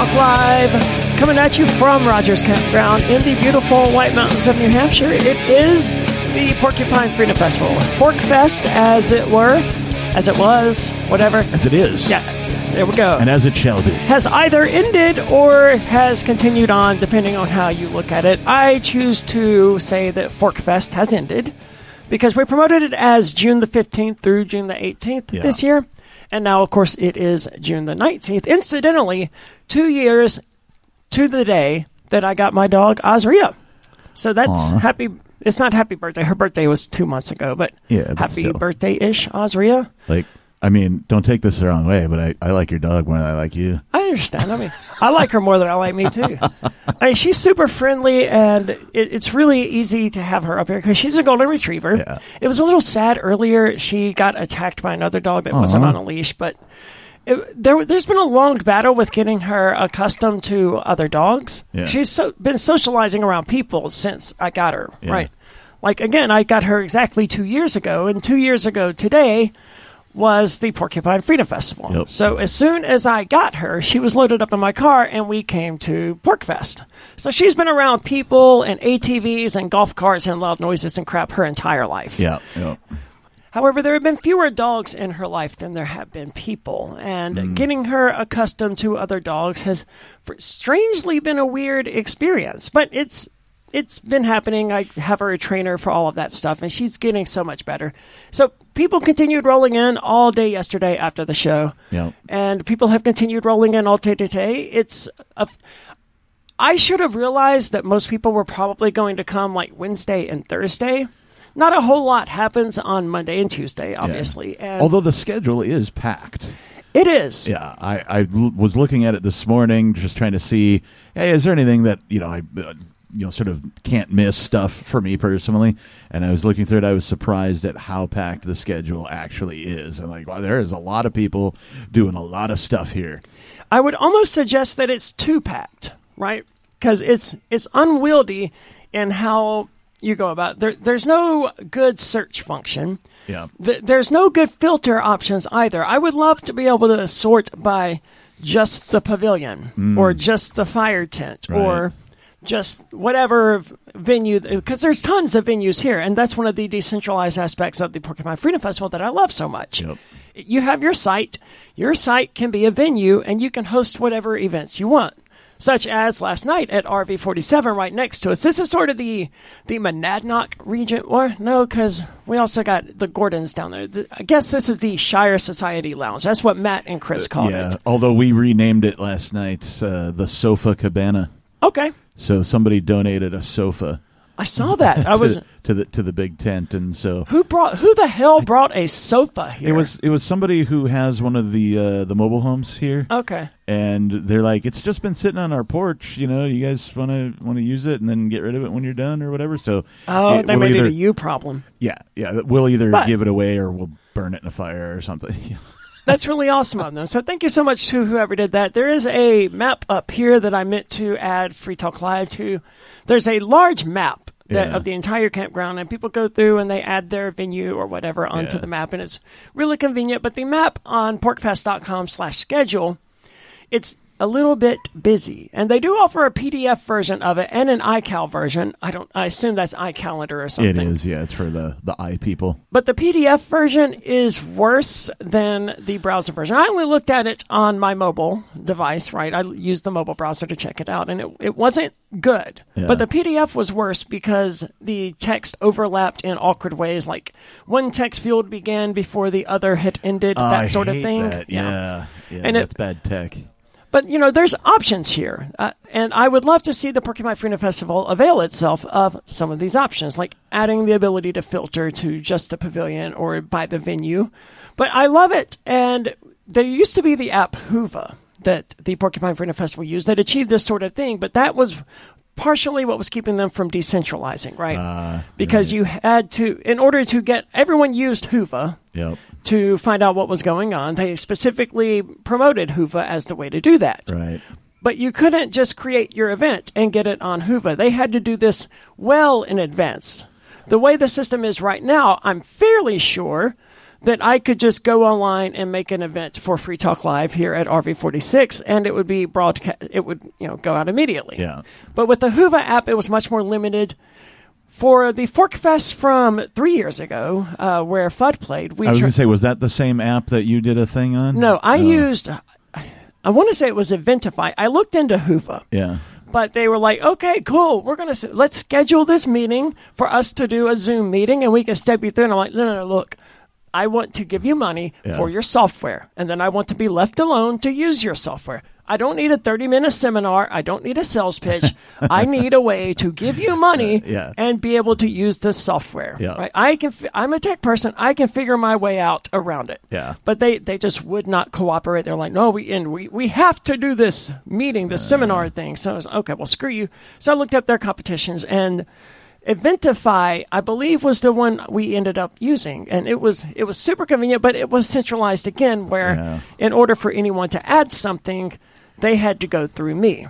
It is Free Talk Live, coming at you from Rogers Campground in the beautiful White Mountains of New Hampshire. It is the Porcupine Freedom Festival, Porc Fest, as it were, as it was, whatever. As it is. Yeah, there we go. And as it shall be. has either ended or has continued on, depending on how you look at it. I choose to say that Fork Fest has ended because we promoted it as June the 15th through June the 18th Yeah. this year. And now, of course, it is June the 19th. Incidentally, two years to the day that I got my dog, Azria. So that's Aw. happy. It's not happy birthday. Her birthday was two months ago, but Yeah, but happy birthday ish, Azria. Like, I mean, don't take this the wrong way, but I, I like your dog more than I like you. I understand. I mean, I like her more than I like me too. I mean, she's super friendly, and it, it's really easy to have her up here because she's a golden retriever. Yeah. It was a little sad earlier. She got attacked by another dog that wasn't uh-huh. on a leash, but it, there, there's been a long battle with getting her accustomed to other dogs. Yeah. She's so, been socializing around people since I got her. Yeah. Right. Like again, I got her exactly two years ago, and two years ago today was the Porcupine Freedom Festival. Yep. So as soon as I got her, she was loaded up in my car and we came to Porcfest. So she's been around people and ATVs and golf carts and loud noises and crap her entire life. Yeah. yeah. However, there have been fewer dogs in her life than there have been people, and mm. getting her accustomed to other dogs has strangely been a weird experience. But it's it's been happening. I have her a trainer for all of that stuff, and she's getting so much better. So people continued rolling in all day yesterday after the show, Yeah. and people have continued rolling in all day today. It's a I should have realized that most people were probably going to come like Wednesday and Thursday. Not a whole lot happens on Monday and Tuesday, obviously. And Although the schedule is packed. it is. Yeah, I, I was looking at it this morning, just trying to see, hey, is there anything that you know I, uh, you know, sort of can't miss stuff for me personally? And I was looking through it. I was surprised at how packed the schedule actually is. I'm like, wow, there is a lot of people doing a lot of stuff here. I would almost suggest that it's too packed, right? Because it's it's unwieldy in how you go about. There, there's no good search function. Yeah. Th- there's no good filter options either. I would love to be able to sort by just the pavilion or just the fire tent Mm. Right. or just whatever venue because there's tons of venues here and that's one of the decentralized aspects of the Porcupine Freedom Festival that I love so much. Yep. You have your site. Your site can be a venue and you can host whatever events you want. Such as last night at RV47 right next to us. This is sort of the the Monadnock region. Or no, because we also got the Gordons down there. The- I guess this is the Shire Society Lounge. That's what Matt and Chris called yeah. it. Although we renamed it last night, uh, the Sofa Cabana. Okay, So somebody donated a sofa I saw that. I to, was. to the to the big tent, and so Who brought? Who the hell brought a sofa here? it was it was somebody who has one of the uh, the mobile homes here. okay. and they're like, "It's just been sitting on our porch. You know, you guys want to want to use it and then get rid of it when you're done or whatever." So, Oh, it- they we'll either, it a you problem. yeah, yeah, we'll either But- give it away or we'll burn it in a fire or something. That's really awesome of them. So thank you so much to whoever did that. There is a map up here that I meant to add Free Talk Live to. There's a large map that, Yeah. of the entire campground, and people go through and they add their venue or whatever onto Yeah. the map, and it's really convenient. But the map on porcfest.com slash schedule, it's a little bit busy, and they do offer a PDF version of it and an iCal version. I don't. I assume that's iCalendar or something. it is, yeah. It's for the the eye people. But the PDF version is worse than the browser version. I only looked at it on my mobile device, right? I used the mobile browser to check it out, and it, it wasn't good. Yeah. But the PDF was worse because the text overlapped in awkward ways, like one text field began before the other had ended, that I sort of thing. that. Yeah, yeah, And it- that's bad tech. But you know, there's options here, uh, and I would love to see the Porcupine Freedom Festival avail itself of some of these options, like adding the ability to filter to just the pavilion or by the venue. But I love it, and there used to be the app Whova that the Porcupine Freedom Festival used that achieved this sort of thing, but that was partially what was keeping them from decentralizing, right? Uh, because you had to, in order to get everyone used Whova, Yep. To find out what was going on. They specifically promoted Whova as the way to do that. Right. But you couldn't just create your event and get it on Whova. They had to do this well in advance. The way the system is right now, I'm fairly sure that I could just go online and make an event for Free Talk Live here at RV46 and it would be broadcast, it would, you know, go out immediately. Yeah. But with the Whova app, it was much more limited. For the Forkfest from three years ago, uh, where FUD played, we I was tr- going to say, was that the same app that you did a thing on? no, I used. I want to say it was Eventify. I looked into Whova, Yeah. but they were like, "Okay, cool. We're gonna let's schedule this meeting for us to do a Zoom meeting, and we can step you through." And I'm like, "No, no, no. Look, I want to give you money Yeah. for your software, and then I want to be left alone to use your software. I don't need a 30 minute seminar. I don't need a sales pitch. I need a way to give you money uh, Yeah. and be able to use this software. Yeah. Right? I can. I'm a tech person. I can figure my way out around it. Yeah. But they, they just would not cooperate. They're like, no, we and we, we have to do this meeting, this uh. seminar thing. So I was okay. Well, screw you. So I looked up their competitions and. Eventify, I believe, was the one we ended up using, and it was it was super convenient, but it was centralized again. Where, Yeah. in order for anyone to add something, they had to go through me,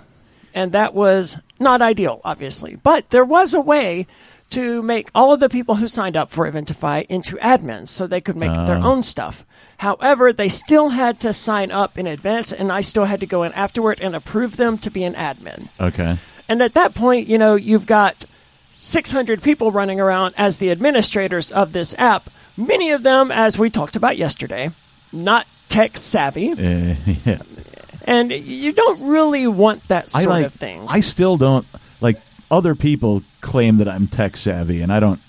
and that was not ideal, obviously. But there was a way to make all of the people who signed up for Eventify into admins, so they could make their own stuff. However, they still had to sign up in advance, and I still had to go in afterward and approve them to be an admin. Okay. And at that point, you know, you've got 600 people running around as the administrators of this app. Many of them, as we talked about yesterday, not tech savvy, Uh, yeah. And you don't really want that sort like. of thing. I still don't like. Other people claim that I'm tech savvy, and I don't.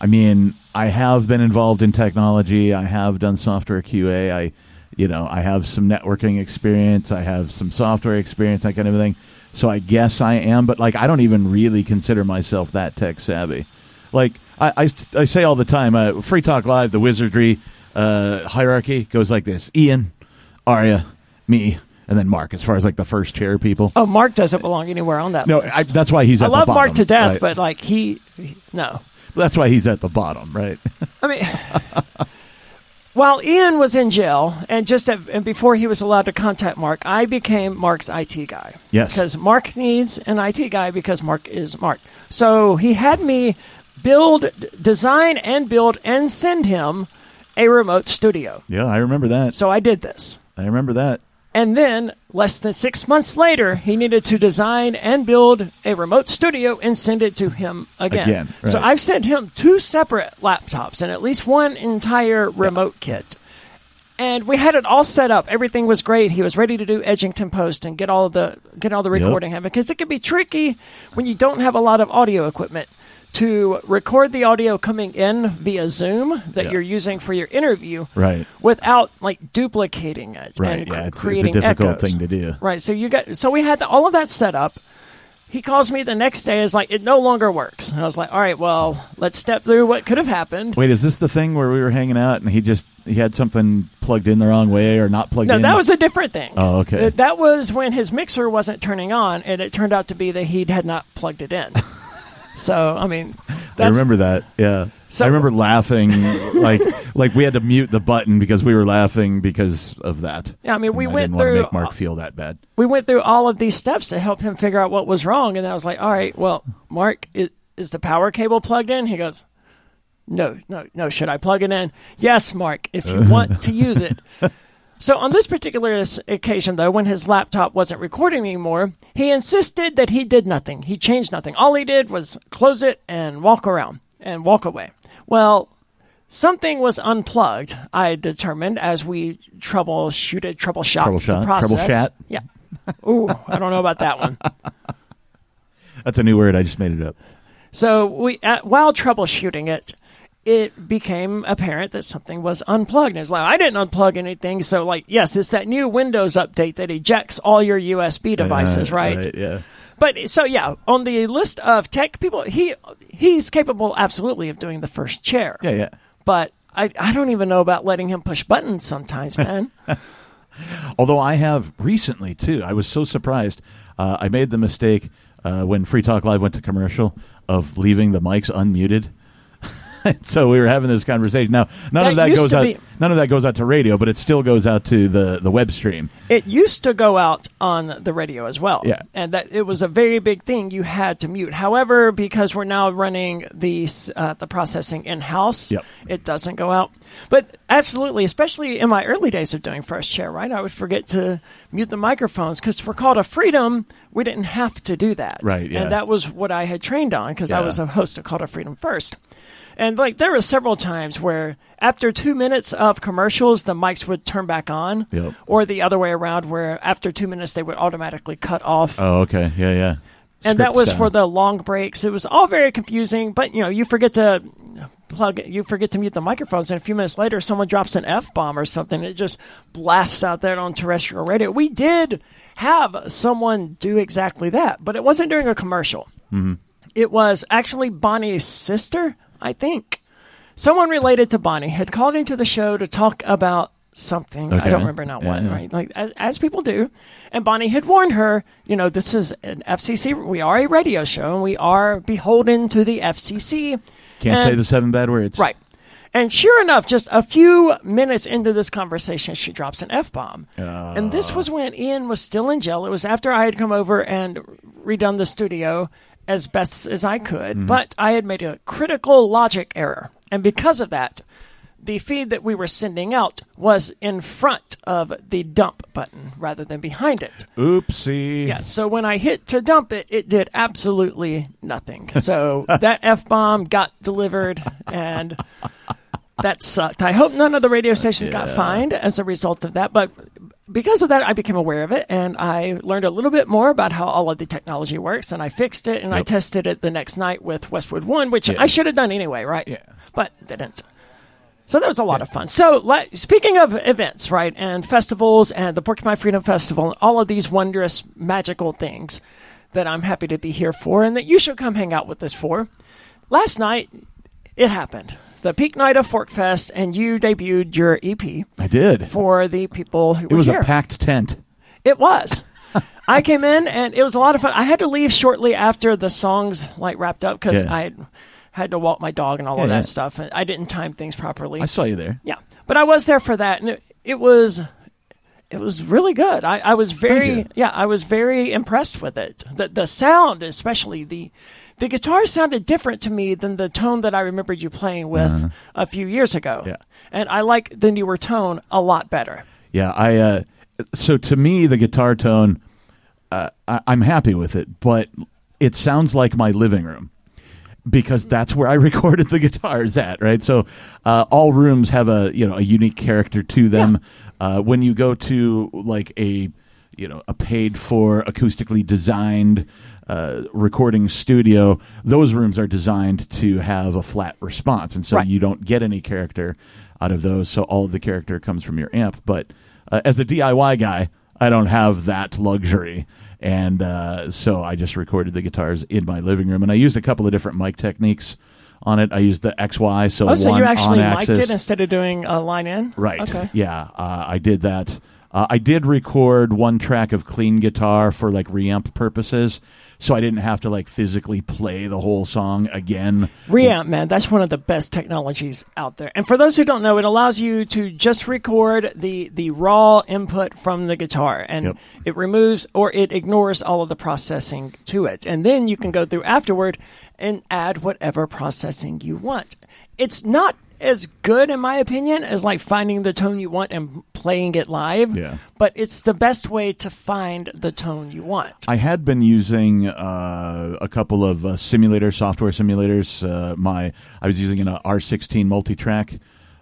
I mean, I have been involved in technology. I have done software QA. I, you know, I have some networking experience. I have some software experience, that kind of thing. So I guess I am, but like, I don't even really consider myself that tech savvy. Like I, I, I say all the time, uh, Free Talk Live, the wizardry uh, hierarchy goes like this: Ian, Aria, me, and then Mark. As far as like the first chair people. oh, Mark doesn't belong anywhere on that No, list. I, that's why he's I love the Mark to death, right? but like he, he- no. that's why he's at the bottom, right? I mean, while Ian was in jail, and just at, and before he was allowed to contact Mark, I became Mark's IT guy. Yes. because Mark needs an IT guy because Mark is Mark. So he had me build, design, and build and send him a remote studio. yeah, I remember that. So I did this. I remember that. And then, less than six months later, he needed to design and build a remote studio and send it to him again. Again, So. I've sent him two separate laptops and at least one entire remote kit. And we had it all set up. Everything was great. He was ready to do Edgington Post and get all the get all the Yep. recording happening because it can be tricky when you don't have a lot of audio equipment to record the audio coming in via Zoom that Yeah. you're using for your interview Right. without like duplicating it Right. and Yeah, cr- it's, it's a creating difficult echoes. thing to do. Right. So you got so we had the, all of that set up. He calls me the next day. Is like it no longer works. And I was like, all right, well, let's step through what could have happened. Wait, is this the thing where we were hanging out and he just he had something plugged in the wrong way or not plugged No, in? No, that was a different thing. Oh, okay. That was when his mixer wasn't turning on, and it turned out to be that he had not plugged it in. so I mean, I remember that. Yeah. So- I remember laughing like like we had to mute the button because we were laughing because of that. Yeah, I mean, we And went through- make Mark feel that bad. we went through all of these steps to help him figure out what was wrong, and I was like, all right, well, Mark, is, is the power cable plugged in? He goes, no, no, no. Should I plug it in? Yes, Mark, if you want to use it. So on this particular occasion, though, when his laptop wasn't recording anymore, he insisted that he did nothing. He changed nothing. All he did was close it and walk around and walk away. Well, something was unplugged. I determined as we troubleshooted, troubleshot Troubleshot? the process. Troubleshat? Yeah. Ooh, I don't know about that one. That's a new word. I just made it up. So we, uh, while troubleshooting it, it became apparent that something was unplugged. And was like I didn't unplug anything. So like, yes, it's that new Windows update that ejects all your USB devices, Uh, right? Yeah. But so yeah, on the list of tech people, he he's capable absolutely of doing the first chair. Yeah. Yeah. But I I don't even know about letting him push buttons sometimes, man. Although I have recently too, I was so surprised. Uh, I made the mistake uh, when Free Talk Live went to commercial of leaving the mics unmuted. so we were having this conversation. Now, none That of that goes out. be- None of that goes out to radio, but it still goes out to the the web stream. It used to go out on the radio as well. Yeah. And that it was a very big thing you had to mute. However, because we're now running the uh, the processing in house, Yep. it doesn't go out. But absolutely, especially in my early days of doing First Chair, right? I would forget to mute the microphones because for Call to Freedom, we didn't have to do that. Right, yeah. And that was what I had trained on because I was a host of Call to Freedom first. And like there were several times where after two minutes of commercials, the mics would turn back on, Yep. or the other way around, where after two minutes they would automatically cut off. Oh, okay, yeah, yeah. and that was style. for the long breaks. It was all very confusing, but you know, you forget to plug, you forget to mute the microphones, and a few minutes later, someone drops an f bomb or something. It just blasts out there on terrestrial radio. We did have someone do exactly that, but it wasn't during a commercial. Mm-hmm. It was actually Bonnie's sister, I think. Someone related to Bonnie had called into the show to talk about something. I don't remember now Yeah, what, yeah. right? Like as, as people do. And Bonnie had warned her, you know, this is an FCC. We are a radio show, and we are beholden to the FCC. Can't And- say the seven bad words. Right. And sure enough, just a few minutes into this conversation, she drops an F bomb. Uh. and this was when Ian was still in jail. It was after I had come over and redone the studio as best as I could, mm-hmm. but I had made a critical logic error. And because of that, the feed that we were sending out was in front of the dump button rather than behind it. Oopsie. Yeah, so when I hit to dump it, it did absolutely nothing. So that F bomb got delivered, and that sucked. I hope none of the radio stations got fined as a result of that, but because of that, I became aware of it, and I learned a little bit more about how all of the technology works, and I fixed it, and I tested it the next night with Westwood One, which Yeah. I should have done anyway, right? Yeah. But didn't. So that was a lot of fun. So, like, speaking of events, right, and festivals, and the Porcupine Freedom Festival, and all of these wondrous, magical things that I'm happy to be here for, and that you should come hang out with us for. Last night, it happened. The peak night of Fork Fest, and you debuted your EP I did. for the people who were It was here. a packed tent. It was. I came in and it was a lot of fun. I had to leave shortly after the songs like wrapped up because Yeah. I had, had to walk my dog and all Yeah, of that yeah. stuff. And I didn't time things properly. I saw you there. yeah, but I was there for that, and it, it was it was really good. I, I was very yeah, I was very impressed with it. The the sound, especially the the guitar sounded different to me than the tone that I remembered you playing with a few years ago. Uh-huh. Yeah. And I like the newer tone a lot better. Yeah, I. Uh, so to me, the guitar tone, uh, I, I'm happy with it, but it sounds like my living room because that's where I recorded the guitars at. Right, so uh, all rooms have a you know a unique character to them. Uh, when you go to like a you know a paid for acoustically designed uh, recording studio, those rooms are designed to have a flat response, and so Right. you don't get any character out of those. So all of the character comes from your amp. But uh, as a DIY guy, I don't have that luxury, and uh, so I just recorded the guitars in my living room, and I used a couple of different mic techniques on it. I used the XY, so Oh, so one you actually mic'd axis. it instead of doing a line in? Right. Okay. Yeah, uh, I did that. Uh, I did record one track of clean guitar for like reamp purposes, so I didn't have to like physically play the whole song again. Reamp, man, that's one of the best technologies out there. And for those who don't know, it allows you to just record the the raw input from the guitar, and Yep. it removes or it ignores all of the processing to it, and then you can go through afterward and add whatever processing you want. It's not as good, in my opinion, as like finding the tone you want and playing it live. Yeah. But it's the best way to find the tone you want. I had been using uh, a couple of uh, simulator software simulators. Uh, my I was using an uh, R16 multi-track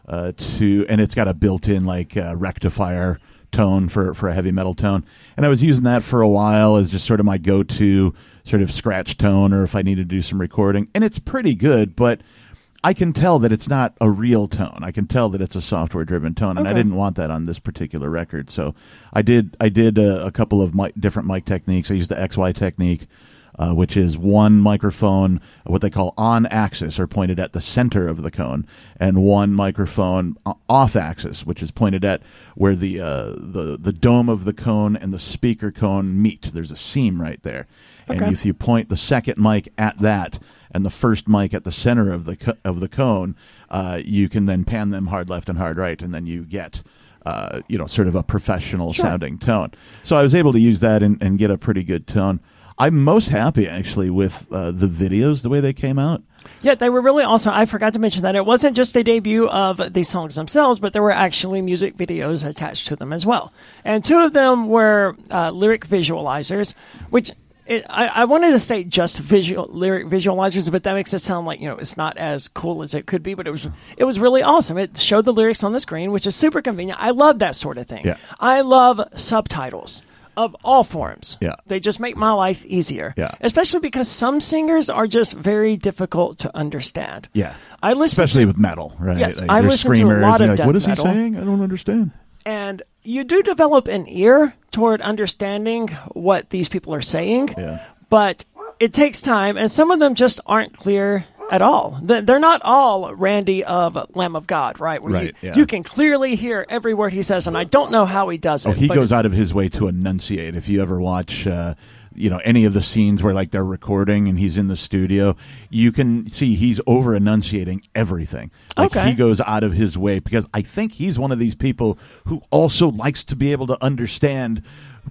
uh, to, and it's got a built-in like uh, rectifier tone for for a heavy metal tone, and I was using that for a while as just sort of my go-to sort of scratch tone, or if I needed to do some recording, and it's pretty good, but. I can tell that it's not a real tone. I can tell that it's a software driven tone, and I didn't want that on this particular record. So I did I did a, a couple of mic, different mic techniques. I used the XY technique uh, which is one microphone, what they call on axis, or pointed at the center of the cone, and one microphone off axis, which is pointed at where the uh, the the dome of the cone and the speaker cone meet. There's a seam right there, and if you point the second mic at that and the first mic at the center of the co- of the cone, uh, you can then pan them hard left and hard right, and then you get. Uh, you know, sort of a professional Sure. sounding tone. So I was able to use that and, and get a pretty good tone. I'm most happy actually with uh, the videos, the way they came out. Yeah, they were really awesome. I forgot to mention that it wasn't just a debut of the songs themselves, but there were actually music videos attached to them as well. And two of them were uh, lyric visualizers, which it, I, I wanted to say just visual lyric visualizers, but that makes it sound like you know it's not as cool as it could be. But it was it was really awesome. It showed the lyrics on the screen, which is super convenient. I love that sort of thing. Yeah. I love subtitles of all forms. Yeah. They just make my life easier. Yeah. Especially because some singers are just very difficult to understand. Yeah, I listen especially to, with metal, right? Yes, Like, I listen to a lot of like, death what is metal." he saying? I don't understand. and you do develop an ear toward understanding what these people are saying. Yeah. But it takes time, and some of them just aren't clear at all. They're not all Randy of Lamb of God, right? Where Right, You, yeah. you can clearly hear every word he says, and I don't know how he does it. Oh, he goes out of his way to enunciate. If you ever watch, uh, you know, any of the scenes where like they're recording and he's in the studio, you can see he's over enunciating everything. Like Okay. he goes out of his way because I think he's one of these people who also likes to be able to understand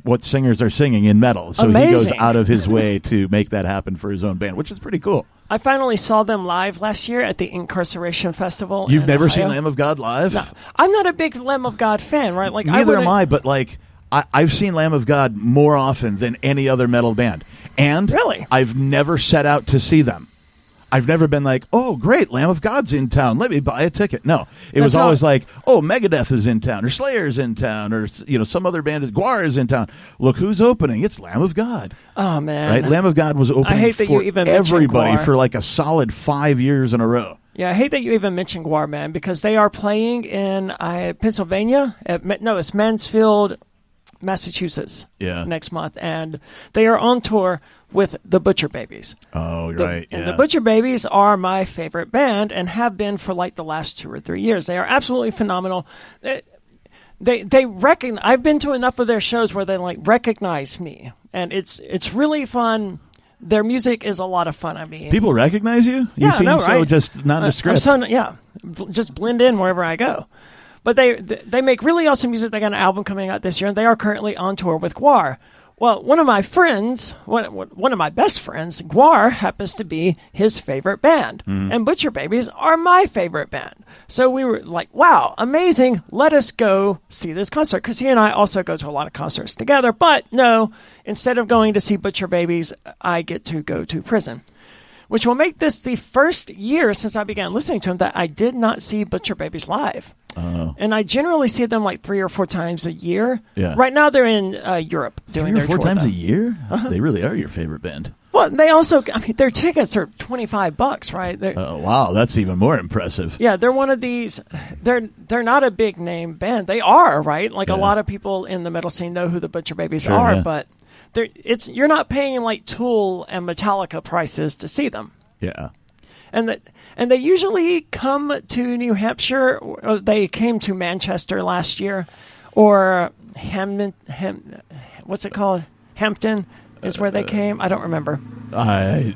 what singers are singing in metal. So he goes out of his way to make that happen for his own band, which is pretty cool. I finally saw them live last year at the Inkcarceration Festival. You've never Ohio. seen Lamb of God live? No. I'm not a big Lamb of God fan, right? Like I Neither am I, but like I, I've seen Lamb of God more often than any other metal band, and Really? I've never set out to see them. I've never been like, oh, great, Lamb of God's in town. Let me buy a ticket. No, it was That's how- always like, oh, Megadeth is in town, or Slayer's in town, or you know, some other band is GWAR is in town. Look who's opening. It's Lamb of God. Oh man, Right, Lamb of God was opening hate that for you even everybody for like a solid five years in a row. Yeah, I hate that you even mentioned GWAR, man, because they are playing in uh, Pennsylvania. At, no, it's Mansfield, Massachusetts. Yeah. Next month, and they are on tour with the Butcher Babies. Oh, The- right, And the Butcher Babies are my favorite band and have been for like the last two or three years. They are absolutely phenomenal. They they, they reckon I've been to enough of their shows where they like recognize me, and it's it's really fun. Their music is a lot of fun. I mean, People recognize you. You Yeah, seem know, so right? just not in Uh, the script. I'm so, yeah, just blend in wherever I go. But they they make really awesome music. They got an album coming out this year, and they are currently on tour with GWAR. Well, one of my friends, one one of my best friends, GWAR happens to be his favorite band, Mm. and Butcher Babies are my favorite band. So we were like, "Wow, amazing! Let us go see this concert." Because he and I also go to a lot of concerts together. But no, instead of going to see Butcher Babies, I get to go to prison which will make this the first year since I began listening to him that I did not see Butcher Babies live. Oh. And I generally see them like three or four times a year. Yeah. Right now they're in uh, Europe doing Three or their four tour, times though. a year. Uh-huh. They really are your favorite band. Well, they also, I mean, their tickets are twenty five bucks, right? They're, Oh wow, that's even more impressive. yeah, they're one of these. They're they're not a big name band. They are right. Like Yeah. a lot of people in the metal scene know who the Butcher Babies Sure, are, yeah. but they're it's you're not paying like Tool and Metallica prices to see them. Yeah. And that and they usually come to New Hampshire. Or they came to Manchester last year, or Ham, Ham what's it called? Hampton is where they uh, came. I don't remember, I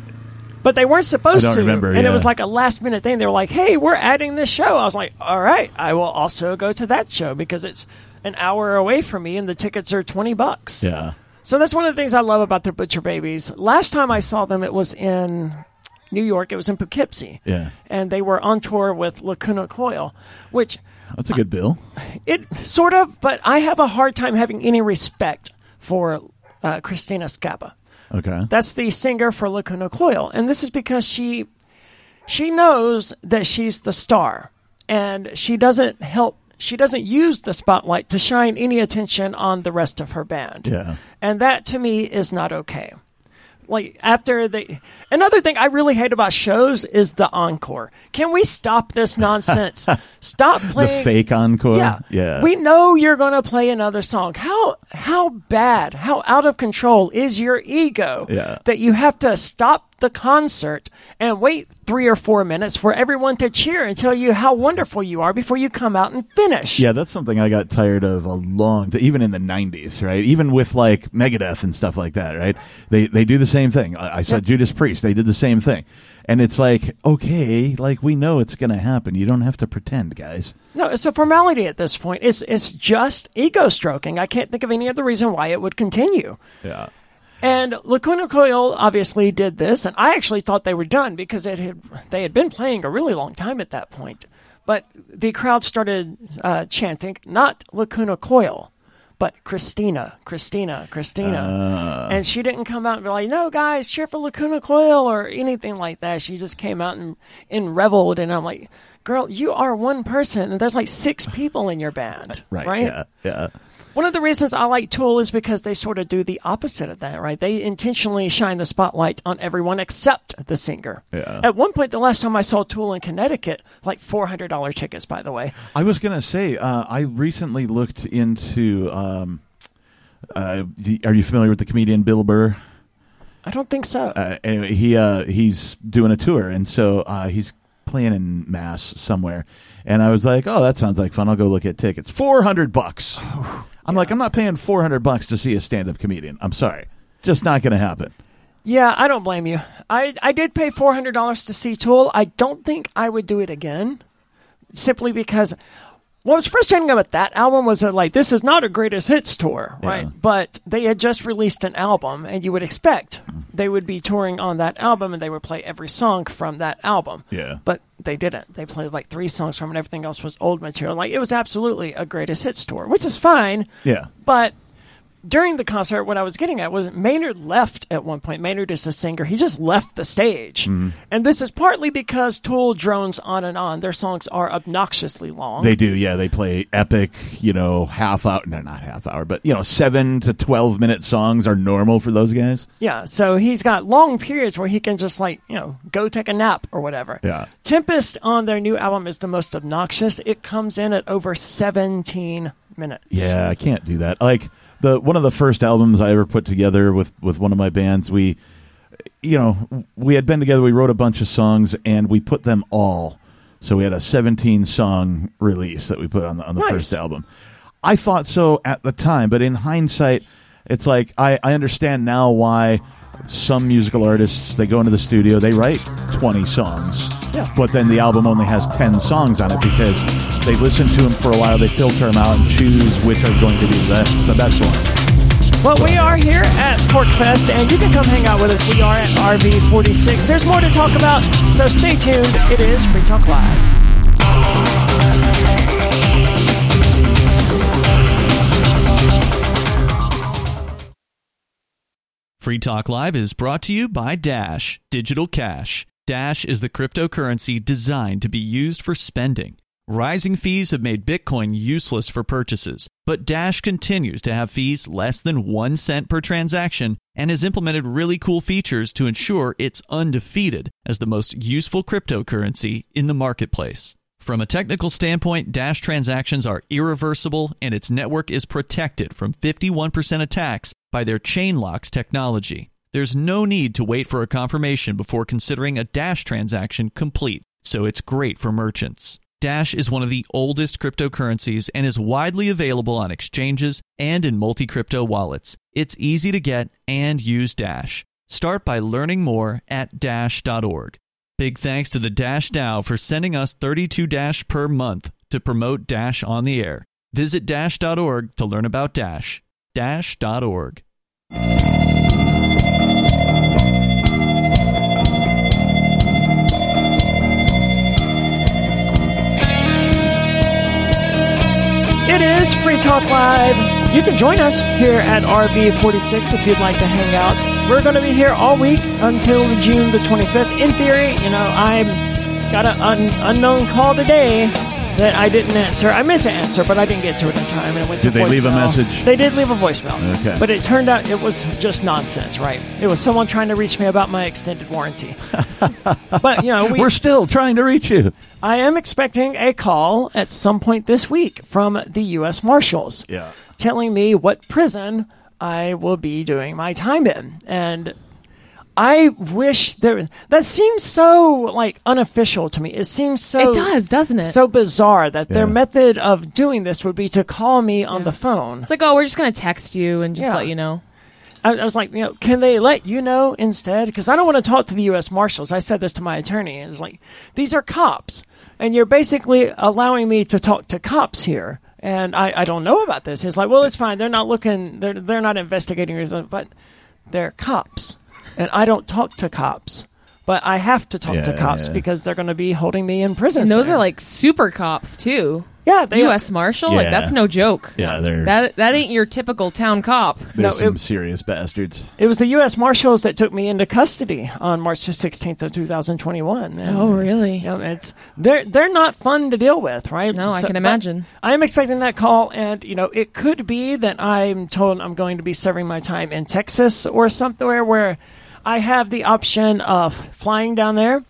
but they weren't supposed to. remember, and yeah. it was like a last minute thing. They were like, "Hey, we're adding this show." I was like, "All right, I will also go to that show because it's an hour away from me, and the tickets are twenty bucks." yeah. So that's one of the things I love about the Butcher Babies. Last time I saw them, it was in New York. It was in Poughkeepsie. Yeah. And they were on tour with Lacuna Coil, which That's a good bill. it sort of, but I have a hard time having any respect for uh, Christina Scabbia. Okay. That's the singer for Lacuna Coil, and this is because she she knows that she's the star, and she doesn't help. She doesn't use the spotlight to shine any attention on the rest of her band. Yeah. And that to me is not okay. Like after they, another thing I really hate about shows is the encore. Can we stop this nonsense? stop playing the fake encore. Yeah, yeah. We know you're going to play another song. How how bad, how out of control is your ego Yeah. that you have to stop the concert and wait three or four minutes for everyone to cheer and tell you how wonderful you are before you come out and finish. Yeah, that's something I got tired of a long, t- even in the '90s, right? Even with like Megadeth and stuff like that, right? They they do the same thing. I, I saw Judas Priest; they did the same thing, and it's like, okay, like we know it's going to happen. You don't have to pretend, guys. No, it's a formality at this point. It's it's just ego stroking. I can't think of any other reason why it would continue. Yeah, And Lacuna Coil obviously did this, and I actually thought they were done because it had they had been playing a really long time at that point. But the crowd started uh, chanting not Lacuna Coil, but Christina, Christina, Christina, and she didn't come out and be like, "No, guys, cheer for Lacuna Coil" or anything like that. She just came out and and reveled, and I'm like, "Girl, you are one person, and there's like six people in your band, right. right?" Yeah, yeah. One of the reasons I like Tool is because they sort of do the opposite of that, right? They intentionally shine the spotlight on everyone except the singer. Yeah. At one point, the last time I saw Tool in Connecticut, like four hundred dollar tickets, by the way. I was gonna say, uh, I recently looked into. Um, uh, the, are you familiar with the comedian Bill Burr? I don't think so. uh, anyway, he uh, he's doing a tour, and so uh, he's playing in Mass somewhere. And I was like, "Oh, that sounds like fun. I'll go look at tickets. Four hundred bucks." I'm like, I'm not paying four hundred bucks to see a stand-up comedian. I'm sorry, just not going to happen. yeah, I don't blame you. I I did pay four hundred dollars to see Tool. I don't think I would do it again, simply because. What was frustrating about that album was that, like, this is not a greatest hits tour, right? Yeah. But they had just released an album, and you would expect they would be touring on that album and they would play every song from that album. Yeah. But they didn't. They played like three songs from it, and everything else was old material. Like, it was absolutely a greatest hits tour, which is fine. Yeah, But during the concert, what I was getting at was Maynard left at one point. Maynard is a singer. He just left the stage. Mm-hmm. And this is partly because Tool drones on and on. Their songs are obnoxiously long. they do. Yeah, they play epic. You know, half hour. No, not half hour, but you know, seven to twelve minute songs are normal for those guys. Yeah, so he's got long periods where he can just like, you know, go take a nap or whatever. Yeah. Tempest on their new album is the most obnoxious. It comes in at over 17 minutes. Yeah, I can't do that. Like the one of the first albums I ever put together with with one of my bands, we you know, we had been together, we wrote a bunch of songs and we put them all. So we had a 17 song release that we put on the on the Nice. first album. I thought so at the time, but in hindsight, it's like I, I understand now why some musical artists they go into the studio, they write 20 songs. Yeah. But then the album only has 10 songs on it because they listen to them for a while, they filter them out and choose which are going to be the, the best ones. Well, we are here at Porcfest, and you can come hang out with us. We are at RV46. There's more to talk about, so stay tuned. It is Free Talk Live. Free Talk Live is brought to you by Dash Digital Cash. Dash is the cryptocurrency designed to be used for spending. Rising fees have made Bitcoin useless for purchases, but Dash continues to have fees less than 1 cent per transaction and has implemented really cool features to ensure it's undefeated as the most useful cryptocurrency in the marketplace. From a technical standpoint, Dash transactions are irreversible and its network is protected from 51% attacks by their chain locks technology. There's no need to wait for a confirmation before considering a Dash transaction complete, so it's great for merchants. Dash is one of the oldest cryptocurrencies and is widely available on exchanges and in multi crypto wallets. It's easy to get and use Dash. Start by learning more at Dash.org. Big thanks to the Dash DAO for sending us 32 Dash per month to promote Dash on the air. Visit Dash.org to learn about Dash. Dash.org. It is Free Talk Live. You can join us here at RV46 if you'd like to hang out. We're going to be here all week until June the 25th. In theory, you know, I'm got an un- unknown call today, that I didn't answer. I meant to answer, but I didn't get to it in time. And it went Did to they leave a message? They did leave a voicemail. Okay. But it turned out it was just nonsense, right? It was someone trying to reach me about my extended warranty. but, you know, we, We're still trying to reach you. I am expecting a call at some point this week from the U.S. Marshals Yeah. telling me what prison I will be doing my time in. And I wish there that seems so like unofficial to me. It seems so it does, doesn't it? so bizarre that their method of doing this would be to call me on the phone. it's like, oh, we're just gonna text you and just Yeah. let you know. I, I was like, you know, can they let you know instead? Because I don't want to talk to the U.S. Marshals. I said this to my attorney. It's like these are cops, and you're basically allowing me to talk to cops here. And I, I don't know about this. He's like, well, it's fine. They're not looking. They're they're not investigating but they're cops, and I don't talk to cops. But I have to talk to cops yeah. because they're going to be holding me in prison. And those soon. are like super cops too. yeah, they U.S. Marshal, like that's no joke. Yeah, they're That that ain't your typical town cop. they're No, some it- serious bastards. It was the U.S. Marshals that took me into custody on March the 16th of 2021. And, Oh, really? You know, it's they're they're not fun to deal with, right? No, I can imagine. I am expecting that call, and you know, it could be that I'm told I'm going to be serving my time in Texas or somewhere where I have the option of flying down there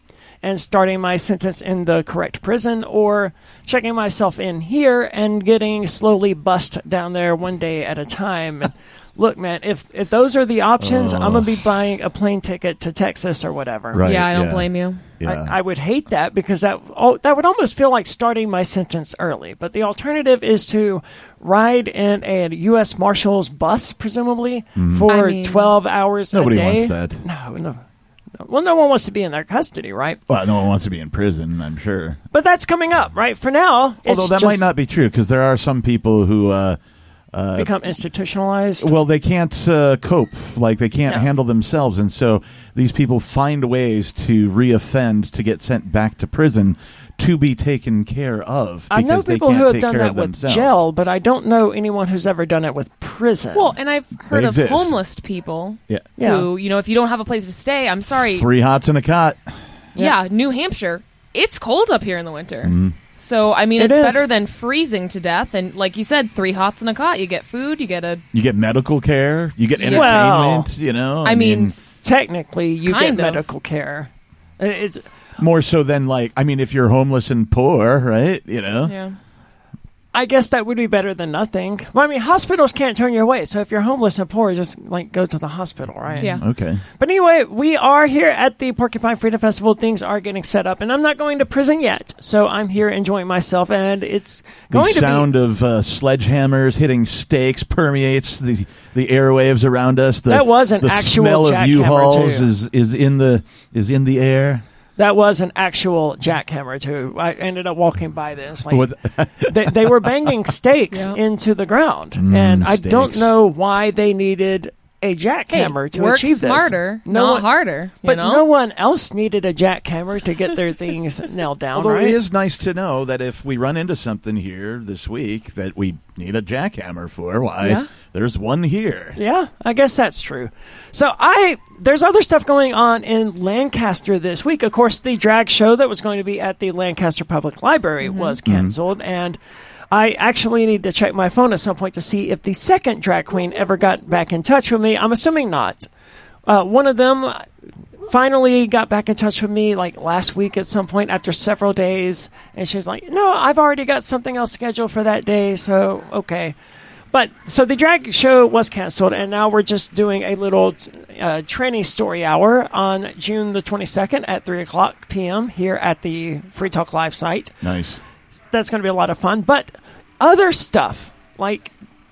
and starting my sentence in the correct prison, or checking myself in here and getting slowly bussed down there one day at a time. And Look, man, if if those are the options, I'm gonna be buying a plane ticket to Texas or whatever. Right. yeah, I don't yeah. blame you. Yeah. I, I would hate that because that oh, that would almost feel like starting my sentence early. But the alternative is to ride in a U.S. Marshals bus, presumably for I mean- twelve hours Nobody a day. wants that. No, no, no. Well, no one wants to be in their custody, right? well, no one wants to be in prison, I'm sure. But that's coming up, right? For now, it's Although that just might not be true because there are some people who uh, become institutionalized. Well, they can't uh, cope, like they can't No. handle themselves, and so these people find ways to reoffend to get sent back to prison to be taken care of. I know because they people can't who have done that with themselves. jail, but I don't know anyone who's ever done it with prison. Well, and I've heard of homeless people Yeah, Yeah. who, you know, if you don't have a place to stay, I'm sorry. three hots in a cot. yeah, New Hampshire, it's cold up here in the winter. Mm-hmm. So I mean, It it's is. better than freezing to death. And like you said, three hots in a cot. You get food. You get a. You get medical care. You get entertainment. Well, you know, I mean, technically, you Kind get of. medical care. It's more so than like I mean, if you're homeless and poor, right? You know, yeah. I guess that would be better than nothing. Well, I mean, hospitals can't turn you away. So if you're homeless and poor, just like go to the hospital, right? Yeah. okay. But anyway, we are here at the Porcupine Freedom Festival. Things are getting set up, and I'm not going to prison yet. So I'm here enjoying myself, and it's The going to sound of uh, sledgehammers hitting stakes permeates the the airwaves around us. The, That was an the actual smell of jackhammer, U-Hauls too. is is in the is in the air. Be. That was an actual jackhammer too. I ended up walking by this. Like With- they, they were banging stakes Yeah. into the ground, Mm, and I don't know why they needed a Hey, jackhammer to work achieve this. smarter, No not one- harder. You But know? no one else needed a jackhammer to get their things nailed down, Although right? it is nice to know that if we run into something here this week that we need a jackhammer for, why Yeah. There's one here. Yeah, I guess that's true. So I there's other stuff going on in Lancaster this week. Of course, the drag show that was going to be at the Lancaster Public Library was canceled and I actually need to check my phone at some point to see if the second drag queen ever got back in touch with me. I'm assuming not. Uh, one of them finally got back in touch with me like last week at some point after several days and she was like no i've already got something else scheduled for that day so okay but so the drag show was canceled and now we're just doing a little uh, tranny story hour on june the 22nd at 3 o'clock p.m here at the free talk live site Nice. that's going to be a lot of fun but other stuff like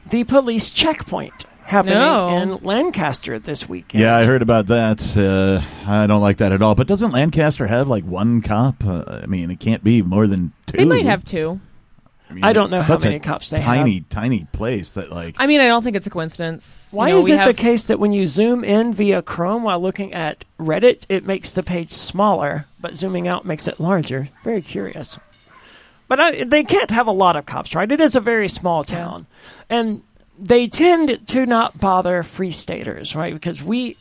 the police checkpoint happening No. in lancaster this weekend Yeah, I heard about that. Uh, I don't like that at all. But doesn't Lancaster have like one cop? Uh, I mean, it can't be more than two. They might have two. Mean, I don't know how many cops they tiny, have. tiny place that like. I mean, I don't think it's a coincidence. You Why know, is we it the case that when you zoom in via Chrome while looking at Reddit, it makes the page smaller, but zooming out makes it larger? Very curious. But I, they can't have a lot of cops, right? It is a very small town, and they tend to not bother free staters, right? Because we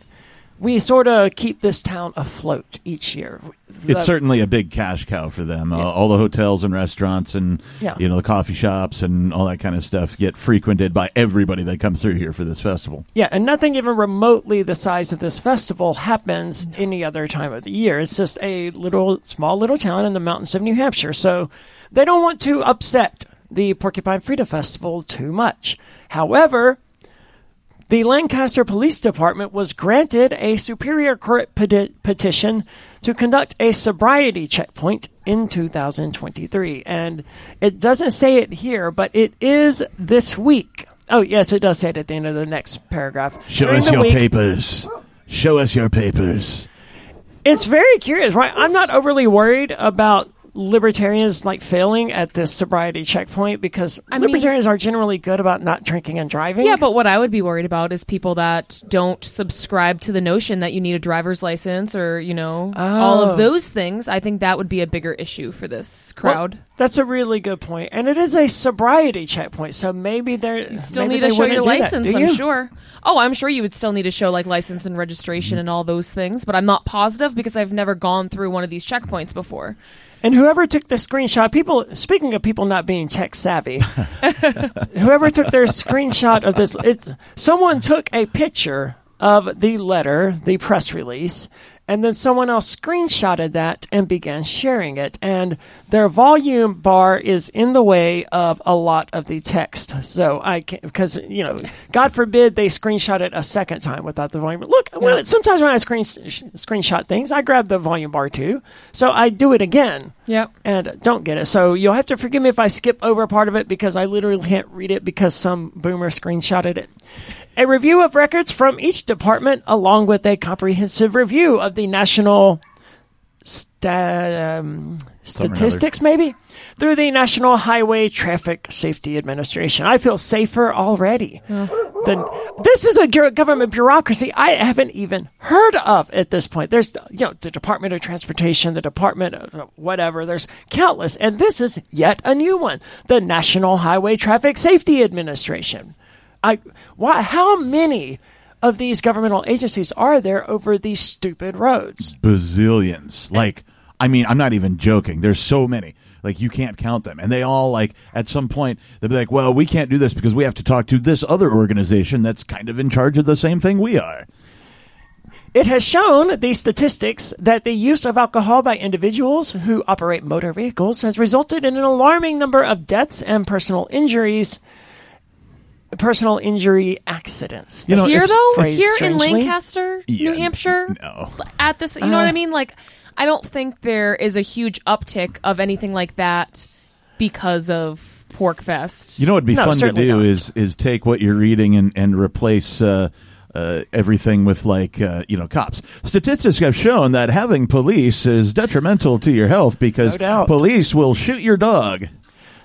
we sort of keep this town afloat each year. It's The- certainly a big cash cow for them. Uh, all the hotels and restaurants and Yeah. you know the coffee shops and all that kind of stuff get frequented by everybody that comes through here for this festival. Yeah, and nothing even remotely the size of this festival happens any other time of the year. It's just a little, small little town in the mountains of New Hampshire. So they don't want to upset the Porcupine Freedom Festival too much. However, the Lancaster Police Department was granted a Superior Court peti- petition to conduct a sobriety checkpoint in 2023. And it doesn't say it here, but it is this week. Oh, yes, it does say it at the end of the next paragraph. Show During us your week- papers. Show us your papers. It's very curious, right? I'm not overly worried about libertarians like failing at this sobriety checkpoint because I mean- libertarians are generally good about not drinking and driving. Yeah, but what I would be worried about is people that don't subscribe to the notion that you need a driver's license or, you know, all Oh. of those things. I think that would be a bigger issue for this crowd. Well, that's a really good point, and it is a sobriety checkpoint, so maybe they're you still need to show your wouldn't that, license, I'm sure. Oh, I'm sure you would still need to show like license and registration and mm. all those things, but I'm not positive because I've never gone through one of these checkpoints before. And whoever took the screenshot, people speaking of people not being tech savvy, whoever took their screenshot of this, it's someone took a picture of the letter, the press release, and then someone else screenshotted that and began sharing it. And their volume bar is in the way of a lot of the text. So I can't because you know, God forbid they screenshot it a second time without the volume. Look, when, sometimes when I screen screenshot things, I grab the volume bar too. So I do it again Yep. and don't get it. So you'll have to forgive me if I skip over a part of it because I literally can't read it because some boomer screenshotted it. A review of records from each department, along with a comprehensive review of the national sta- um, statistics, maybe through the National Highway Traffic Safety Administration. I feel safer already. Then this is a government bureaucracy I haven't even heard of at this point. There's you know the Department of Transportation, the Department of whatever. There's countless, and this is yet a new one: the National Highway Traffic Safety Administration. I why? How many? Of these governmental agencies are there over these stupid roads? bazillions. Like, I mean, I'm not even joking. There's so many. Like, you can't count them. And they all, like, at some point, they'll be like, well, we can't do this because we have to talk to this other organization that's kind of in charge of the same thing we are. It has shown the statistics that the use of alcohol by individuals who operate motor vehicles has resulted in an alarming number of deaths and personal injuries, personal injury accidents. You know, Here though, phrased here in. Lancaster, Yeah, New Hampshire, no. at this, you know what Uh. I mean? Like, I don't think there is a huge uptick of anything like that because of Porc Fest. You know what'd be No, fun to do not. is is take what you're reading and and replace uh, uh, everything with like uh, you know cops. Statistics have shown that having police is detrimental to your health because No police will shoot your dog.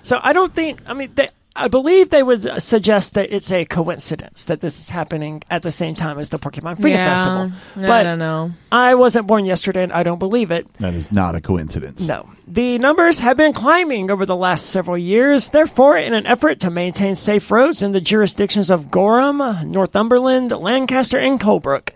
So I don't think. I mean, they, I believe they would uh, suggest that it's a coincidence that this is happening at the same time as the Porcupine Freedom yeah, Festival. I don't know. I wasn't born yesterday, and I don't believe it. That is not a coincidence. No. The numbers have been climbing over the last several years. Therefore, in an effort to maintain safe roads in the jurisdictions of Gorham, Northumberland, Lancaster, and Colebrook,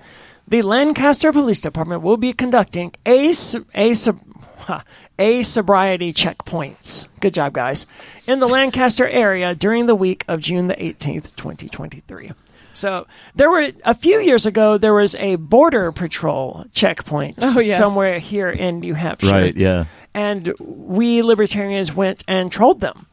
the Lancaster Police Department will be conducting a, sob- ha, a sobriety checkpoints. Good job, guys. In the Lancaster area during the week of June the 18th, 2023. So there were a few years ago. There was a border patrol checkpoint Oh, yes. somewhere here in New Hampshire Right? Yeah. and we libertarians went and trolled them.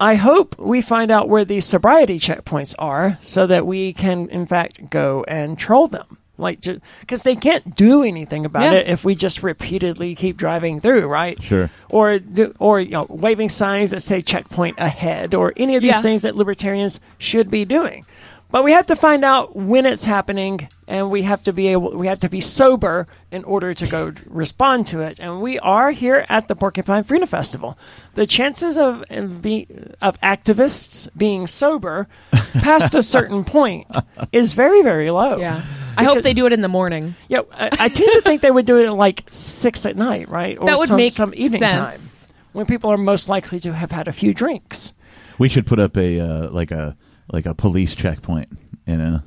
I hope we find out where these sobriety checkpoints are so that we can, in fact, go and troll them. Like, because they can't do anything about Yeah. it if we just repeatedly keep driving through, right? Sure. Or, do, or you know, waving signs that say checkpoint ahead, or any of these Yeah. things that libertarians should be doing. But we have to find out when it's happening, and we have to be able, we have to be sober in order to go respond to it. And we are here at the Porcupine Freedom Festival. The chances of of be, of activists being sober past a certain point is very, very low. Yeah. I hope they do it in the morning. Yeah, I, I tend to think they would do it at like six at night, right? Or That would some, make some evening sense. time when people are most likely to have had a few drinks. We should put up a uh, like a like a police checkpoint in a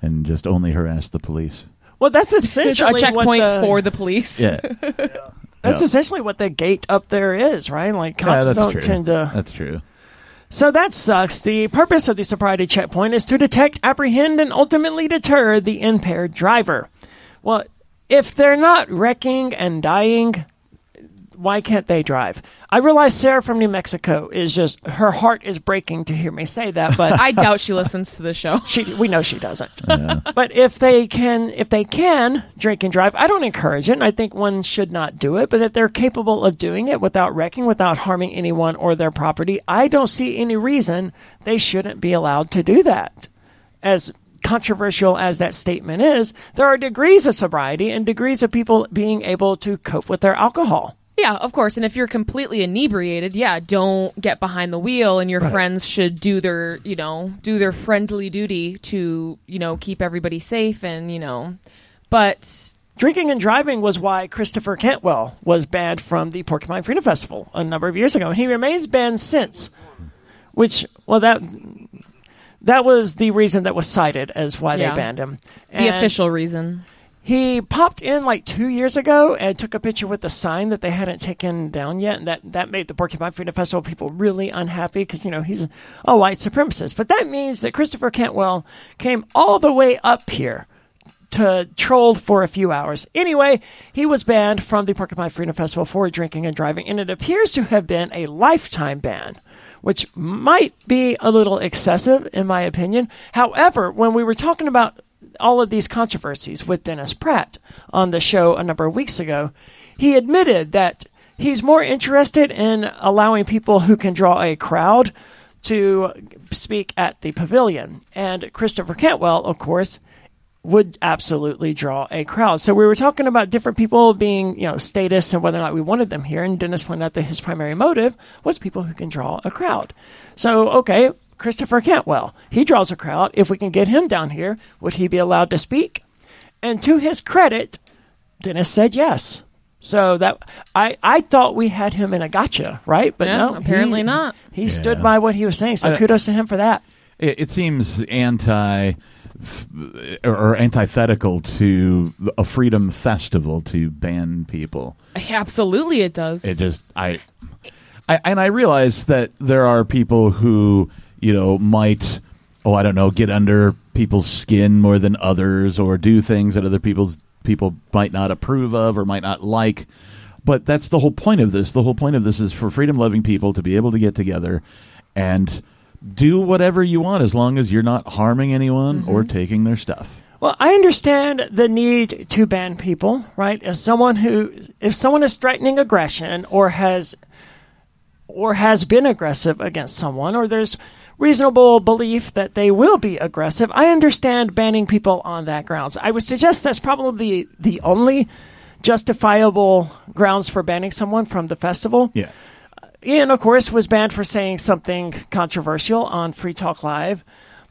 and just only harass the police. Well, that's essentially a checkpoint what the, for the police. Yeah, That's Yeah. essentially what the gate up there is, right? Like yeah, cops that's don't true. tend to. That's true. So that sucks. The purpose of the sobriety checkpoint is to detect, apprehend, and ultimately deter the impaired driver. Well, if they're not wrecking and dying, why can't they drive? I realize Sarah from New Mexico is just her heart is breaking to hear me say that, but I doubt she listens to the show. she we know she doesn't. But if they can if they can drink and drive, I don't encourage it. And I think one should not do it, but if they're capable of doing it without wrecking, without harming anyone or their property, I don't see any reason they shouldn't be allowed to do that. As controversial as that statement is, there are degrees of sobriety and degrees of people being able to cope with their alcohol. Yeah, of course. And if you're completely inebriated, yeah, don't get behind the wheel and your friends should do their, you know, do their friendly duty to, you know, keep everybody safe and, you know, but Drinking and driving was why Christopher Cantwell was banned from the Porcupine Freedom Festival a number of years ago, and he remains banned since. Which, well, that that was the reason that was cited as why Yeah. they banned him. the official reason. He popped in like two years ago and took a picture with the sign that they hadn't taken down yet, and that that made the Porcupine Freedom Festival people really unhappy because you know he's a white supremacist. But that means that Christopher Cantwell came all the way up here to troll for a few hours. Anyway, he was banned from the Porcupine Freedom Festival for drinking and driving, and it appears to have been a lifetime ban, which might be a little excessive in my opinion. However, when we were talking about all of these controversies with Dennis Pratt on the show a number of weeks ago, he admitted that he's more interested in allowing people who can draw a crowd to speak at the pavilion. And Christopher Cantwell, of course, would absolutely draw a crowd. So we were talking about different people being, you know, status and whether or not we wanted them here. And Dennis pointed out that his primary motive was people who can draw a crowd. So, okay, Christopher Cantwell, he draws a crowd. If we can get him down here, would he be allowed to speak? And to his credit, Dennis said yes. So that I, I thought we had him in a gotcha, right? But Yeah, no, apparently he- not. He stood by what he was saying. So I- kudos to him for that. It, it seems anti or antithetical to a freedom festival to ban people. Absolutely, it does. It just I, I and I realize that there are people who you know might oh I don't know get under people's skin more than others or do things that other people's people might not approve of or might not like. But that's the whole point of this. The whole point of this is for freedom loving people to be able to get together and do whatever you want as long as you're not harming anyone or mm-hmm. taking their stuff. Well, I understand the need to ban people, right? As someone who, if someone is threatening aggression or has, or has been aggressive against someone, or there's reasonable belief that they will be aggressive, I understand banning people on that grounds. I would suggest that's probably the, the only justifiable grounds for banning someone from the festival. Yeah. Ian, of course, was banned for saying something controversial on Free Talk Live,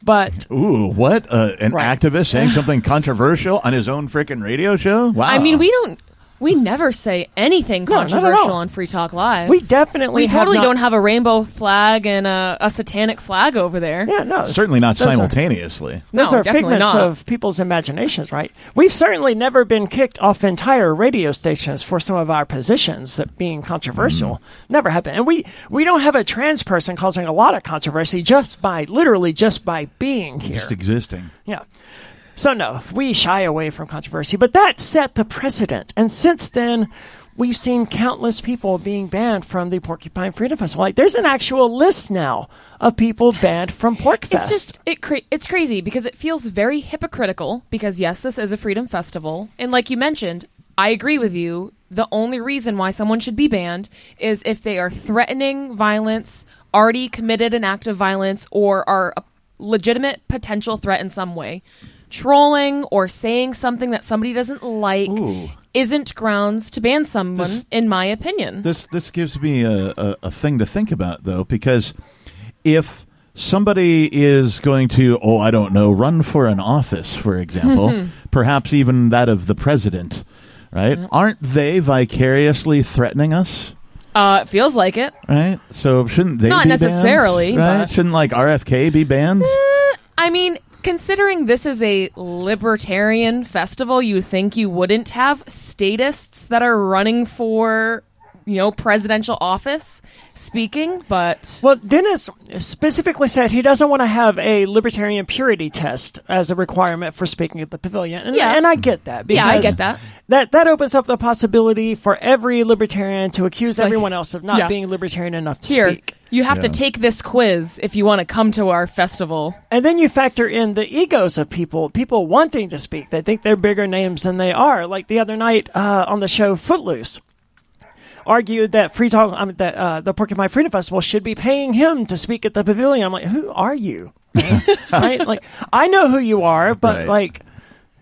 but Ooh, what? Uh, an Right. activist saying something controversial on his own freaking radio show? Wow. I mean, we don't. We never say anything No, not at controversial all. on Free Talk Live. we definitely we totally have not- don't have a rainbow flag and a, a satanic flag over there. Yeah, no, Certainly not Those are- simultaneously. Those No, are definitely figments not. of people's imaginations, right? We've certainly never been kicked off entire radio stations for some of our positions that being controversial. Mm-hmm. Never happened. And we, we don't have a trans person causing a lot of controversy just by, literally just by being here. Just existing. Yeah. So no, we shy away from controversy, but that set the precedent. And since then, we've seen countless people being banned from the Porcupine Freedom Festival. Like, there's an actual list now of people banned from PorcFest. It's just it cra- it's crazy because it feels very hypocritical because yes, this is a freedom festival and like you mentioned, I agree with you. The only reason why someone should be banned is if they are threatening violence, already committed an act of violence or are a legitimate potential threat in some way. Trolling or saying something that somebody doesn't like Ooh. isn't grounds to ban someone This- in my opinion. This this gives me a, a, a thing to think about though, because if somebody is going to, oh, I don't know, run for an office, for example, perhaps even that of the president, right? Aren't they vicariously threatening us? Uh it feels like it. Right, so shouldn't they? Not be banned? necessarily, right? Shouldn't like RFK be banned? I mean, considering this is a libertarian festival, you think you wouldn't have statists that are running for, you know, presidential office speaking, but Well, Dennis specifically said he doesn't want to have a libertarian purity test as a requirement for speaking at the pavilion, and, Yeah. and I get that. Yeah, I get that. That that opens up the possibility for every libertarian to accuse Like- everyone else of not Yeah. being libertarian enough to here speak. You have to take this quiz if you want to come to our festival. And then you factor in the egos of people, people wanting to speak. They think they're bigger names than they are. Like the other night uh, on the show Footloose, argued that Free Talk, I mean, that uh, the Porcupine Freedom Festival should be paying him to speak at the pavilion. I'm like, who are you? right? Like, I know who you are, but Right. like,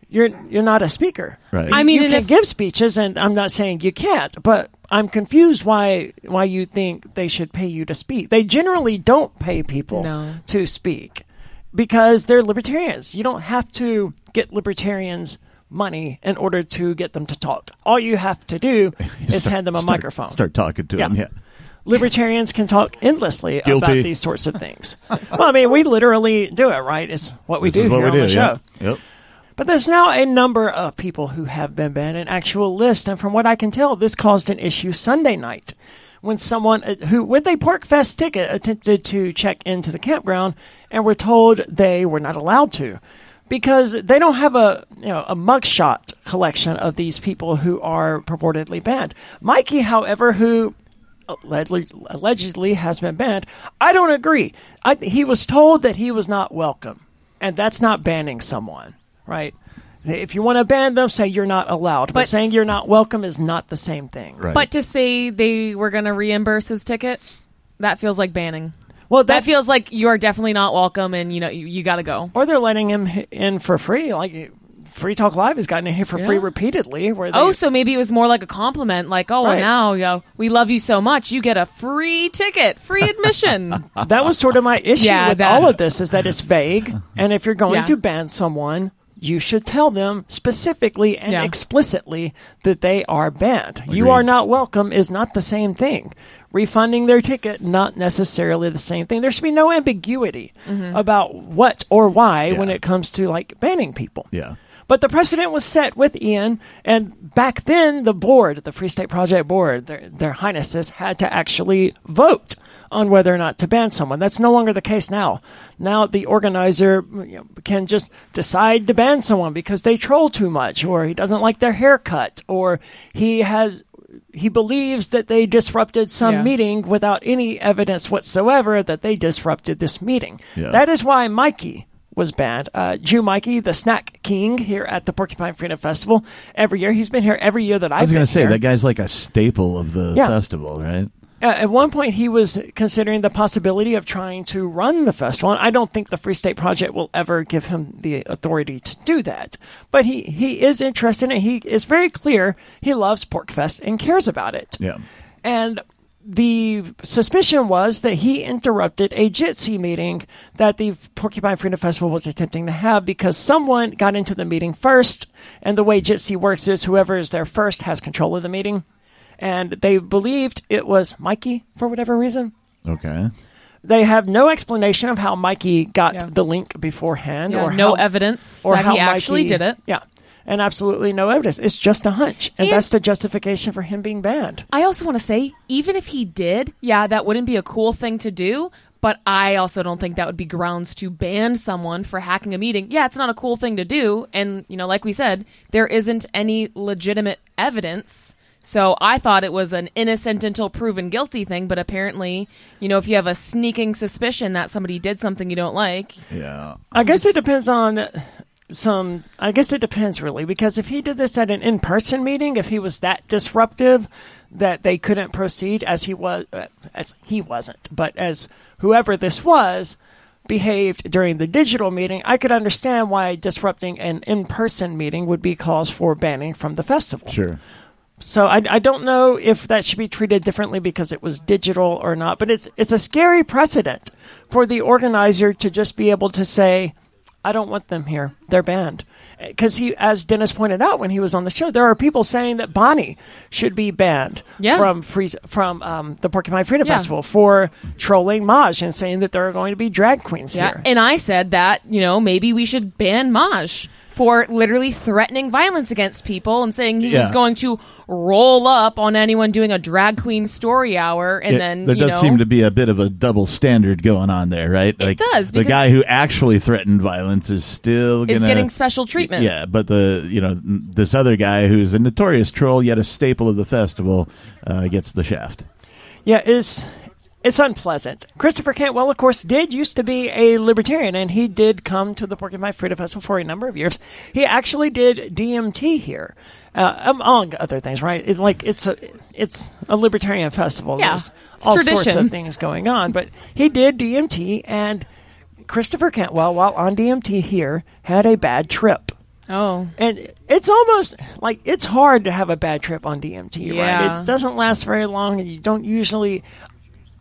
you're you're not a speaker. Right. I mean, you can if- give speeches, and I'm not saying you can't, but I'm confused why why you think they should pay you to speak. They generally don't pay people No. to speak because they're libertarians. You don't have to get libertarians money in order to get them to talk. All you have to do is Start- hand them a start- microphone. Start talking to Yeah. him. Yeah. Libertarians can talk endlessly about these sorts of things. well, I mean, we literally do it, right? It's what we This do is what here we on do. the show. Yeah. Yep. But there's now a number of people who have been banned, an actual list, and from what I can tell, this caused an issue Sunday night when someone uh, who, with a Porc Fest ticket, attempted to check into the campground and were told they were not allowed to because they don't have a you know a mugshot collection of these people who are purportedly banned. Mikey, however, who allegedly, allegedly has been banned, I don't agree. I, he was told that he was not welcome, and that's not banning someone, right? If you want to ban them, say you're not allowed. But, But- saying you're not welcome is not the same thing. Right. But to say they were going to reimburse his ticket, that feels like banning. Well, That feels like you're definitely not welcome, and you know you, you got to go. or they're letting him in for free. Like Free Talk Live has gotten in here for free repeatedly. Where they, Oh, so maybe it was more like a compliment, like, "Oh, well, Right. now yo, we love you so much, you get a free ticket, free admission." that was sort of my issue Yeah, with that- all of this is that it's vague, and if you're going Yeah. to ban someone, you should tell them specifically and Yeah. explicitly that they are banned. You are not welcome is not the same thing. Refunding their ticket, not necessarily the same thing. There should be no ambiguity Mm-hmm. about what or why Yeah. when it comes to like banning people. Yeah. But the precedent was set with Ian, and back then the board, the Free State Project board, their, their highnesses had to actually vote on whether or not to ban someone. That's no longer the case now. Now the organizer you know, can just decide to ban someone because they troll too much, or he doesn't like their haircut, or he has he believes that they disrupted some Yeah. meeting without any evidence whatsoever that they disrupted this meeting. Yeah. That is why Mikey was banned. Uh, Jew Mikey, the snack king here at the Porcupine Freedom Festival, every year. He's been here every year that I've I was going to say here. that guy's like a staple of the Yeah. festival, right? Uh, at one point, he was considering the possibility of trying to run the festival. And I don't think the Free State Project will ever give him the authority to do that. But he, he is interested and. He is very clear he loves Porcfest and cares about it. Yeah. And the suspicion was that he interrupted a Jitsi meeting that the Porcupine Freedom Festival was attempting to have because someone got into the meeting first. And the way Jitsi works is whoever is there first has control of the meeting. And they believed it was Mikey for whatever reason. Okay. They have no explanation of how Mikey got Yeah. the link beforehand Yeah, or no how, evidence or that how he actually Mikey- did it. Yeah. And absolutely no evidence. It's just a hunch. And, And- that's the justification for him being banned. I also want to say, even if he did, yeah, that wouldn't be a cool thing to do. But I also don't think that would be grounds to ban someone for hacking a meeting. Yeah, it's not a cool thing to do. And, you know, like we said, there isn't any legitimate evidence. So I thought it was an innocent until proven guilty thing. But apparently, you know, if you have a sneaking suspicion that somebody did something you don't like, Yeah. I guess it depends on some. I guess it depends really because if he did this at an in-person meeting, if he was that disruptive that they couldn't proceed as he was, uh, as he wasn't, but as whoever this was behaved during the digital meeting, I could understand why disrupting an in-person meeting would be cause for banning from the festival. Sure. So I, I don't know if that should be treated differently because it was digital or not, but it's it's a scary precedent for the organizer to just be able to say, I don't want them here. They're banned. Because he, as Dennis pointed out when he was on the show, there are people saying that Bonnie should be banned Yeah. from free, from um, the Porcupine Freedom Yeah. Festival for trolling Maj and saying that there are going to be drag queens Yeah, here. and I said that you know maybe we should ban Maj for literally threatening violence against people and saying he was going to roll up on anyone doing a drag queen story hour, and It- then there you does know, seem to be a bit of a double standard going on there, right? It does, The guy who actually threatened violence is still is gonna, getting special treatment. Yeah, but the you know this other guy who's a notorious troll yet a staple of the festival uh, gets the shaft. Yeah, it's it's unpleasant. Christopher Cantwell, of course, did used to be a libertarian, and he did come to the Porcupine Mike Freedom Festival for a number of years. He actually did DMT here, uh, among other things. Right? It's like it's a it's a libertarian festival. Yeah, There's all sorts of things going on, but he did DMT, and Christopher Cantwell, while on DMT here, had a bad trip. Oh, And it's almost like it's hard to have a bad trip on DMT, right? Yeah. It doesn't last very long, and you don't usually.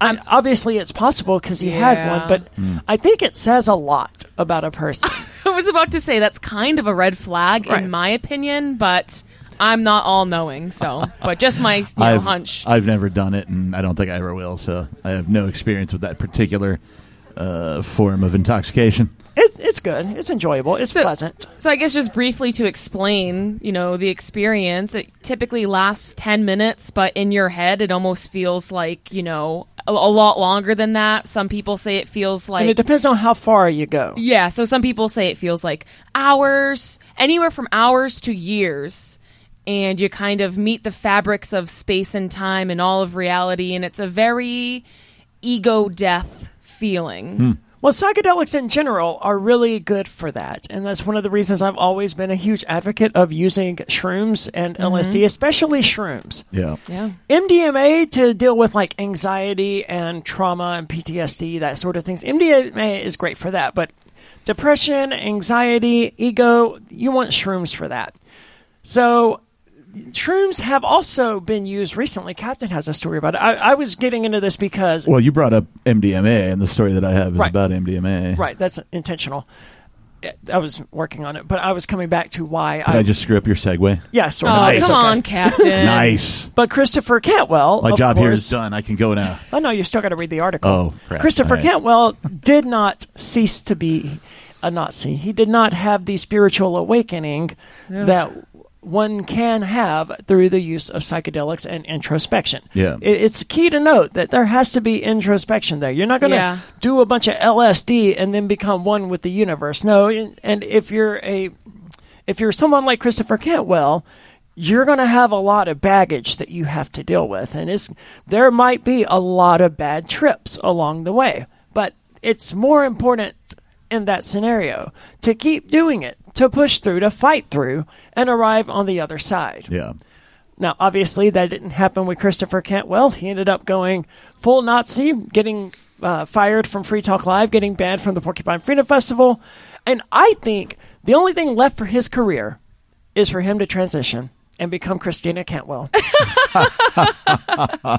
I, obviously, it's possible because he had one, but I think it says a lot about a person. I was about to say that's kind of a red flag Right. in my opinion, but I'm not all knowing, so but just my you know, I've hunch. I've never done it, and I don't think I ever will. So I have no experience with that particular uh, form of intoxication. It's it's good. It's enjoyable. It's So- pleasant. So I guess just briefly to explain, you know, the experience, it typically lasts 10 minutes, but in your head it almost feels like, you know, a, a lot longer than that. Some people say it feels like and it depends on how far you go. Yeah, so some people say it feels like hours, anywhere from hours to years. And you kind of meet the fabrics of space and time and all of reality, and it's a very ego death feeling. Hmm. Well, psychedelics in general are really good for that. And that's one of the reasons I've always been a huge advocate of using shrooms and mm-hmm. LSD, especially shrooms. Yeah. Yeah. MDMA to deal with like anxiety and trauma and PTSD, that sort of things. MDMA is great for that, but depression, anxiety, ego, you want shrooms for that. So shrooms have also been used recently. Captain has a story about it. I, I was getting into this because Well, you brought up MDMA, and the story that I have is Right. about MDMA. right, that's intentional. I was working on it, but I was coming back to why Did I just screw up your segue? yeah, sort Oh. Nice. come Okay. on, Captain. Nice. But Christopher Cantwell, My of job here is done. I can go now. Oh no, you still got to read the article. Oh, crap. Christopher All right. Cantwell did not cease to be a Nazi. He did not have the spiritual awakening that one can have through the use of psychedelics and introspection. Yeah. It- it's key to note that there has to be introspection there. You're not going to Yeah. do a bunch of LSD and then become one with the universe. No, and if you're a if you're someone like Christopher Cantwell, you're going to have a lot of baggage that you have to deal with, and it's there might be a lot of bad trips along the way. But it's more important in that scenario to keep doing it, to push through, to fight through, and arrive on the other side. Yeah. Now, obviously, that didn't happen with Christopher Cantwell. He ended up going full Nazi, getting uh, fired from Free Talk Live, getting banned from the Porcupine Freedom Festival. And I think the only thing left for his career is for him to transition and become Christina Cantwell. I,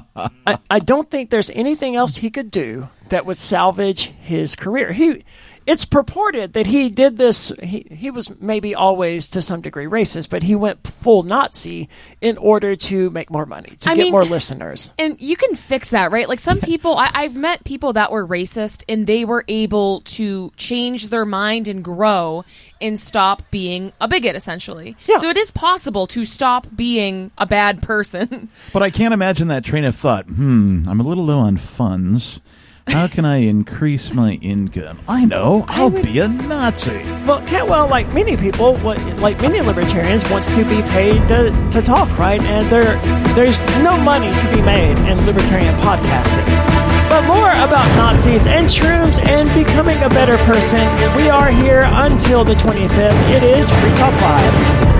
I don't think there's anything else he could do that would salvage his career. He, it's purported that he did this. He he was maybe always to some degree racist, but he went full Nazi in order to make more money to I get mean- more listeners. And you can fix that, right? Like some people, I, I've met people that were racist and they were able to change their mind and grow and stop being a bigot, essentially. Yeah. So it is possible to stop being a bad person. But I can't imagine that train of thought. Hmm, I'm a little low on funds. How can I increase my income? I know. I'll be a Nazi. Well, Cantwell, like many people, what- like many libertarians, wants to be paid to, to talk, right? And there, there's no money to be made in libertarian podcasting. But more about Nazis and shrooms and becoming a better person. We are here until the 25th. It is Free Talk Live.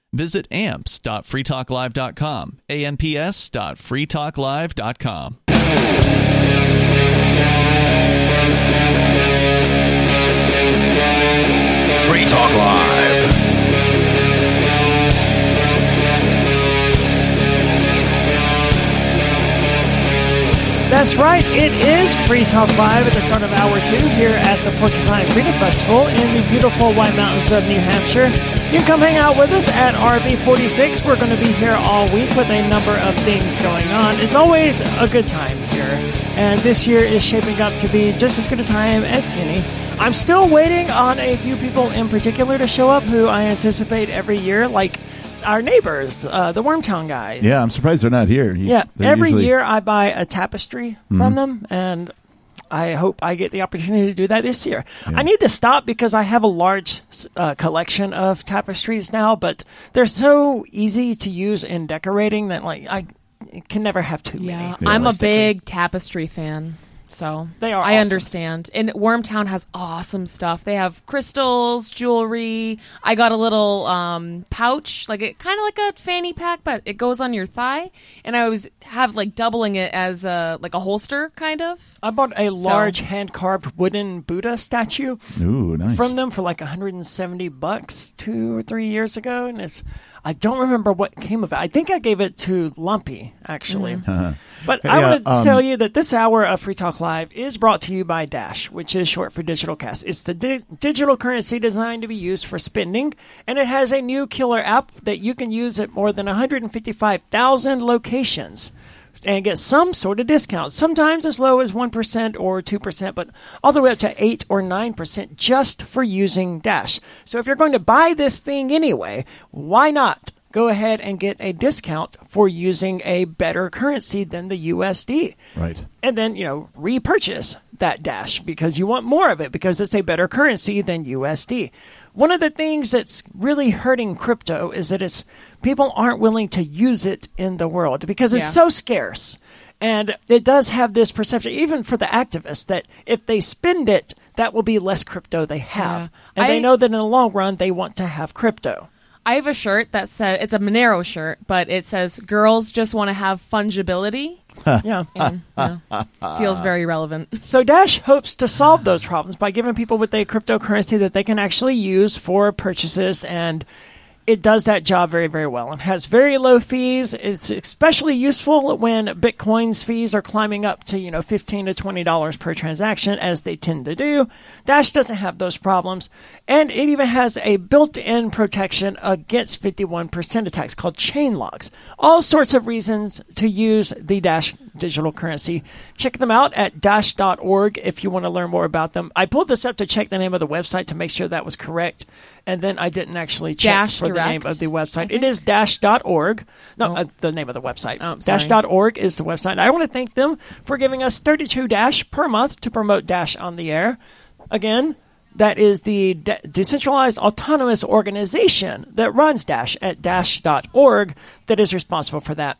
Visit amps.freetalklive.com, amps.freetalklive.com. Free Talk Live. That's right. It is Free Talk Live at the start of hour two here at the Porcupine Freedom Festival in the beautiful White Mountains of New Hampshire. You can come hang out with us at RV46. We're going to be here all week with a number of things going on. It's always a good time here, and this year is shaping up to be just as good a time as any. I'm still waiting on a few people in particular to show up who I anticipate every year, like our neighbors, uh, the Wormtown guys. Yeah, I'm surprised they're not here. You- Yeah, every usually- year I buy a tapestry from them, and I hope I get the opportunity to do that this year. I need to stop because I have a large uh, collection of tapestries now, but they're so easy to use in decorating that like I can never have too Yeah, many. I'm a big tapestry fan. So They are I awesome. understand. And Wormtown has awesome stuff. They have crystals, jewelry. I got a little um, pouch, like it kind of like a fanny pack, but it goes on your thigh. And I always have like doubling it as a like a holster, kind of. I bought a large hand carved wooden Buddha statue Ooh, nice. from them for like 170 bucks two or three years ago, and it's I don't remember what came of it. I think I gave it to Lumpy actually. Mm-hmm. Uh-huh. But I want to uh, um, tell you that this hour of Free Talk Live is brought to you by Dash, which is short for Digital Cash. It's the di- digital currency designed to be used for spending, and it has a new killer app that you can use at more than 155,000 locations and get some sort of discount. Sometimes as low as 1% or 2%, but all the way up to 8 or 9% just for using Dash. So if you're going to buy this thing anyway, why not? Go ahead and get a discount for using a better currency than the USD. Right. And then, you know, repurchase that Dash because you want more of it because it's a better currency than USD. One of the things that's really hurting crypto is that it's people aren't willing to use it in the world because it's Yeah. so scarce. And it does have this perception, even for the activists, that if they spend it, that will be less crypto they have. Yeah. And they know that in the long run, they want to have crypto. I have a shirt that says it's a Monero shirt, but it says "Girls just want to have fungibility." yeah. And, you know, feels very relevant. So Dash hopes to solve those problems by giving people with a cryptocurrency that they can actually use for purchases and it does that job very, very well. It has very low fees. It's especially useful when Bitcoin's fees are climbing up to, you know, 15 to twenty dollars per transaction, as they tend to do. Dash doesn't have those problems. And it even has a built-in protection against fifty-one percent attacks called chain locks. All sorts of reasons to use the Dash digital currency. Check them out at dash.org if you want to learn more about them. I pulled this up to check the name of the website to make sure that was correct. And then I didn't actually check Dash for the name of the website. It is dash.org. No, Oh. uh, the name of the website. Oh, dash.org is the website. I want to thank them for giving us 32 Dash per month to promote Dash on the air. Again, that is the de- decentralized autonomous organization that runs Dash at dash.org that is responsible for that.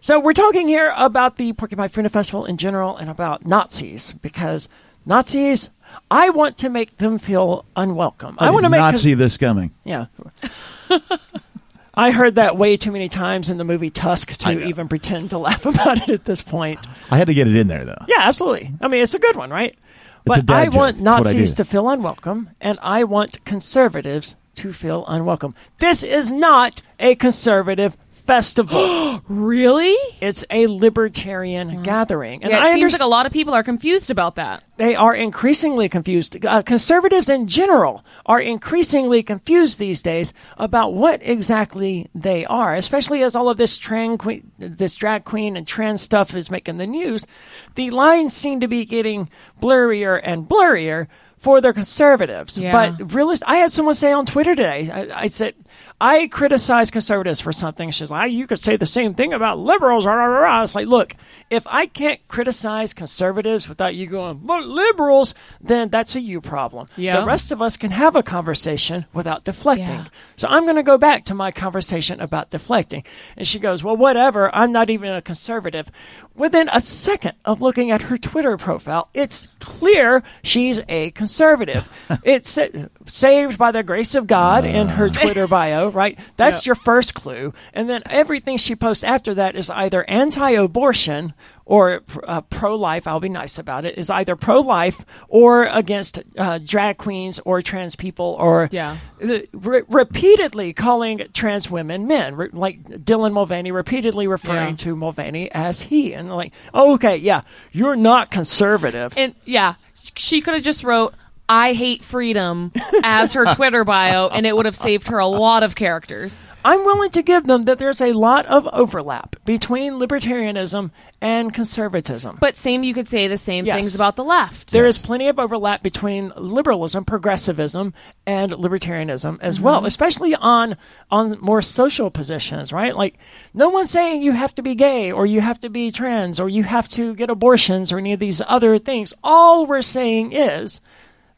So we're talking here about the Porcupine Freedom Festival in general and about Nazis because Nazis, I want to make them feel unwelcome. I, I want to make not see this coming. yeah. I heard that way too many times in the movie Tusk to even pretend to laugh about it at this point. I had to get it in there though. Yeah, absolutely. I mean, it's a good one, right? a But I joke. want It's what I Nazis to feel unwelcome, and I want conservatives to feel unwelcome. This is not a conservative Festival. Really? it's a libertarian gathering. And yeah, it I seems understand like a lot of people are confused about that. they are increasingly confused. Uh, conservatives in general are increasingly confused these days about what exactly they are, especially as all of this trans queen, this drag queen and trans stuff is making the news. The lines seem to be getting blurrier and blurrier for their conservatives. Yeah. But realist, I had someone say on Twitter today. I, I said I criticize conservatives for something. She's like, ah, you could say the same thing about liberals. Rah, rah, rah. It's like, look, if I can't criticize conservatives without you going, but liberals, then that's a you problem. Yeah. The rest of us can have a conversation without deflecting. Yeah. So I'm going to go back to my conversation about deflecting. And she goes, well, whatever. I'm not even a conservative. Within a second of looking at her Twitter profile, it's clear she's a conservative. it's saved by the grace of God in her Twitter bio, right? That's your first clue. And then everything she posts after that is either anti abortion or uh, pro life, I'll be nice about it, is either pro life or against uh, drag queens or trans people or Yeah. re- repeatedly calling trans women men, re- like Dylan Mulvaney repeatedly referring Yeah. to Mulvaney as he. And like, oh, okay, yeah, you're not conservative. And yeah, she could have just wrote "I hate freedom" as her Twitter bio, and it would have saved her a lot of characters. I'm willing to give them that there's a lot of overlap between libertarianism and conservatism. But same, you could say the same Yes. things about the left. There is plenty of overlap between liberalism, progressivism, and libertarianism as Mm-hmm. well, especially on on more social positions, right? Like no one's saying you have to be gay or you have to be trans or you have to get abortions or any of these other things. All we're saying is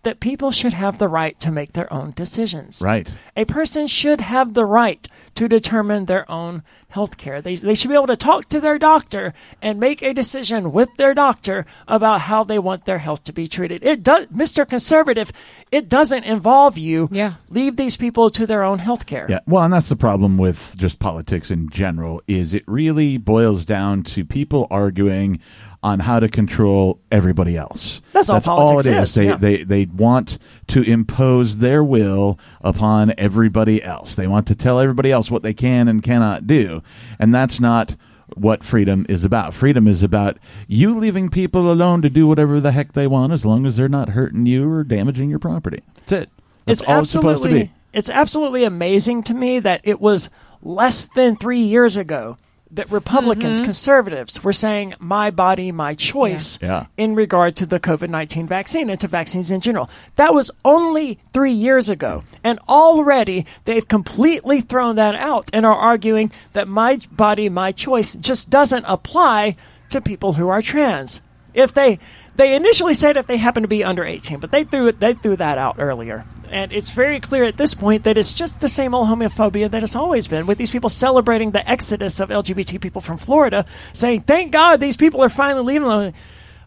that people should have the right to make their own decisions. Right. A person should have the right to determine their own health care. They, they should be able to talk to their doctor and make a decision with their doctor about how they want their health to be treated. It does, Mr. Conservative, it doesn't involve you. Yeah. Leave these people to their own health care. Yeah, well, and that's the problem with just politics in general is it really boils down to people arguing on how to control everybody else. That's all politics it is. is, They yeah. they they want to impose their will upon everybody else. They want to tell everybody else what they can and cannot do, and that's not what freedom is about. Freedom is about you leaving people alone to do whatever the heck they want as long as they're not hurting you or damaging your property. That's it. That's it's all it's supposed to be. it's absolutely amazing to me that it was less than three years ago that Republicans, Mm-hmm. conservatives were saying my body, my choice Yeah. in regard to the COVID 19 vaccine and to vaccines in general. That was only three years ago. And already they've completely thrown that out and are arguing that my body, my choice just doesn't apply to people who are trans. If they they initially said if they happen to be under 18, but they threw it they threw that out earlier. And it's very clear at this point that it's just the same old homophobia that it's always been, with these people celebrating the exodus of LGBT people from Florida, saying, "Thank God these people are finally leaving."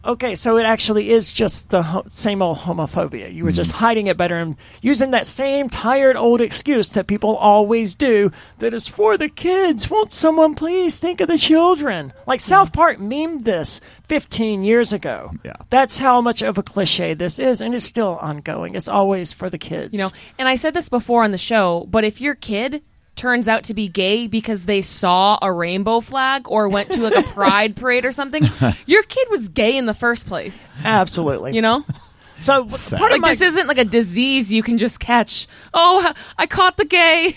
Okay, so it actually is just the ho- same old homophobia. You were just mm-hmm. hiding it better and using that same tired old excuse that people always do that is for the kids. Won't someone please think of the children? Like South Park memed this 15 years ago. Yeah. That's how much of a cliche this is, and it's still ongoing. It's always for the kids. You know, and I said this before on the show, but if your kid turns out to be gay because they saw a rainbow flag or went to like a pride parade or something, your kid was gay in the first place. Absolutely. You know? so part of Like my this isn't like a disease you can just catch. Oh, I caught the gay.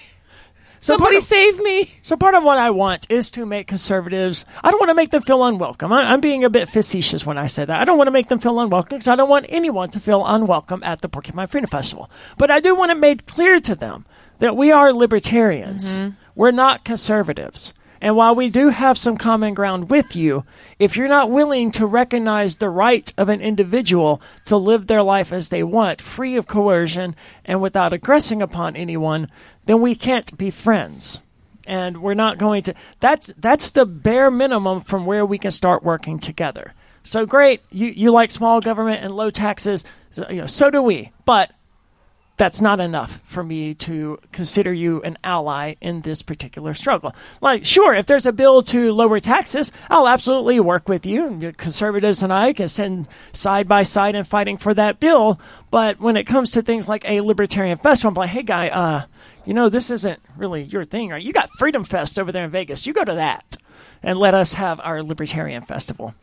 so Somebody of- save me. So part of what I want is to make conservatives. I don't want to make them feel unwelcome. I, I'm being a bit facetious when I say that. I don't want to make them feel unwelcome because I don't want anyone to feel unwelcome at the Porcupine Freedom Festival. But I do want it made clear to them that we are libertarians. Mm-hmm. We're not conservatives. And while we do have some common ground with you, if you're not willing to recognize the right of an individual to live their life as they want, free of coercion and without aggressing upon anyone, then we can't be friends and we're not going to that's that's the bare minimum from where we can start working together so great you you like small government and low taxes you know so do we but that's not enough for me to consider you an ally in this particular struggle. Like, sure, if there's a bill to lower taxes, I'll absolutely work with you. Conservatives and I can send side by side in fighting for that bill. But when it comes to things like a libertarian festival, I'm like, hey, guy, uh, you know, this isn't really your thing, right? You got Freedom Fest over there in Vegas. You go to that and let us have our libertarian festival.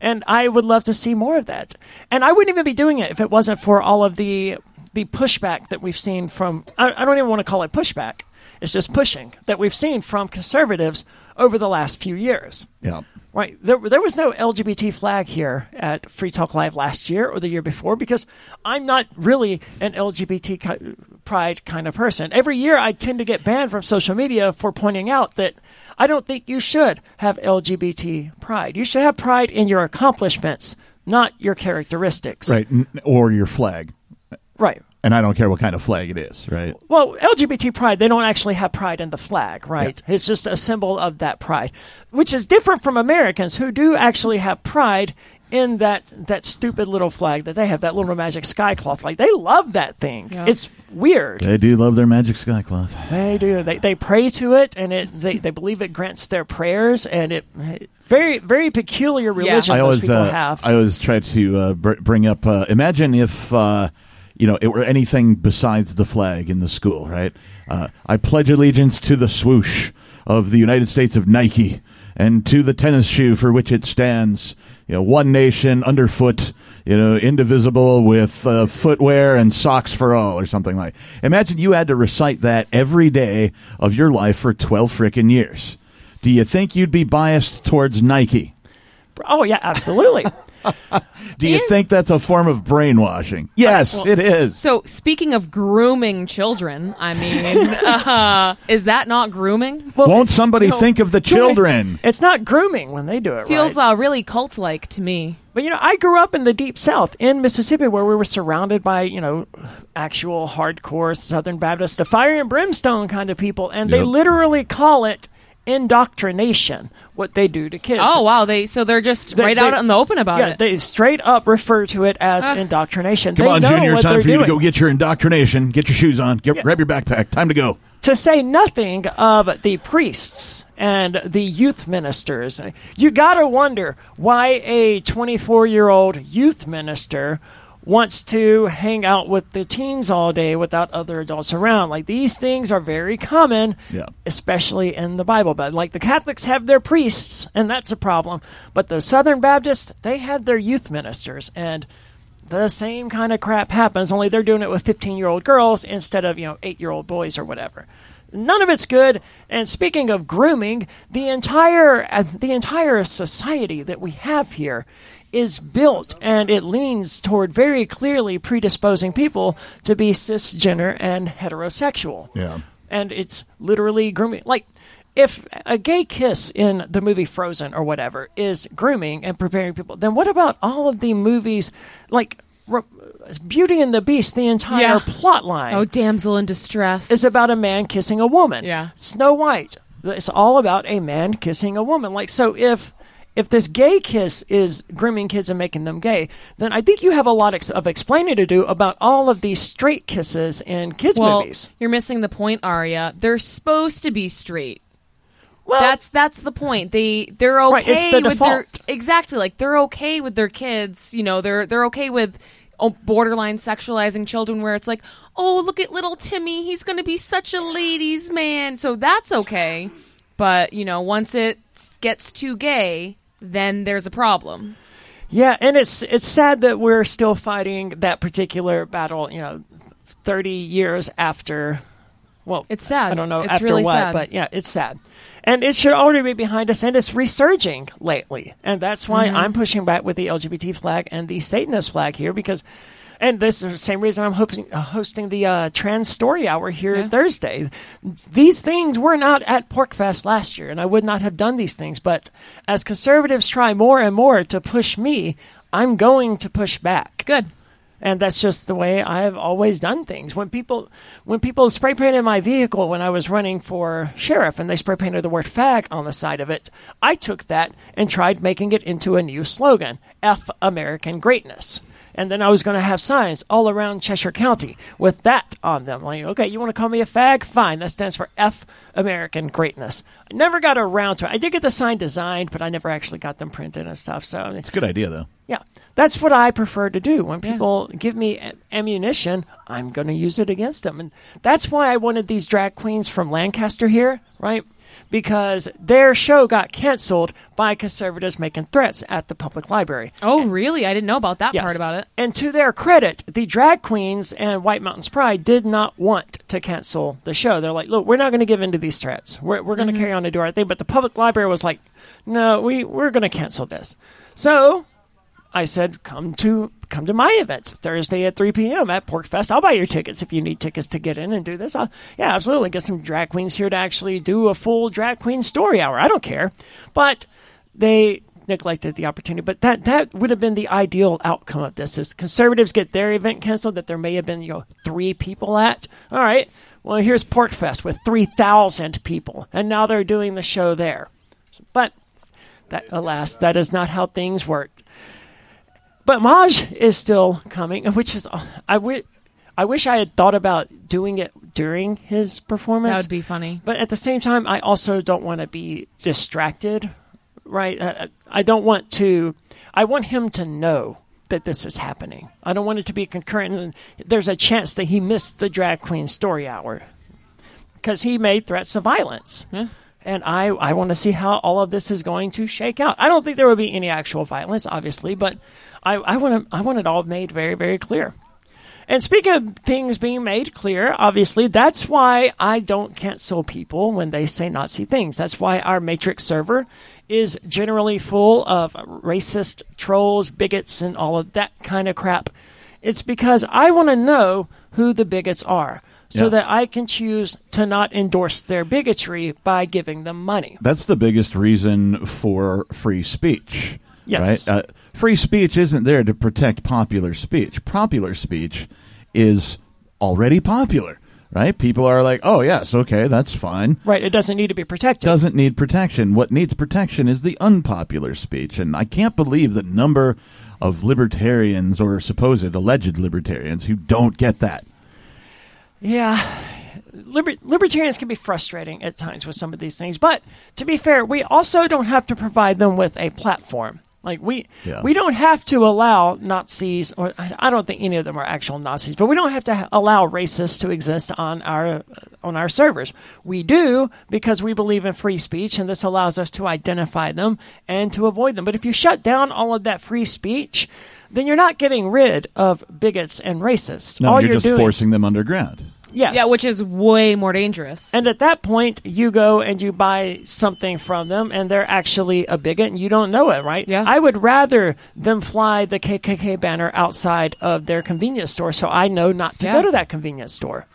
And I would love to see more of that. And I wouldn't even be doing it if it wasn't for all of the the pushback that we've seen from I, I don't even want to call it pushback. It's just pushing that we've seen from conservatives over the last few years. Yeah. Right. There, there was no LGBT flag here at Free Talk Live last year or the year before because I'm not really an LGBT pride kind of person. Every year I tend to get banned from social media for pointing out that I don't think you should have LGBT pride. You should have pride in your accomplishments, not your characteristics. Right. Or your flag. Right. And I don't care what kind of flag it is, right? Well, LGBT pride, they don't actually have pride in the flag, right? It's just a symbol of that pride, which is different from Americans who do actually have pride in that that stupid little flag that they have, that little magic sky cloth. Like they love that thing. Yeah. It's weird. They do love their magic sky cloth. They do. They they pray to it, and it they, they believe it grants their prayers, and it. Very, very peculiar religion I those always, people uh, have. I always try to uh, br- bring up. Uh, imagine if uh, you know it were anything besides the flag in the school, right? Uh, I pledge allegiance to the swoosh of the United States of Nike and to the tennis shoe for which it stands. You know, one nation underfoot. You know, indivisible with uh, footwear and socks for all, or something like. Imagine you had to recite that every day of your life for twelve frickin' years. Do you think you'd be biased towards Nike? oh yeah, absolutely. Do you And- think that's a form of brainwashing? Yes, well, it is. So, speaking of grooming children, I mean, uh, is that not grooming? Well, Won't somebody you know, think of the children? It's not grooming when they do it. Feels right? uh, really cult like to me. But you know, I grew up in the deep South in Mississippi, where we were surrounded by you know actual hardcore Southern Baptists, the fire and brimstone kind of people, and they literally call it indoctrination. What they do to kids. Oh wow, they so they're just They- right they- out in the open about yeah, it. they straight up refer to it as Ah. indoctrination. Come they on, know Junior, what time for you doing. to go get your indoctrination. Get your shoes on. Get, Yeah. Grab your backpack. Time to go. to say nothing of the priests and the youth ministers. You gotta wonder why a 24 year old youth minister wants to hang out with the teens all day without other adults around. Like these things are very common, Yeah. especially in the Bible. But like the Catholics have their priests, and that's a problem. But the Southern Baptists, they have their youth ministers, and the same kind of crap happens, only they're doing it with 15 year old girls instead of, you know, 8 year old boys or whatever. None of it's good. And speaking of grooming, the entire uh, the entire society that we have here is built and it leans toward very clearly predisposing people to be cisgender and heterosexual. Yeah. And it's literally grooming. Like if a gay kiss in the movie Frozen or whatever is grooming and preparing people, then what about all of the movies like R- Beauty and the Beast? The entire Yeah. plot line oh, damsel in distress. is about a man kissing a woman. Yeah. Snow White. It's all about a man kissing a woman. Like so, if if this gay kiss is grooming kids and making them gay, then I think you have a lot ex- of explaining to do about all of these straight kisses in kids well, movies. you're missing the point, Aria. They're supposed to be straight. Well, That's that's the point. They they're okay Right, the with their exactly like they're okay with their kids. You know, they're they're okay with oh, borderline sexualizing children, where it's like, oh, look at little Timmy, he's going to be such a ladies' man. So that's okay. But you know, once it gets too gay, then there's a problem. Yeah, and it's it's sad that we're still fighting that particular battle. You know, thirty years after. Well, It's sad. I don't know It's after really what, sad. but yeah, it's sad, and it should already be behind us, and it's resurging lately, and that's why Mm-hmm. I'm pushing back with the LGBT flag and the Satanist flag here because. And this is the same reason I'm hoping, uh, hosting the uh, Trans Story Hour here Yeah. Thursday. These things were not at Porcfest last year, and I would not have done these things. But as conservatives try more and more to push me, I'm going to push back Good. and that's just the way I've always done things. When people when people spray painted my vehicle when I was running for sheriff and they spray painted the word fag on the side of it, I took that and tried making it into a new slogan, F American Greatness. And then I was going to have signs all around Cheshire County with that on them. Like, okay, you want to call me a fag? Fine. That stands for F American Greatness. I never got around to it. I did get the sign designed, but I never actually got them printed and stuff. So It's a good idea, though. yeah, that's what I prefer to do. When people give me ammunition, I'm going to use it against them. And that's why I wanted these drag queens from Lancaster here, right? Because their show got canceled by conservatives making threats at the public library. Oh, really? I didn't know about that Yes. part about it. And to their credit, the drag queens and White Mountains Pride did not want to cancel the show. They're like, look, we're not going to give in to these threats. We're, we're going to mm-hmm. carry on and do our thing. But the public library was like, no, we, we're going to cancel this. So I said, come to come to my events Thursday at 3 p.m. at Porcfest. I'll buy your tickets if you need tickets to get in and do this. I'll, yeah, absolutely. Get some drag queens here to actually do a full drag queen story hour. I don't care. But they neglected the opportunity. But that that would have been the ideal outcome of this is conservatives get their event canceled that there may have been, you know, three people at. All right. Well, here's Porcfest with 3,000 people. And now they're doing the show there. But that alas, that is not how things work. But Maj is still coming, which is I wi- I wish I had thought about doing it during his performance. That would be funny. But at the same time, I also don't want to be distracted, right? I, I don't want to. I want him to know that this is happening. I don't want it to be concurrent. And there's a chance that he missed the drag queen story hour because he made threats of violence. And I, I want to see how all of this is going to shake out. I don't think there will be any actual violence, obviously, but I, I want to, I want it all made very, very clear. And speaking of things being made clear, obviously, that's why I don't cancel people when they say Nazi things. That's why our Matrix server is generally full of racist trolls, bigots, and all of that kind of crap. It's because I want to know who the bigots are so Yeah. that I can choose to not endorse their bigotry by giving them money. That's the biggest reason for free speech. Yes. Right? Uh, free speech isn't there to protect popular speech. Popular speech is already popular, right? People are like, oh, yes, okay, that's fine. Right? It doesn't need to be protected. Doesn't need protection. What needs protection is the unpopular speech. And I can't believe the number of libertarians or supposed alleged libertarians who don't get that. Yeah. Liber- libertarians can be frustrating at times with some of these things, but to be fair, we also don't have to provide them with a platform. Like we, Yeah. we don't have to allow Nazis, or I don't think any of them are actual Nazis, but we don't have to allow racists to exist on our on our servers. We do because we believe in free speech, and this allows us to identify them and to avoid them. But if you shut down all of that free speech, then you're not getting rid of bigots and racists. No, all you're, just doing, forcing them underground. Yes, Yeah, which is way more dangerous. and at that point, you go and you buy something from them, and they're actually a bigot, and you don't know it, right? Yeah. I would rather them fly the KKK banner outside of their convenience store, so I know not to Yeah. go to that convenience store.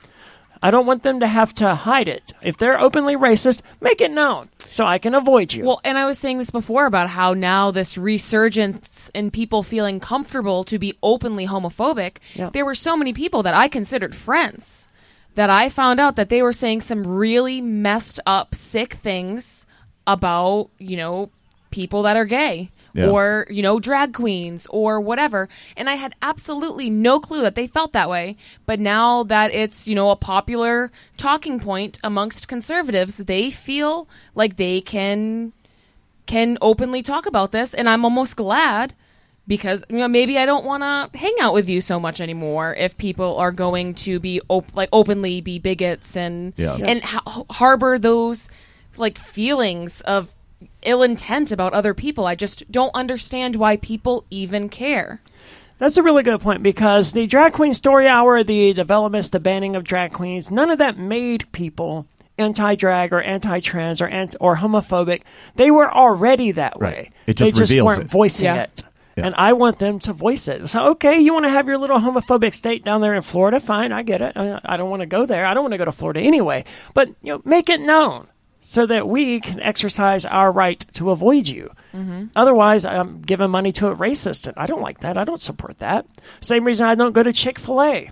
I don't want them to have to hide it. If they're openly racist, make it known so I can avoid you. Well, and I was saying this before about how now this resurgence in people feeling comfortable to be openly homophobic. Yeah. There were so many people that I considered friends that I found out that they were saying some really messed up, sick things about, you know, people that are gay. Yeah. Or, you know, drag queens or whatever. And I had absolutely no clue that they felt that way. But now that it's, you know, a popular talking point amongst conservatives, they feel like they can can openly talk about this and I'm almost glad because you know maybe I don't want to hang out with you so much anymore if people are going to be op- like openly be bigots and Yeah. Yeah. and ha- harbor those like feelings of ill intent about other people. I just don't understand why people even care. That's a really good point because the drag queen story hour, the developments, the banning of drag queens, none of that made people anti-drag or anti-trans or anti- or homophobic. They were already that Right. way. It they just just weren't it. voicing Yeah. it. Yeah. And I want them to voice it. So, okay, you want to have your little homophobic state down there in Florida? Fine, I get it. I, don't want to go there. I don't want to go to Florida anyway. But you know, make it known so that we can exercise our right to avoid you. Mm-hmm. Otherwise, I'm giving money to a racist, and I don't like that. I don't support that. Same reason I don't go to Chick Fil A.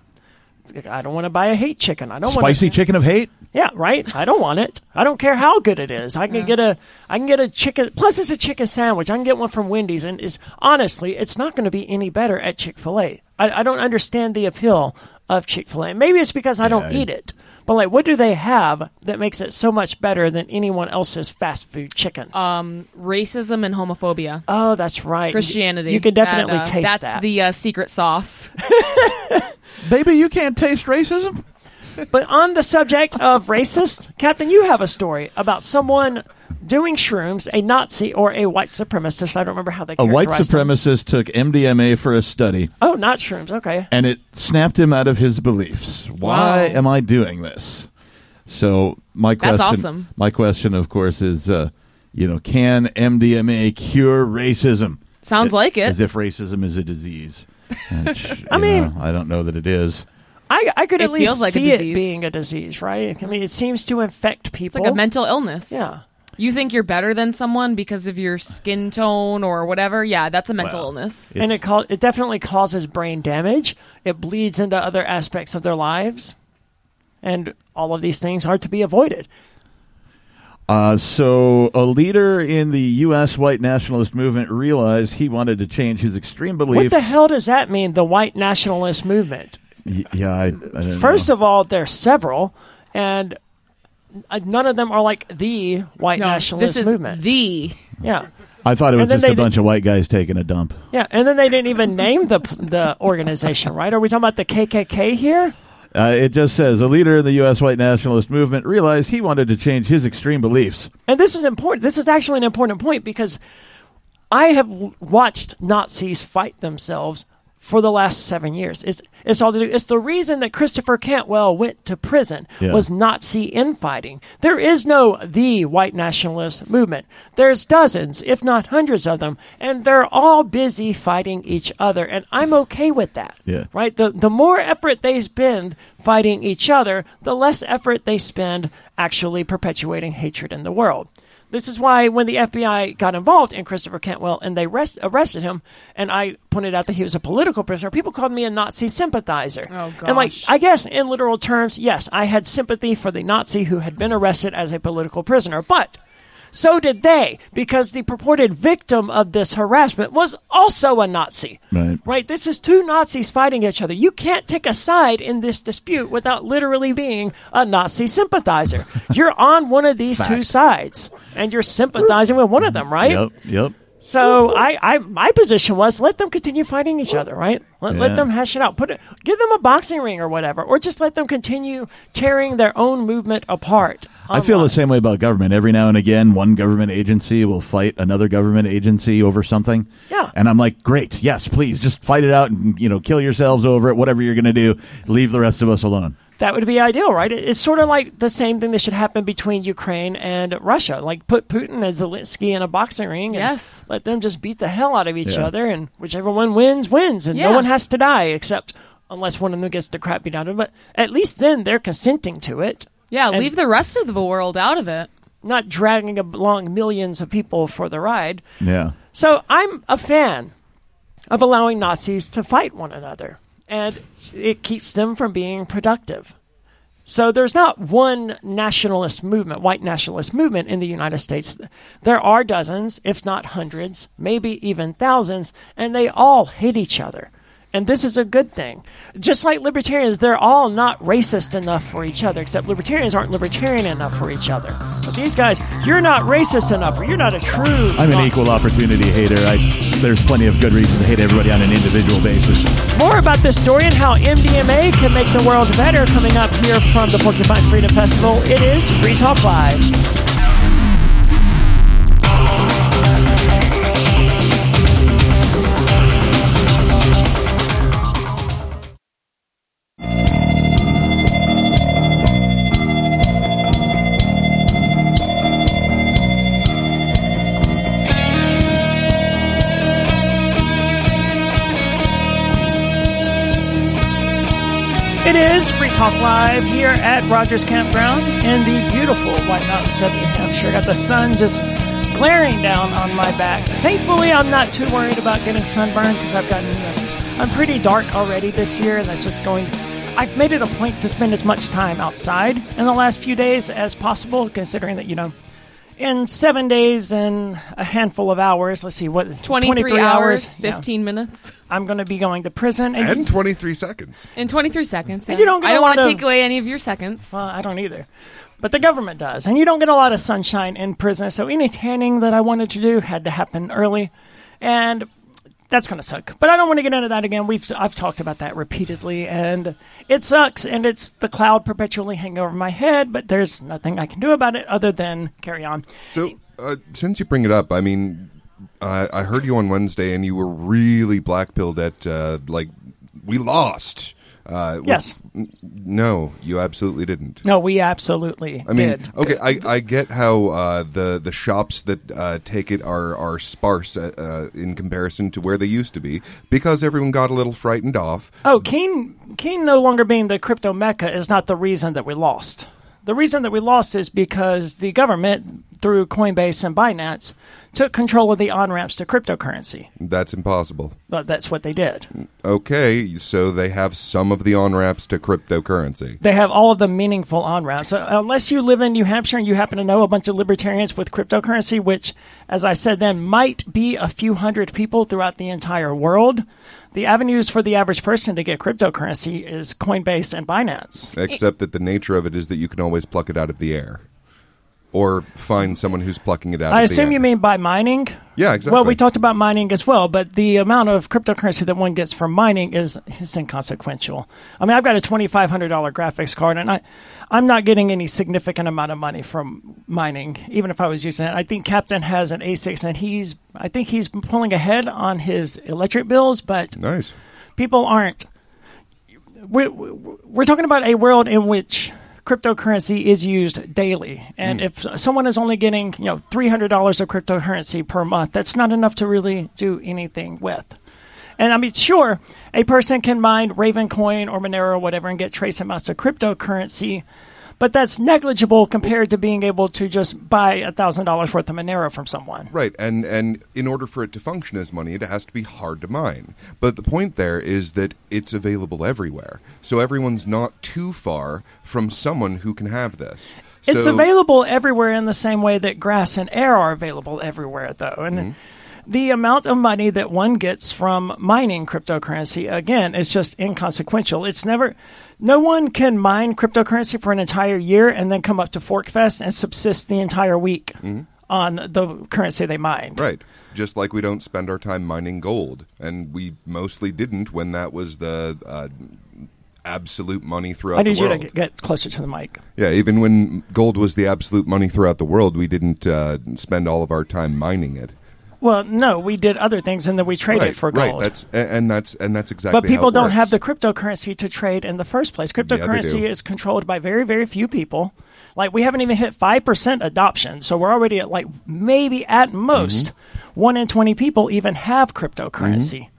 I don't want to buy a hate chicken. I don't want Spicy chicken of hate? Yeah, right. I don't want it. I don't care how good it is. I can get a I can get a chicken. Plus, it's a chicken sandwich. I can get one from Wendy's, and is honestly, it's not going to be any better at Chick Fil A. I, I don't understand the appeal of Chick Fil A. Maybe it's because I don't Yeah, I- eat it. But like, what do they have that makes it so much better than anyone else's fast food chicken? Um Racism and homophobia. oh, that's right. Christianity. You can definitely And, uh, taste that's that. That's the uh, secret sauce. Baby, you can't taste racism. But on the subject of racist, Captain, you have a story about someone doing shrooms, a Nazi or a white supremacist. I don't remember how they. A white characterized them. supremacist took MDMA for a study, Oh, not shrooms. Okay. and it snapped him out of his beliefs. Why Wow. am I doing this? So my question. That's question, awesome. my question, of course, is, uh, you know, can MDMA cure racism? Sounds like it. As if racism is a disease. Which, I mean- know, I don't know that it is. I, I could It at least feels like see it being a disease, right? I mean, it seems to infect It's people. like a mental illness. Yeah. You think you're better than someone because of your skin tone or whatever? Yeah, that's a mental Well, illness. And it cau- it definitely causes brain damage. It bleeds into other aspects of their lives, and all of these things are to be avoided. Uh, so, a leader in the U.S. white nationalist movement realized he wanted to change his extreme beliefs. What the hell does that mean? The white nationalist movement. Y- yeah, I, I don't First know. of all, there are several, and uh, none of them are like the white no, nationalist this is movement. the. yeah, I thought it was just a bunch of white guys taking a dump. yeah, and then they didn't even name the the organization, right? Are we talking about the KKK here? Uh, it just says a leader in the U.S. white nationalist movement realized he wanted to change his extreme beliefs. And this is important. This is actually an important point because I have watched Nazis fight themselves for the last seven years. It's it's all to do. It's the reason that Christopher Cantwell went to prison Yeah. was Nazi infighting. There is no the white nationalist movement. There's dozens, if not hundreds of them, and they're all busy fighting each other. And I'm okay with that. Yeah. Right. The the more effort they spend fighting each other, the less effort they spend actually perpetuating hatred in the world. This is why when the FBI got involved in Christopher Cantwell and they rest, arrested him, and I pointed out that he was a political prisoner, people called me a Nazi sympathizer. Oh, And like. I guess in literal terms, yes, I had sympathy for the Nazi who had been arrested as a political prisoner, but so did they, because the purported victim of this harassment was also a Nazi. Right. Right? This is two Nazis fighting each other. You can't take a side in this dispute without literally being a Nazi sympathizer. You're on one of these two sides, and you're sympathizing with one of them, right? Yep, yep. So I, I, my position was let them continue fighting each other, right? Let, Yeah. let them hash it out. Put it, give them a boxing ring or whatever, or just let them continue tearing their own movement apart. I feel the same way about government. Every now and again, one government agency will fight another government agency over something. Yeah. And I'm like, great, yes, please, just fight it out and you know, kill yourselves over it. Whatever you're going to do, leave the rest of us alone. That would be ideal, right? It's sort of like the same thing that should happen between Ukraine and Russia. Like put Putin and Zelensky in a boxing ring and Yes. let them just beat the hell out of each Yeah. other, and whichever one wins, wins, and no one has to die except unless one of them gets the crap beat out of them. But at least then they're consenting to it, Yeah, And- leave the rest of the world out of it. not dragging along millions of people for the ride. Yeah. So I'm a fan of allowing Nazis to fight one another, and it keeps them from being productive. So there's not one nationalist movement, white nationalist movement in the United States. There are dozens, if not hundreds, maybe even thousands, and they all hate each other. And this is a good thing. Just like libertarians, they're all not racist enough for each other, except libertarians aren't libertarian enough for each other. But these guys, you're not racist enough, or you're not a true. I'm an Nazi. equal opportunity hater. I, there's plenty of good reason to hate everybody on an individual basis. More about this story and how MDMA can make the world better coming up here from the Porcupine Freedom Festival. It is Free Talk Live. Is Free Talk Live here at Rogers Campground in the beautiful White Mountains of New Hampshire. Got the sun just glaring down on my back. Thankfully, I'm not too worried about getting sunburned because I've gotten. Uh, I'm pretty dark already this year, and that's just going. I've made it a point to spend as much time outside in the last few days as possible, considering that, you know, in seven days and a handful of hours, let's see, what, 23, hours, yeah, 15 minutes. I'm going to be going to prison. And, And 23 seconds. In 23 seconds. And you don't get I a don't want to take away any of your seconds. well, I don't either. But the government does. And you don't get a lot of sunshine in prison. So any tanning that I wanted to do had to happen early. And that's to suck. But I don't want to get into that again. We've I've talked about that repeatedly, and it sucks. And it's the cloud perpetually hanging over my head. But there's nothing I can do about it other than carry on. So, uh, since you bring it up, I mean, I I heard you on Wednesday, and you were really black pilled at uh, like we lost. Uh, Yes. n- no, you absolutely didn't. No, we absolutely I mean, did. okay, I, I get how uh, the the shops that uh, take it are are sparse uh, uh, in comparison to where they used to be because everyone got a little frightened off. Oh, Keene, Keene no longer being the crypto mecca is not the reason that we lost. The reason that we lost is because the government, through Coinbase and Binance, took control of the on ramps to cryptocurrency. That's impossible. But that's what they did. Okay, so they have some of the on ramps to cryptocurrency. They have all of the meaningful on ramps. Uh, unless you live in New Hampshire and you happen to know a bunch of libertarians with cryptocurrency, which, as I said then, might be a few hundred people throughout the entire world, the avenues for the average person to get cryptocurrency is Coinbase and Binance. Except that the nature of it is that you can always pluck it out of the air, or find someone who's plucking it out. I assume you mean by mining? Yeah, exactly. Well, we talked about mining as well, but the amount of cryptocurrency that one gets from mining is is inconsequential. I mean, I've got a twenty five hundred dollar graphics card, and I I'm not getting any significant amount of money from mining, even if I was using it. I think Captain has an ASIC, and he's I think he's pulling ahead on his electric bills, but nice. people aren't. We're, we're talking about a world in which cryptocurrency is used daily, and hmm. if someone is only getting you know three hundred dollars of cryptocurrency per month, that's not enough to really do anything with. And I mean, sure, a person can mine Ravencoin or Monero or whatever and get trace amounts of cryptocurrency, but that's negligible compared to being able to just buy a thousand dollars worth of Monero from someone. Right, and and in order for it to function as money, it has to be hard to mine. But the point there is that it's available everywhere, so everyone's not too far from someone who can have this. It's So- available everywhere in the same way that grass and air are available everywhere, though. And Mm-hmm. the amount of money that one gets from mining cryptocurrency, again, is just inconsequential. It's never, no one can mine cryptocurrency for an entire year and then come up to Forkfest and subsist the entire week on the currency they mined. Mm-hmm. Right. Just like we don't spend our time mining gold, and we mostly didn't when that was the uh, absolute money throughout I need you to get- get closer to the mic. Yeah, even when gold was the absolute money throughout the world, we didn't uh, spend all of our time mining it. Well, no, we did other things and then we traded right, for gold. Right. That's and that's and that's exactly. But people don't works. have the cryptocurrency to trade in the first place. Cryptocurrency do. is controlled by very, very few people. Like we haven't even hit five percent adoption, so we're already at like maybe at most Mm-hmm. one in twenty people even have cryptocurrency.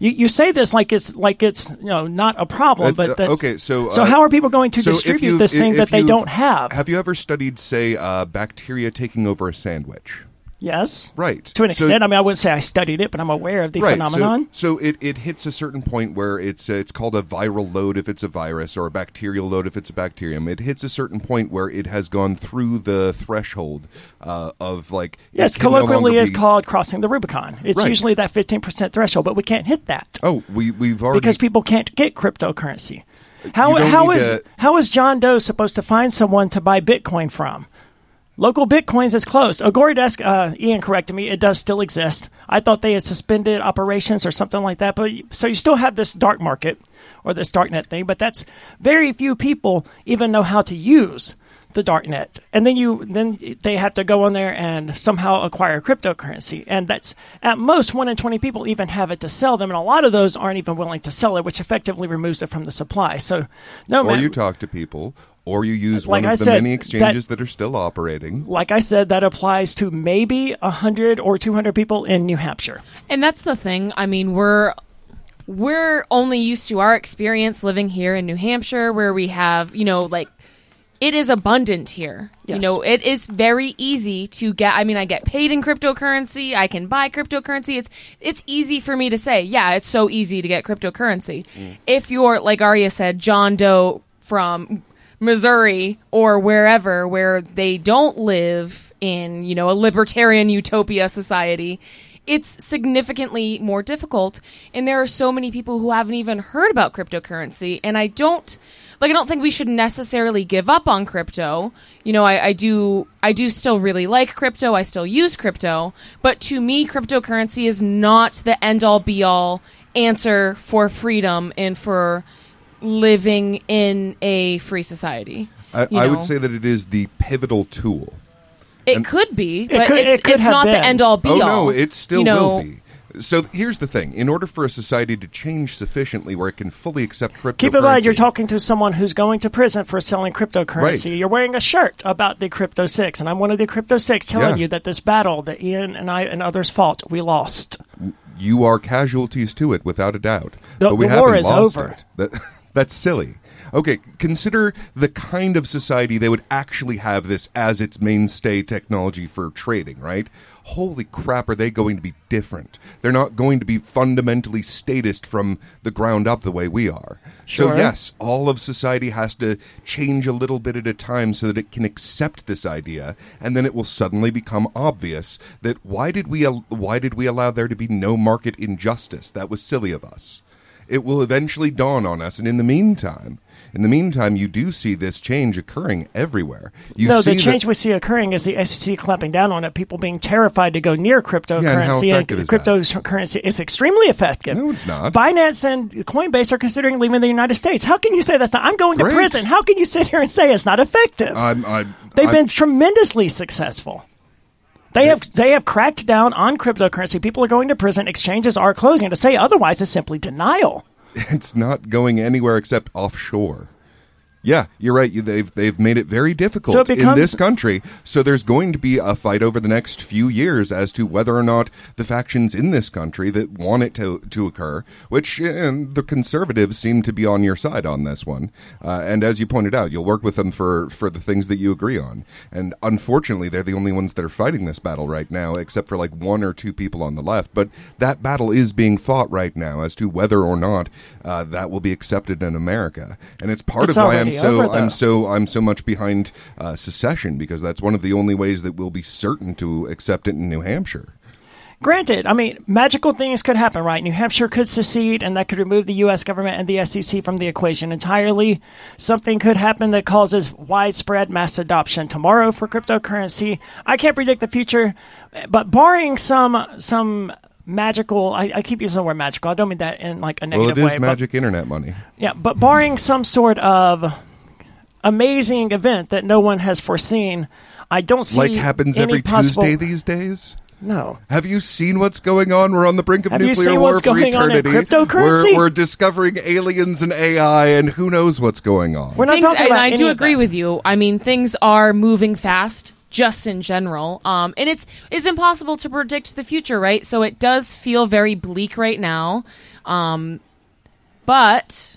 You, you say this like it's like it's you know not a problem, but uh, okay, so so uh, how are people going to so distribute you- this i- thing if that they don't have? Have you ever studied, say, uh, bacteria taking over a sandwich? Yes, Right. To an So- extent, I mean, I wouldn't say I studied it, but I'm aware of the right. phenomenon. So, so it, it hits a certain point where it's uh, it's called a viral load if it's a virus or a bacterial load if it's a bacterium. It hits a certain point where it has gone through the threshold uh, of like Yes, no colloquially longer is be- called crossing the Rubicon. It's Right. usually that 15% threshold, but we can't hit that. Oh, we we've already because people can't get cryptocurrency. How don't how need is to- how is John Doe supposed to find someone to buy Bitcoin from? Local Bitcoins is closed. Agora Desk, uh, Ian corrected me, it does still exist. I thought they had suspended operations or something like that. But so you still have this dark market or this darknet thing, but that's very few people even know how to use the darknet. And then you then they have to go on there and somehow acquire cryptocurrency. And that's at most one in twenty people even have it to sell them, and a lot of those aren't even willing to sell it, which effectively removes it from the supply. So no or man, you talk to people, or you use Like one of I the said, many exchanges that- that, are still operating. like I said, that applies to maybe 100 or 200 people in New Hampshire. And that's the thing. I mean, we're we're only used to our experience living here in New Hampshire where we have, you know, like it is abundant here. You know, it is very easy to get. I mean, I get paid in cryptocurrency. I can buy cryptocurrency. It's it's easy for me to say, yeah, it's so easy to get cryptocurrency. Mm. If you're like Aria said, John Doe from Missouri or wherever where they don't live in, you know, a libertarian utopia society, it's significantly more difficult. And there are so many people who haven't even heard about cryptocurrency. And I don't like I don't think we should necessarily give up on crypto. You know, I, I do I do still really like crypto. I still use crypto. But to me, cryptocurrency is not the end all be all answer for freedom and for living in a free society. I, I would say that it is the pivotal tool. It could be, but could- it's, it it's have not the end all be oh all. no, it still you know, will be. So here's the thing: in order for a society to change sufficiently where it can fully accept cryptocurrency, Keep in mind, you're talking to someone who's going to prison for selling cryptocurrency. Right. You're wearing a shirt about the Crypto Six, and I'm one of the Crypto Six telling Yeah. you that this battle that Ian and I and others fought, we lost. you are casualties to it without a doubt. The- but we the war is over. it. That, that's silly. Okay, consider the kind of society they would actually have this as its mainstay technology for trading, right? Holy crap, are they going to be different? They're not going to be fundamentally statist from the ground up the way we are. Sure. So, yes, all of society has to change a little bit at a time so that it can accept this idea, and then it will suddenly become obvious that why did we al- why did we allow there to be no market injustice? That was silly of us. It will eventually dawn on us, and in the meantime, in the meantime, you do see this change occurring everywhere. You no, the that- change we see occurring is the SEC clamping down on it. People being terrified to go near cryptocurrency. effective is cryptocurrency is extremely effective. No, it's not. Binance and Coinbase are considering leaving the United States. How can you say that's not? I'm going to prison. How can you sit here and say it's not effective? I'm, I'm, They've I'm- been tremendously successful. They have they have cracked down on cryptocurrency. People are going to prison. Exchanges are closing. To say otherwise is simply denial. it's not going anywhere except offshore. Yeah, you're right. You, they've they've made it very difficult So it in this country. So there's going to be a fight over the next few years as to whether or not the factions in this country that want it to to occur, which uh, the conservatives seem to be on your side on this one. Uh, and as you pointed out, you'll work with them for for the things that you agree on. And unfortunately, they're the only ones that are fighting this battle right now, except for like one or two people on the left. But that battle is being fought right now as to whether or not uh, that will be accepted in America. And it's part It's of why I'm so over. I'm so I'm so much behind uh, secession because that's one of the only ways that we'll be certain to accept it in New Hampshire. Granted, I mean, magical things could happen, right? New Hampshire could secede, and that could remove the U.S. government and the SEC from the equation entirely. Something could happen that causes widespread mass adoption tomorrow for cryptocurrency. I can't predict the future, but barring some some magical, I, I keep using the word magical. I don't mean that in like a negative way. Well, negative it is way. magic internet money. Yeah, but barring some sort of amazing event that no one has foreseen, I don't see Like happens any every possible, Tuesday these days. No. Have you seen what's going on? We're on the brink of Have you nuclear seen war what's for going on in eternity. cryptocurrency? We're, we're discovering aliens and AI, and who knows what's going on. We're not things, talking and I any do agree with you. I mean, things are moving fast, just in general, um, and it's it's impossible to predict the future, right? So it does feel very bleak right now, um, but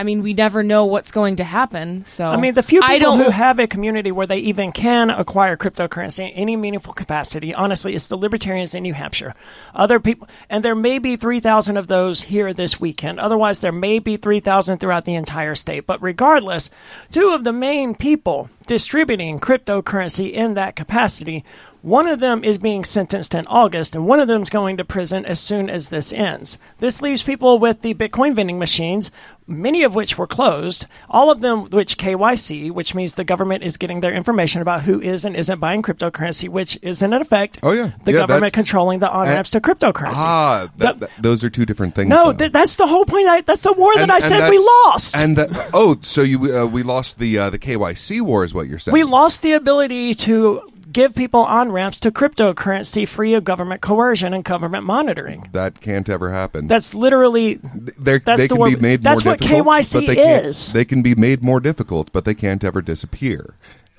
I mean, we never know what's going to happen. So I mean, the few people who have a community where they even can acquire cryptocurrency in any meaningful capacity, honestly, it's the libertarians in New Hampshire. Other people, and there may be 3,000 of those here this weekend. Otherwise, there may be 3,000 throughout the entire state. But regardless, two of the main people distributing cryptocurrency in that capacity, one of them is being sentenced in August, and one of them is going to prison as soon as this ends. This leaves people with the Bitcoin vending machines, many of which were closed, all of them which KYC, which means the government is getting their information about who is and isn't buying cryptocurrency, which is in effect Oh, yeah. the Yeah, government controlling the on ramps to cryptocurrency. Ah, that, The- that- those are two different things. no, th- that's the whole point. I, that's the war that I said we lost. And that, oh, so you uh, we lost the uh, the KYC war is what you're saying? we lost the ability to give people on ramps to cryptocurrency free of government coercion and government monitoring. That can't ever happen. That's literally They're, that's they the can word- be made that's more what. KYC but they is. They can be made more difficult, but they can't ever disappear.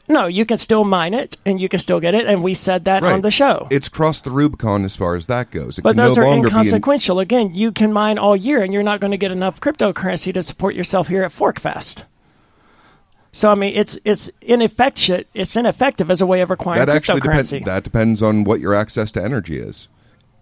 no. You can still mine it and you can still get it, and we said that on the show. It's crossed the Rubicon as far as that goes. It but those no are be in- inconsequential. Again, you can mine all year, and you're not going to get enough cryptocurrency to support yourself here at Forkfest. So I mean, it's it's ineffective. It's ineffective as a way of acquiring that actually depends. cryptocurrency. That depends on what your access to energy is.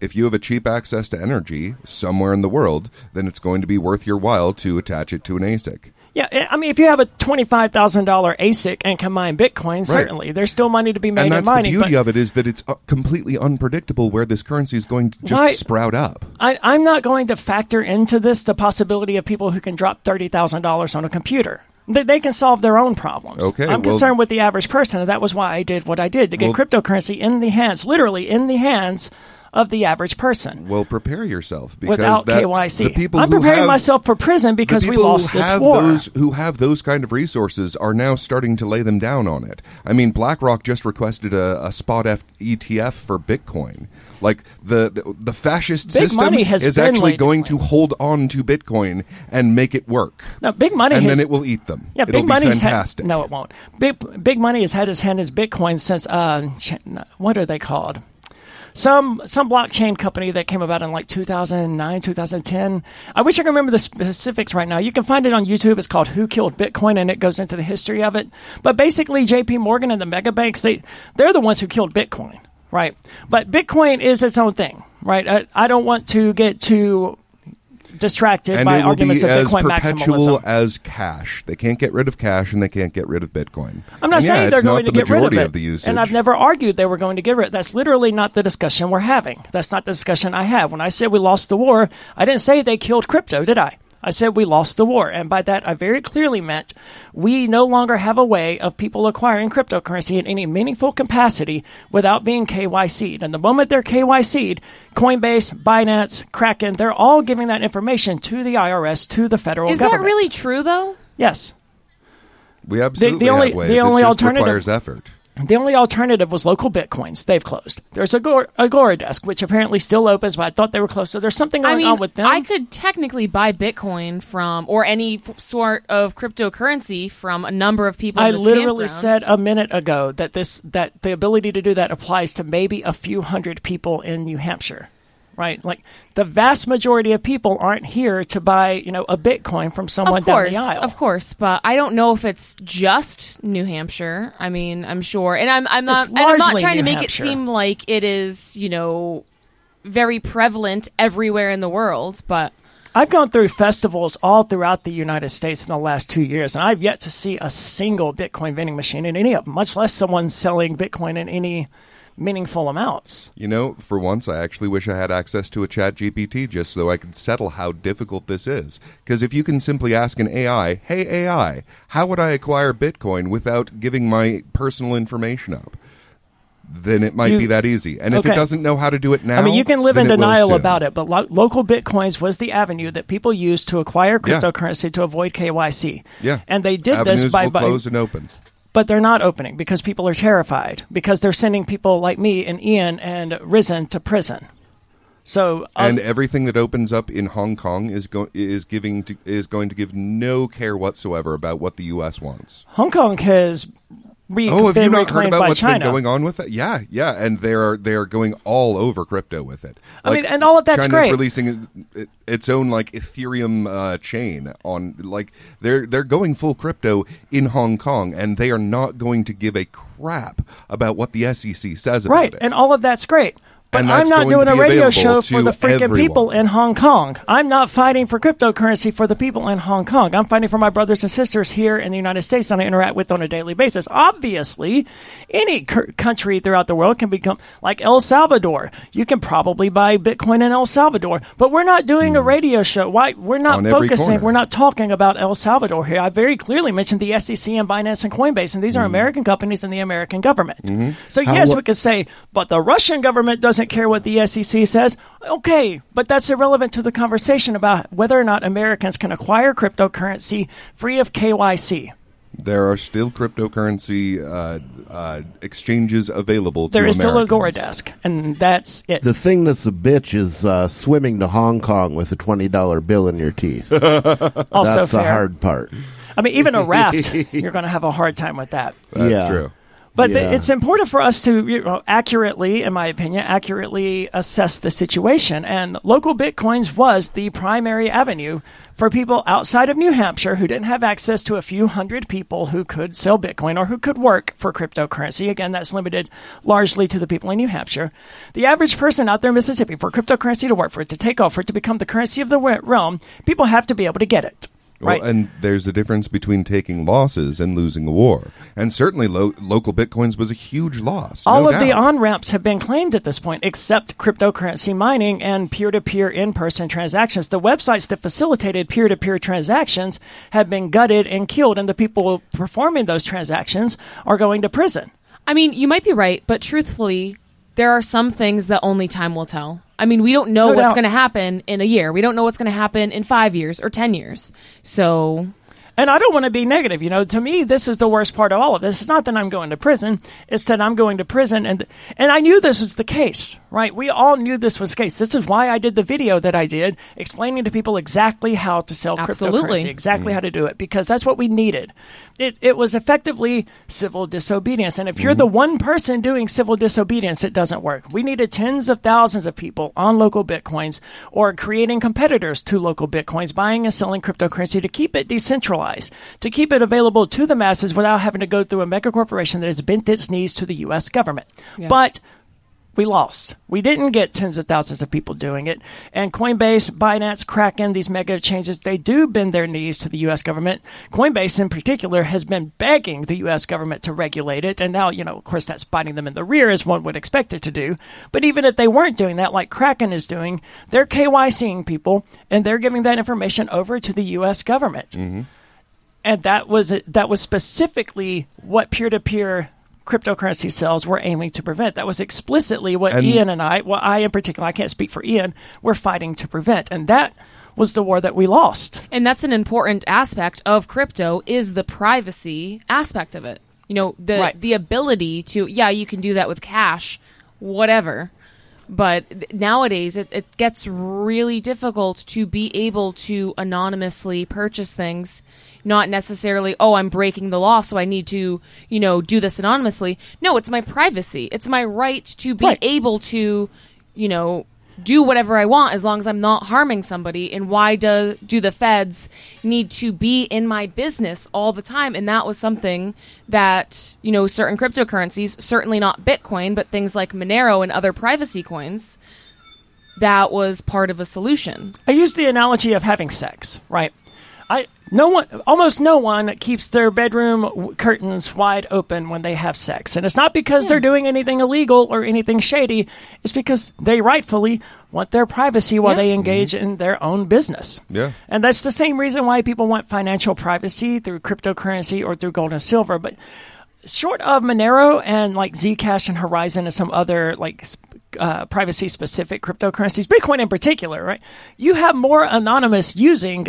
If you have a cheap access to energy somewhere in the world, then it's going to be worth your while to attach it to an ASIC. yeah, I- I mean, if you have a twenty-five thousand dollar ASIC and can mine Bitcoin, certainly there's still money to be made and in that's mining. the beauty of it is that it's uh, completely unpredictable where this currency is going to just Why- sprout up. I, I'm not going to factor into this the possibility of people who can drop thirty thousand dollars on a computer. They, they can solve their own problems. Okay, I'm well- concerned with the average person, and that was why I did what I did to get Well- cryptocurrency in the hands, literally in the hands of the average person. Well, prepare yourself because Without that, KYC, The people I'm preparing have- myself for prison because we lost this war. Those who have those kind of resources are now starting to lay them down on it. I mean, BlackRock just requested a, a spot F ETF for Bitcoin. Like the the, the fascist Big system is actually going to to hold on to Bitcoin and make it work. No, big money and has, then it will eat them. Yeah, It'll big be money's fantastic. Had, no, it won't. Big big money has had his hand in Bitcoin since uh, what are they called? Some some blockchain company that came about in like 2009, 2010. I wish I could remember the specifics right now. You can find it on YouTube. It's called "Who Killed Bitcoin" and it goes into the history of it. But basically, J.P. Morgan and the mega banks they they're the ones who killed Bitcoin, right? But Bitcoin is its own thing, right? I, I don't want to get too distracted and by it will be arguments of as Bitcoin perpetual maximalism. as cash. They can't get rid of cash, and they can't get rid of Bitcoin. I'm not And saying it's they're going the to get rid of it. of the usage. and I've never argued they were going to get rid. of That's literally not the discussion we're having. That's not the discussion I have. When I said we lost the war, I didn't say they killed crypto, did I? I said we lost the war, and by that I very clearly meant we no longer have a way of people acquiring cryptocurrency in any meaningful capacity without being KYC'd. And the moment they're KYC'd, Coinbase, Binance, Kraken, they're all giving that information to the IRS, to the federal Is government. Is that really true, though? Yes. we absolutely only- have ways. the it only just alternative- requires effort. The only alternative was local bitcoins. They've closed. There's Agora, Agora Desk, which apparently still opens, but I thought they were closed. So there's something going I mean, on with them. I could technically buy Bitcoin from or any f- sort of cryptocurrency from a number of people. I literally said a minute ago that this that the ability to do that applies to maybe a few hundred people in New Hampshire. Right? Like the vast majority of people aren't here to buy, you know, a Bitcoin from someone course, down the aisle. of course, but I don't know if it's just New Hampshire. I mean, I'm sure, and I'm I'm not and I'm not trying to make Hampshire. it seem like it is, you know, very prevalent everywhere in the world, but I've gone through festivals all throughout the United States in the last two years, and I've yet to see a single Bitcoin vending machine in any of them, much less someone selling Bitcoin in any meaningful amounts. You know, for once, I actually wish I had access to a chat GPT just so I could settle how difficult this is. Because if you can simply ask an AI, hey AI, how would I acquire Bitcoin without giving my personal information up? Then it might You- be that easy. And if it doesn't know how to do it now, I mean, you can live in denial about it, but lo- local bitcoins was the avenue that people used to acquire Yeah. cryptocurrency to avoid KYC. Yeah, and they did Avenues this by, will by close and open. But they're not opening because people are terrified because they're sending people like me and Ian and Risen to prison. So uh, and everything that opens up in Hong Kong is go- is giving to, is going to give no care whatsoever about what the U.S. wants. Hong Kong has re- Oh, have you not heard about what's China. been going on with it? Yeah, yeah, and they are they are going all over crypto with it. I mean, and all of that's China's great. releasing its own like Ethereum uh, chain on like they're they're going full crypto in Hong Kong, and they are not going to give a crap about what the SEC says about Right, it. Right, and all of that's great. But I'm not doing a radio show for the freaking everyone. people in Hong Kong. I'm not fighting for cryptocurrency for the people in Hong Kong. I'm fighting for my brothers and sisters here in the United States that I interact with on a daily basis. Obviously, any cur- country throughout the world can become like El Salvador. You can probably buy Bitcoin in El Salvador, but we're not doing a radio show. Why? We're not Hmm. On focusing. We're not talking about El Salvador here. I very clearly mentioned the SEC and Binance and Coinbase, and these Hmm. are American companies and the American government. Mm-hmm. So How yes, lo- we could say, but the Russian government doesn't care what the SEC says. Okay, but that's irrelevant to the conversation about whether or not Americans can acquire cryptocurrency free of KYC. There are still cryptocurrency uh, uh, exchanges available. There to is still Americans. Agora Desk, and that's it. The thing that's a bitch is uh, swimming to Hong Kong with a twenty dollar bill in your teeth. also that's the hard part. I mean, even a raft, you're going to have a hard time with that. That's Yeah. true. But Yeah. it's important for us to you know, accurately, in my opinion, accurately assess the situation. And local bitcoins was the primary avenue for people outside of New Hampshire who didn't have access to a few hundred people who could sell Bitcoin or who could work for cryptocurrency. Again, that's limited largely to the people in New Hampshire. The average person out there in Mississippi, for cryptocurrency to work, for it to take off, for it to become the currency of the realm, people have to be able to get it. Well, Right. and there's a difference between taking losses and losing a war. And certainly, lo- local bitcoins was a huge loss. All no of the on ramps have been claimed at this point, except cryptocurrency mining and peer to peer in person transactions. The websites that facilitated peer to peer transactions have been gutted and killed, and the people performing those transactions are going to prison. I mean, you might be right, but truthfully, there are some things that only time will tell. I mean, we don't know No what's going to happen in a year. We don't know what's going to happen in five years or 10 years. So, And I don't want to be negative. You know, to me, this is the worst part of all of this. It's not that I'm going to prison. It's that I'm going to prison. And, and I knew this was the case, right? We all knew this was the case. This is why I did the video that I did, explaining to people exactly how to sell Absolutely. cryptocurrency, exactly mm-hmm. how to do it, because that's what we needed. It, it was effectively civil disobedience. And if you're the mm-hmm. one person doing civil disobedience, it doesn't work. We needed tens of thousands of people on local Bitcoins or creating competitors to local Bitcoins, buying and selling cryptocurrency to keep it decentralized, to keep it available to the masses without having to go through a mega corporation that has bent its knees to the U.S. government. Yeah. But we lost. We didn't get tens of thousands of people doing it. And Coinbase, Binance, Kraken, these mega exchanges, they do bend their knees to the U.S. government. Coinbase, in particular, has been begging the U.S. government to regulate it. And now, you know, of course, that's biting them in the rear, as one would expect it to do. But even if they weren't doing that, like Kraken is doing, they're KYCing people and they're giving that information over to the U.S. government mm-hmm. And that was that was specifically what peer-to-peer cryptocurrency sales were aiming to prevent. That was explicitly what And- Ian and I, well, I in particular, I can't speak for Ian, were fighting to prevent, and that was the war that we lost. and that's an important aspect of crypto is the privacy aspect of it. You know, the Right. the ability to yeah, you can do that with cash, whatever. But nowadays, it, it gets really difficult to be able to anonymously purchase things. Not necessarily, oh, I'm breaking the law, so I need to, you know, do this anonymously. No, it's my privacy. It's my right to be Right. able to, you know, do whatever I want as long as I'm not harming somebody. And why do do the feds need to be in my business all the time? And that was something that you know certain cryptocurrencies, certainly not Bitcoin, but things like Monero and other privacy coins, that was part of a solution. I use the analogy of having sex, right? No one, almost no one keeps their bedroom w- curtains wide open when they have sex, and it's not because they're hmm. doing anything illegal or anything shady. It's because they rightfully want their privacy while Yeah. they mm-hmm. engage in their own business. Yeah. and that's the same reason why people want financial privacy through cryptocurrency or through gold and silver, but short of Monero and like Zcash and Horizen and some other like uh, privacy specific cryptocurrencies, Bitcoin in particular, right? You have more anonymous using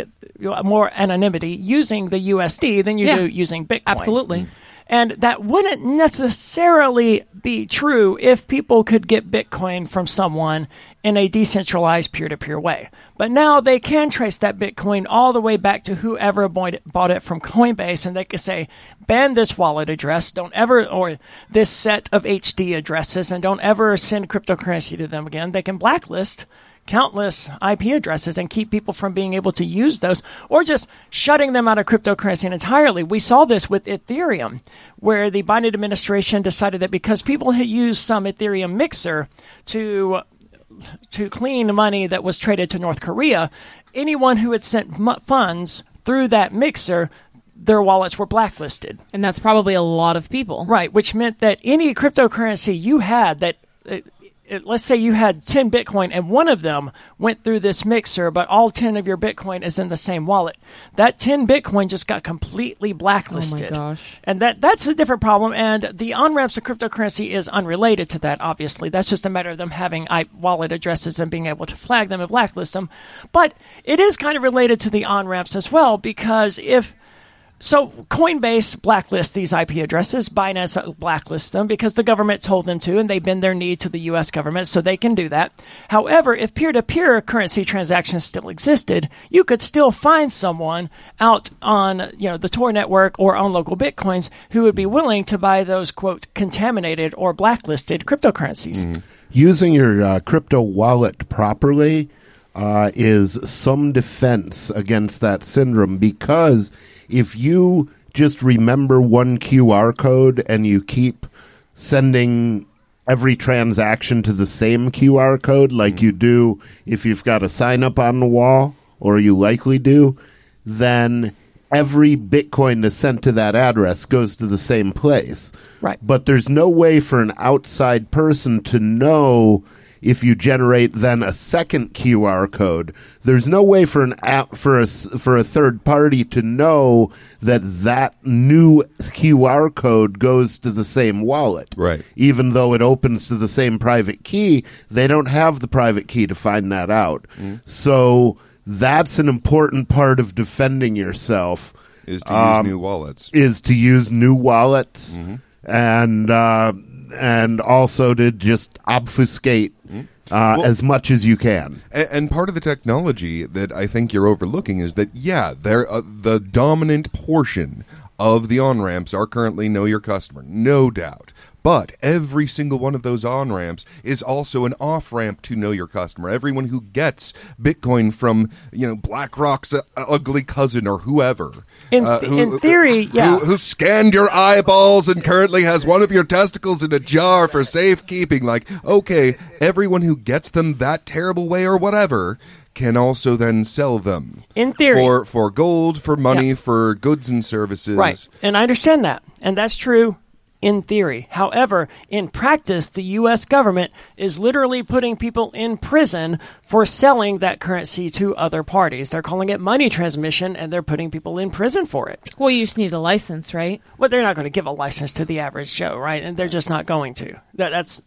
more anonymity using the USD than you Yeah. do using Bitcoin. Absolutely. And that wouldn't necessarily be true if people could get Bitcoin from someone in a decentralized peer to peer way. But now they can trace that Bitcoin all the way back to whoever bought it, from Coinbase, and they can say, ban this wallet address, don't ever, or this set of HD addresses, and don't ever send cryptocurrency to them again. They can blacklist countless IP addresses and keep people from being able to use those or just shutting them out of cryptocurrency entirely. We saw this with Ethereum, where the Biden administration decided that because people had used some Ethereum mixer to to clean money that was traded to North Korea, anyone who had sent funds through that mixer, their wallets were blacklisted. And that's probably a lot of people. Right, which meant that any cryptocurrency you had that, uh, let's say you had 10 Bitcoin and one of them went through this mixer, but all 10 of your Bitcoin is in the same wallet. That 10 Bitcoin just got completely blacklisted. Oh gosh. And that that's a different problem. And the on ramps of cryptocurrency is unrelated to that, obviously. That's just a matter of them having I- wallet addresses and being able to flag them and blacklist them. But it is kind of related to the on ramps as well, because if so Coinbase blacklists these IP addresses. Binance blacklists them because the government told them to, and they bend their knee to the U.S. government, so they can do that. However, if peer-to-peer currency transactions still existed, you could still find someone out on you know the Tor network or on local bitcoins who would be willing to buy those quote contaminated or blacklisted cryptocurrencies. Using your uh, crypto wallet properly uh, is some defense against that syndrome because if you just remember one QR code and you keep sending every transaction to the same QR code like mm-hmm. you do if you've got a sign up on the wall, or you likely do, then every Bitcoin that's sent to that address goes to the same place. Right. But there's no way for an outside person to know if you generate then a second QR code. There's no way for an app for a for a third party to know that that new QR code goes to the same wallet. Right. Even though it opens to the same private key, they don't have the private key to find that out. So that's an important part of defending yourself Is to Um, use new wallets. is to use new wallets and uh, and also to just obfuscate uh, Well- as much as you can. And, and part of the technology that I think you're overlooking is that yeah, there uh, the dominant portion of the on ramps are currently know your customer, no doubt. But every single one of those on ramps is also an off ramp to know your customer. Everyone who gets Bitcoin from you know BlackRock's uh, ugly cousin or whoever, In- uh, in theory, who- yeah. who scanned your eyeballs and currently has one of your testicles in a jar for safekeeping. Like, okay, everyone who gets them that terrible way or whatever can also then sell them. In theory. For for gold, for money, Yeah. for goods and services. Right. And I understand that. And that's true in theory. However, in practice, the U.S. government is literally putting people in prison for selling that currency to other parties. They're calling it money transmission and they're putting people in prison for it. Well, you just need a license, right? Well, they're not going to give a license to the average Joe, right? And they're just not going to. That, that's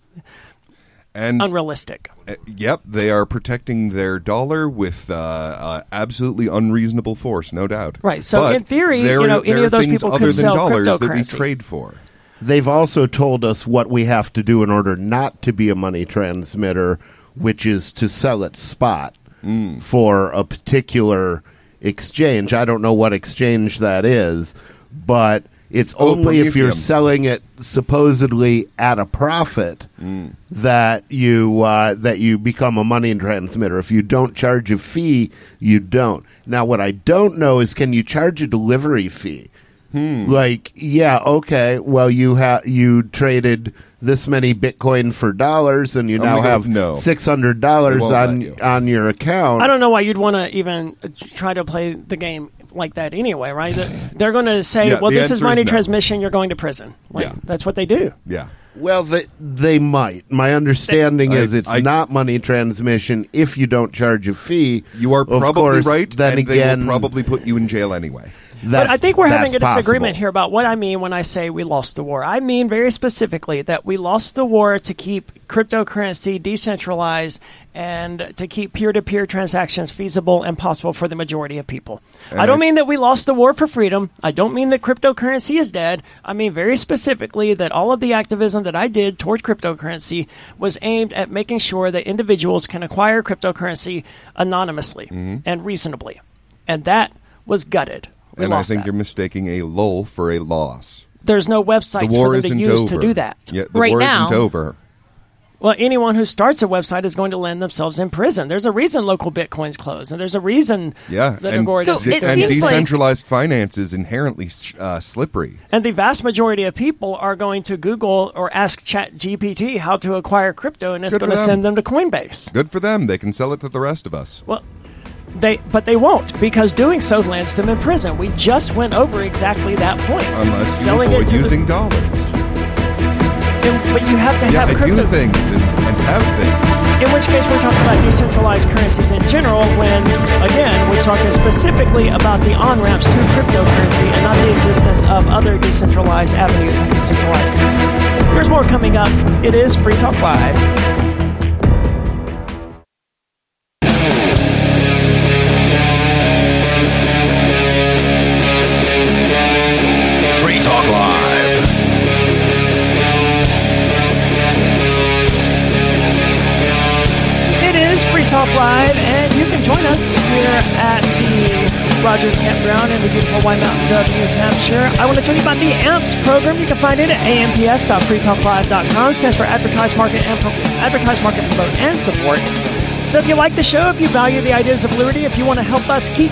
And unrealistic. uh, yep, they are protecting their dollar with uh, uh, absolutely unreasonable force, no doubt. Right, so But in theory, there, you know, any of those people could sell dollars that we trade for. They've also told us what we have to do in order not to be a money transmitter, which is to sell at spot for a particular exchange. I don't know what exchange that is, but it's Oh, only if you're selling it supposedly at a profit that you uh, that you become a money transmitter. If you don't charge a fee, you don't. Now, what I don't know is can you charge a delivery fee? Like, yeah, okay. Well, you have you traded this many Bitcoin for dollars, and you Oh now have no. six hundred dollars They won't let on you. on your account. I don't know why you'd want to even uh, try to play the game like that anyway, right? They're- They're going to say, Yeah, well, this is answer is money no. transmission, you're going to prison. Like, Yeah. That's what they do. Yeah. Well, they they might. My understanding I- is it's I- not money transmission if you don't charge a fee. You are Of probably course, right, Then and again, they will probably put you in jail anyway. But I think we're having a that's disagreement possible. here about what I mean when I say we lost the war. I mean very specifically that we lost the war to keep cryptocurrency decentralized and to keep peer to peer transactions feasible and possible for the majority of people. I don't I- mean that we lost the war for freedom. I don't mean that cryptocurrency is dead. I mean very specifically that all of the activism that I did towards cryptocurrency was aimed at making sure that individuals can acquire cryptocurrency anonymously mm-hmm. and reasonably. And that was gutted. We and I think that. you're mistaking a lull for a loss. there's no websites The war for them to isn't use over. to do that. Yeah, the Right war now. isn't over. Well, anyone who starts a website is going to land themselves in prison. There's a reason local bitcoins close, and there's a reason Yeah, that and, going So to it and seems like- decentralized finance is inherently uh, slippery. and the vast majority of people are going to Google or ask Chat GPT how to acquire crypto, and it's Good going to send them to Coinbase. Good for them; they can sell it to the rest of us. Well, they but they won't because doing so lands them in prison. We just went over exactly that point. Unless you Selling it avoid to the- using dollars. In- but you have to Yeah, have I crypto. do things and, and have things. In which case, we're talking about decentralized currencies in general, when, again, we're talking specifically about the on ramps to cryptocurrency and not the existence of other decentralized avenues and decentralized currencies. There's more coming up. It is Free Talk Live. Talk Live, and you can join us here at the Rogers Campground in the beautiful White Mountains of New Hampshire. I want to tell you about the AMPS program. You can find it at amps.freetalklive.com. Stands for Advertise, Market, and Pro- Advertise, Market, Promote, and Support. So if you like the show, if you value the ideas of liberty, if you want to help us keep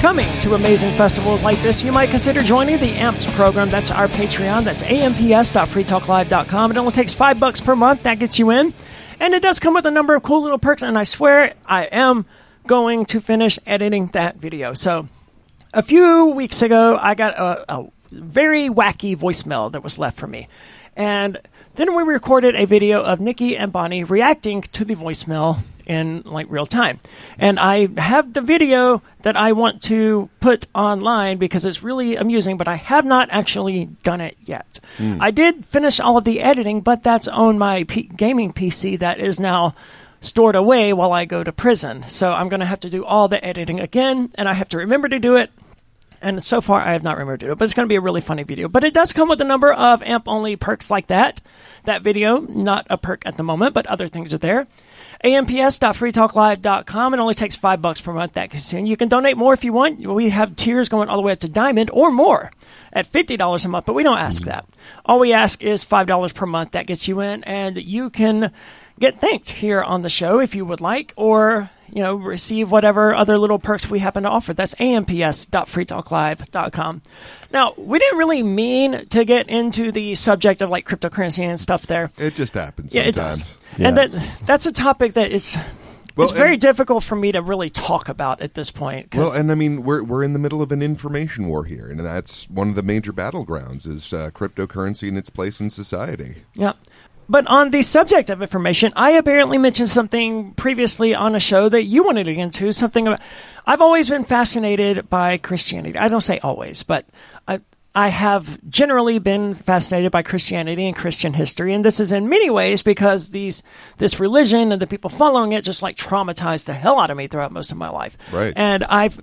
coming to amazing festivals like this, you might consider joining the AMPS program. That's our Patreon. That's amps.freetalklive.com. It only takes five bucks per month. That gets you in. And it does come with a number of cool little perks, and I swear I am going to finish editing that video. So a few weeks ago, I got a, a very wacky voicemail that was left for me. And then we recorded a video of Nikki and Bonnie reacting to the voicemail in like real time. And I have the video that I want to put online because it's really amusing, but I have not actually done it yet. I did finish all of the editing, but that's on my P- gaming PC that is now stored away while I go to prison. So I'm going to have to do all the editing again, and I have to remember to do it. And so far, I have not remembered to do it, but it's going to be a really funny video. But it does come with a number of AMP only perks like that. That video, not a perk at the moment, but other things are there. amps.freetalklive.com. It only takes five bucks per month. That gets you. in. You can donate more if you want. We have tiers going all the way up to diamond or more at $50 a month, but we don't ask mm. that. All we ask is $5 per month. That gets you in, and you can get thanked here on the show if you would like, or you know, receive whatever other little perks we happen to offer. That's amps.freetalklive.com. Now, we didn't really mean to get into the subject of like cryptocurrency and stuff there. It just happens. Yeah, it sometimes. Does. And that that's a topic that is Well, it's very and- difficult for me to really talk about at this point. Well, and I mean, we're we're in the middle of an information war here, and that's one of the major battlegrounds is uh, cryptocurrency and its place in society. Yeah. But on the subject of information, I apparently mentioned something previously on a show that you wanted to get into. Something about. I've always been fascinated by Christianity. I don't say always, but I, I have generally been fascinated by Christianity and Christian history, and this is in many ways because these this religion and the people following it just like traumatized the hell out of me throughout most of my life. Right. And I've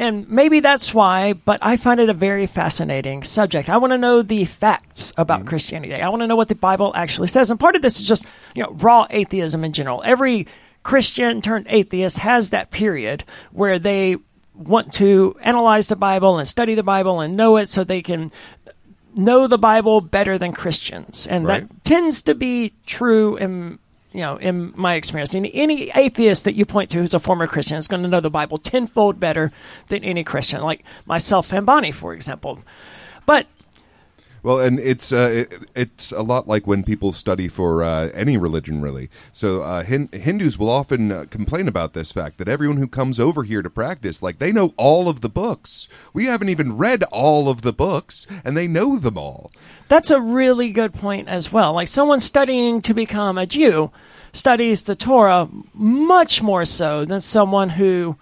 and maybe that's why, but I find it a very fascinating subject. I want to know the facts about mm-hmm. Christianity. I want to know what the Bible actually says. And part of this is just, you know, raw atheism in general. Every Christian turned atheist has that period where they want to analyze the Bible and study the Bible and know it so they can know the Bible better than Christians. And Right. that tends to be true in you know, in my experience. And any atheist that you point to who's a former Christian is going to know the Bible tenfold better than any Christian, like myself and Bonnie, for example. But Well, and it's uh, it, it's a lot like when people study for uh, any religion, really. So uh, hin- Hindus will often uh, complain about this fact that everyone who comes over here to practice, like they know all of the books. We haven't even read all of the books, and they know them all. That's a really good point as well. Like someone studying to become a Jew studies the Torah much more so than someone who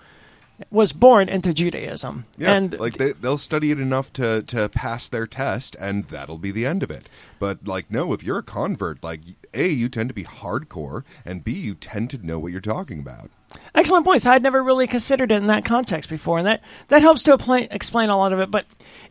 was born into Judaism. Yeah, and like they, they'll study it enough to to pass their test, and that'll be the end of it. But like, no, if you're a convert, like a, you tend to be hardcore, and b, you tend to know what you're talking about. Excellent points. I had never really considered it in that context before, and that, that helps to apply, explain a lot of it. But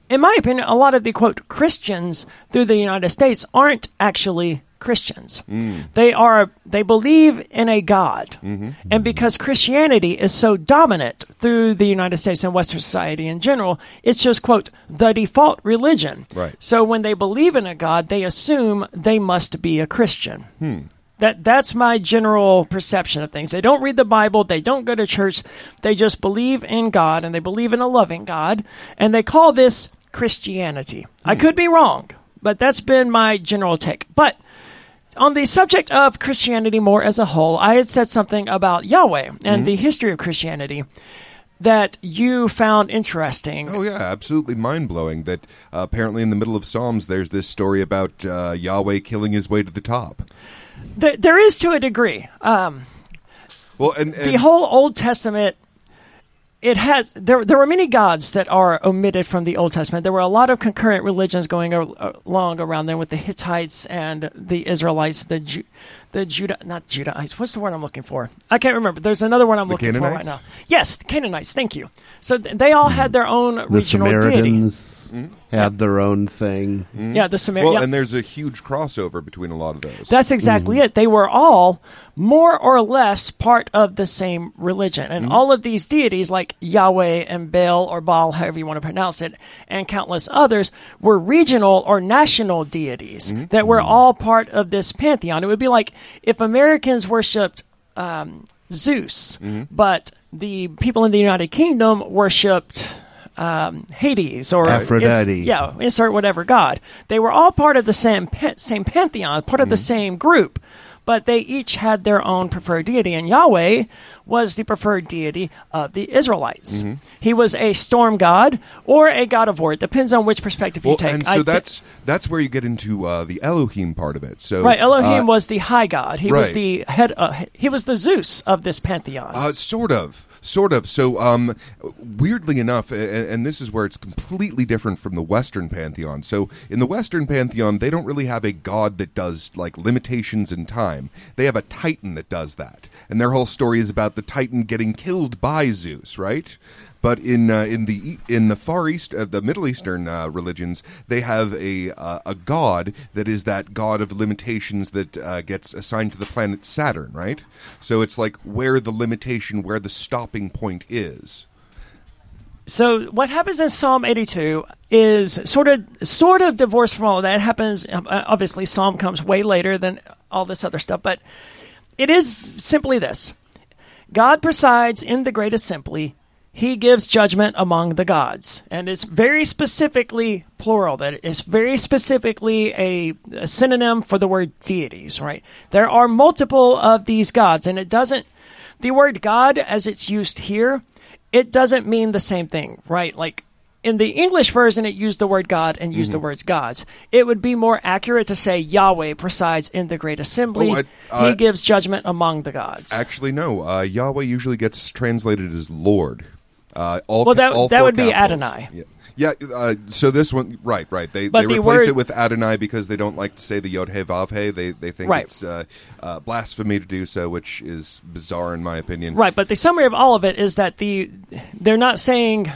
in my opinion, a lot of the quote Christians through the United States aren't actually Christians. Mm. They are they believe in a God, mm-hmm. and because Christianity is so dominant through the United States and Western society in general, it's just quote the default religion. Right. So when they believe in a God, they assume they must be a Christian. Hmm. That that's my general perception of things. They don't read the Bible, they don't go to church, they just believe in God and they believe in a loving God, and they call this Christianity. I hmm. could be wrong, but that's been my general take. But on the subject of Christianity more as a whole, I had said something about Yahweh and the history of Christianity that you found interesting. Oh yeah, absolutely mind blowing. That uh, apparently in the middle of Psalms, there's this story about uh, Yahweh killing his way to the top. There, there is to a degree. Um, Well, and, and the whole Old Testament it has there there were many gods that are omitted from the Old Testament. There were a lot of concurrent religions going uh, along around there with the Hittites and the Israelites, the Ju- the Judah not Judahites. What's the word I'm looking for? I can't remember. There's another one I'm The looking for right now. Yes, Canaanites. Thank you. So th- they all had their own The regional deity. Samaritans hmm? had their own thing. Hmm? Yeah, the Samaritans. well, and there's a huge crossover between a lot of those. That's exactly mm-hmm. it. They were all more or less part of the same religion. And mm-hmm. all of these deities, like Yahweh and Baal or Baal, however you want to pronounce it, and countless others, were regional or national deities mm-hmm. that were all part of this pantheon. It would be like if Americans worshipped um, Zeus, Mm-hmm. but the people in the United Kingdom worshipped um, Hades or Aphrodite. ins- yeah, insert whatever god. They were all part of the same pa- same pantheon, part of the same group, but they each had their own preferred deity. And Yahweh was the preferred deity of the Israelites. He was a storm god or a god of war. It depends on which perspective you take. and so thi- that's that's where you get into uh, the Elohim part of it. So Right, Elohim uh, was the high god. He was the head. Uh, he was the Zeus of this pantheon. Uh, sort of, sort of. So, um, weirdly enough, and, and this is where it's completely different from the Western pantheon. So, in the Western pantheon, they don't really have a god that does like limitations in time. They have a Titan that does that, and their whole story is about the Titan getting killed by Zeus, right? But in uh, in the in the Far East, uh, the Middle Eastern uh, religions, they have a uh, a god that is that god of limitations that uh, gets assigned to the planet Saturn, right? So it's like where the limitation, where the stopping point is. So what happens in Psalm 82 is sort of sort of divorced from all of that. It happens uh, obviously Psalm comes way later than all this other stuff, but it is simply this. God presides in the great assembly. He gives judgment among the gods. And it's very specifically plural. That it's very specifically a, a synonym for the word deities, right? There are multiple of these gods, and it doesn't the word God as it's used here, it doesn't mean the same thing, right? Like in the English version, it used the word God and used the words gods. It would be more accurate to say Yahweh presides in the great assembly. Oh, I- uh, he gives judgment among the gods. Actually, no. Uh, Yahweh usually gets translated as Lord. Uh, all Well, that- all that would be. Adonai. Yeah. Yeah, uh, so this one, right, right. They But they the replace word- it with Adonai because they don't like to say the Yod He Vav He. They they think Right. it's uh, uh, blasphemy to do so, which is bizarre in my opinion. Right, but the summary of all of it is that the they're not saying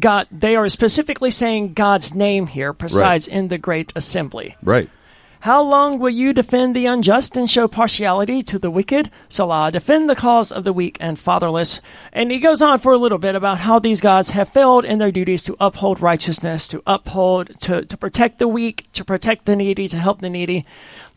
God. They are specifically saying God's name here presides in the great assembly. Right. How long will you defend the unjust and show partiality to the wicked? Selah, defend the cause of the weak and fatherless. And he goes on for a little bit about how these gods have failed in their duties to uphold righteousness, to uphold, to, to protect the weak, to protect the needy, to help the needy.